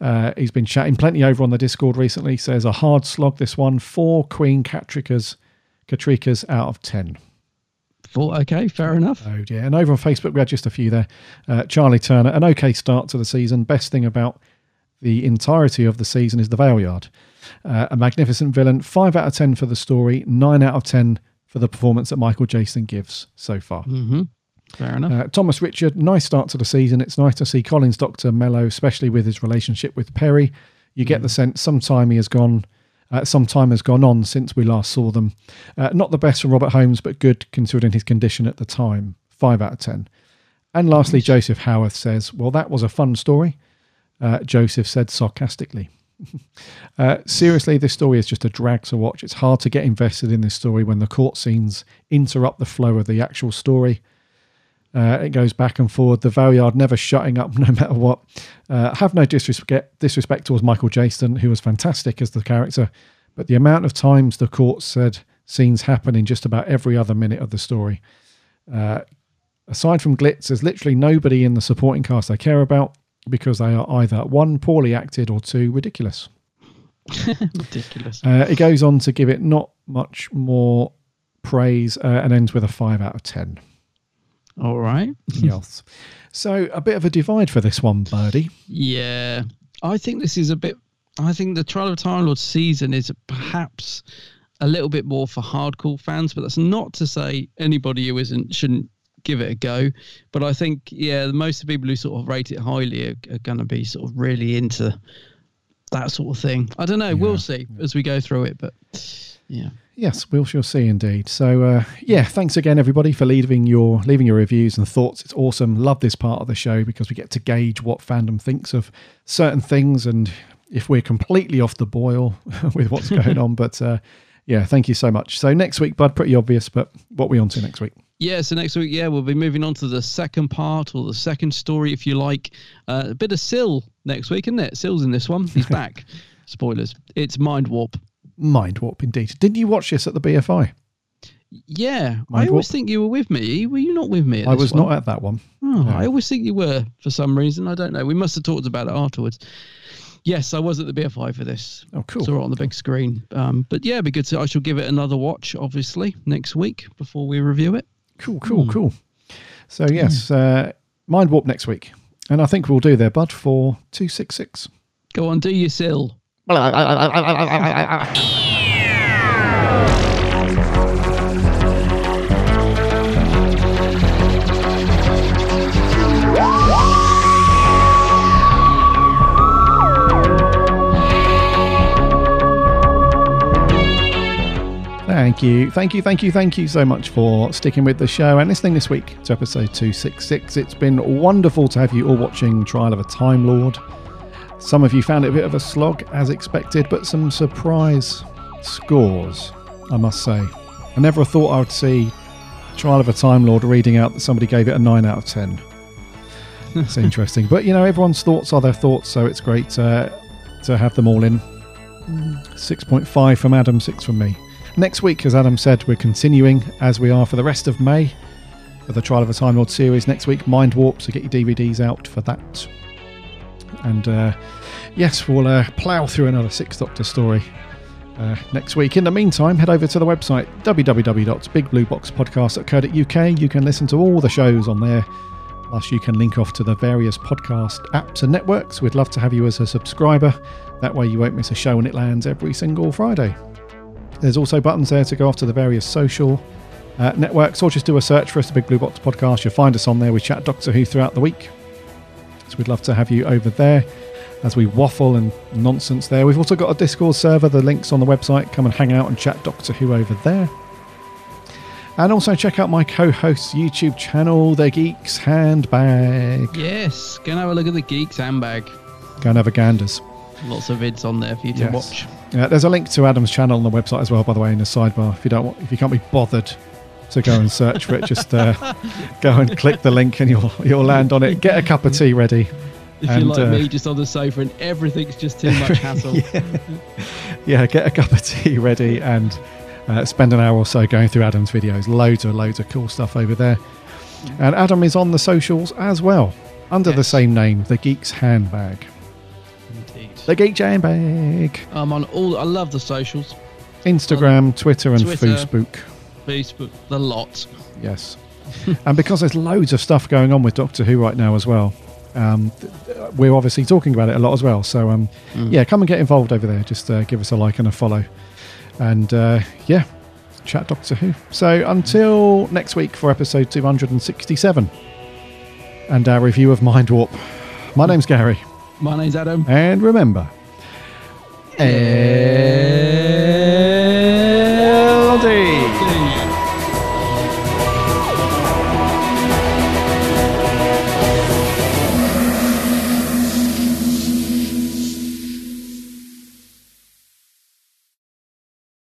Uh, he's been chatting plenty over on the Discord recently. Says a hard slog. This one, four Queen Katrycas, Katrycas out of ten. Okay. Fair enough. Oh dear. And over on Facebook, we had just a few there. Uh, Charlie Turner, an okay start to the season. Best thing about the entirety of the season is the Valeyard. Uh, a magnificent villain. Five out of ten for the story. Nine out of ten for the performance that Michael Jayston gives so far. Mm-hmm. Fair enough. Uh, Thomas Richard, nice start to the season. It's nice to see Collins Doctor mellow, especially with his relationship with Peri. You get the sense some time he has gone, uh, some time has gone on since we last saw them. Uh, not the best from Robert Holmes, but good considering his condition at the time. Five out of ten. And lastly, Joseph Howarth says, "Well, that was a fun story." Uh, Joseph said sarcastically. Uh, seriously, this story is just a drag to watch. It's hard to get invested in this story when the court scenes interrupt the flow of the actual story. Uh, it goes back and forward. The Valeyard never shutting up, no matter what. Uh, have no disrespect disrespect towards Michael Jayston, who was fantastic as the character, but the amount of times the court said scenes happen in just about every other minute of the story. Uh, aside from Glitz, there's literally nobody in the supporting cast I care about because they are either one poorly acted or two ridiculous. Ridiculous. Uh, it goes on to give it not much more praise uh, and ends with a five out of ten. All right. yes. So a bit of a divide for this one, Birdie. Yeah, I think this is a bit. I think the Trial of Time Lord season is perhaps a little bit more for hardcore fans, but that's not to say anybody who isn't shouldn't give it a go. But I think yeah, most of the people who sort of rate it highly are, are going to be sort of really into that sort of thing. I don't know. We'll see as we go through it, but yeah. Yes, we shall see indeed. So uh, yeah, thanks again everybody for leaving your leaving your reviews and thoughts. It's awesome. Love this part of the show because we get to gauge what fandom thinks of certain things and if we're completely off the boil with what's going on. But uh, yeah, thank you so much. So next week, Bud, pretty obvious, but what we on to next week? Yeah, so next week, yeah, we'll be moving on to the second part or the second story, if you like. Uh, a bit of Sil next week, isn't it? Sil's in this one. He's back. Spoilers. It's Mind Warp. Mind Warp, indeed. Didn't you watch this at the BFI? Yeah, Mind I always Warp? think you were with me. Were you not with me? I was one? not at that one. Oh, No. I always think you were for some reason. I don't know. We must have talked about it afterwards. Yes, I was at the BFI for this. Oh, cool. Saw it on the big screen. Um, but yeah, it'd be good to. I shall give it another watch, obviously, next week before we review it. Cool, cool, cool. So yes, uh, Mind Warp next week, and I think we'll do there, Bud, for two six six. Go on, do your Sil. Thank you, thank you, thank you, thank you so much for sticking with the show and listening this week to episode 266. It's been wonderful to have you all watching Trial of a Time Lord. Some of you found it a bit of a slog, as expected, but some surprise scores, I must say. I never thought I would see Trial of a Time Lord reading out that somebody gave it a 9 out of 10. It's interesting. But, you know, everyone's thoughts are their thoughts, so it's great uh, to have them all in. 6.5 from Adam, 6 from me. Next week, as Adam said, we're continuing as we are for the rest of May for the Trial of a Time Lord series. Next week, Mind Warp, so get your DVDs out for that. And uh, yes, we'll uh, plough through another Six Doctor story uh, next week. In the meantime, head over to the website www.bigblueboxpodcast.co.uk. You can listen to all the shows on there. Plus, you can link off to the various podcast apps and networks. We'd love to have you as a subscriber. That way, you won't miss a show when it lands every single Friday. There's also buttons there to go off to the various social uh, networks, or just do a search for us, the Big Blue Box Podcast. You'll find us on there. We chat Doctor Who throughout the week. So we'd love to have you over there as we waffle and nonsense there. We've also got a Discord server. The link's on the website. Come and hang out and chat Doctor Who over there. And also check out my co-host's YouTube channel, The Geeks Handbag. Yes, go and have a look at the Geeks handbag. Go and have a ganders. Lots of vids on there for you to Yes. watch. Yeah, there's a link to Adam's channel on the website as well, by the way, in the sidebar. If you don't, want, if you can't be bothered to go and search for it, just uh, go and click the link, and you'll you'll land on it. Get a cup of tea ready. If and, you're like uh, me, just on the sofa and everything's just too much hassle. yeah, get a cup of tea ready and uh, spend an hour or so going through Adam's videos. Loads of loads of cool stuff over there. And Adam is on the socials as well, under the same name, the Geeks Handbag. Indeed. The Geeks Handbag. I'm on all. I love the socials. Instagram, Twitter, and Twitter. Facebook. Facebook, the lot. Yes. and because there's loads of stuff going on with Doctor Who right now as well, um, th- we're obviously talking about it a lot as well. So, um, yeah, come and get involved over there. Just uh, give us a like and a follow. And uh, yeah, chat Doctor Who. So, until next week for episode 267 and our review of Mind Warp, my name's Gary. My name's Adam. And remember,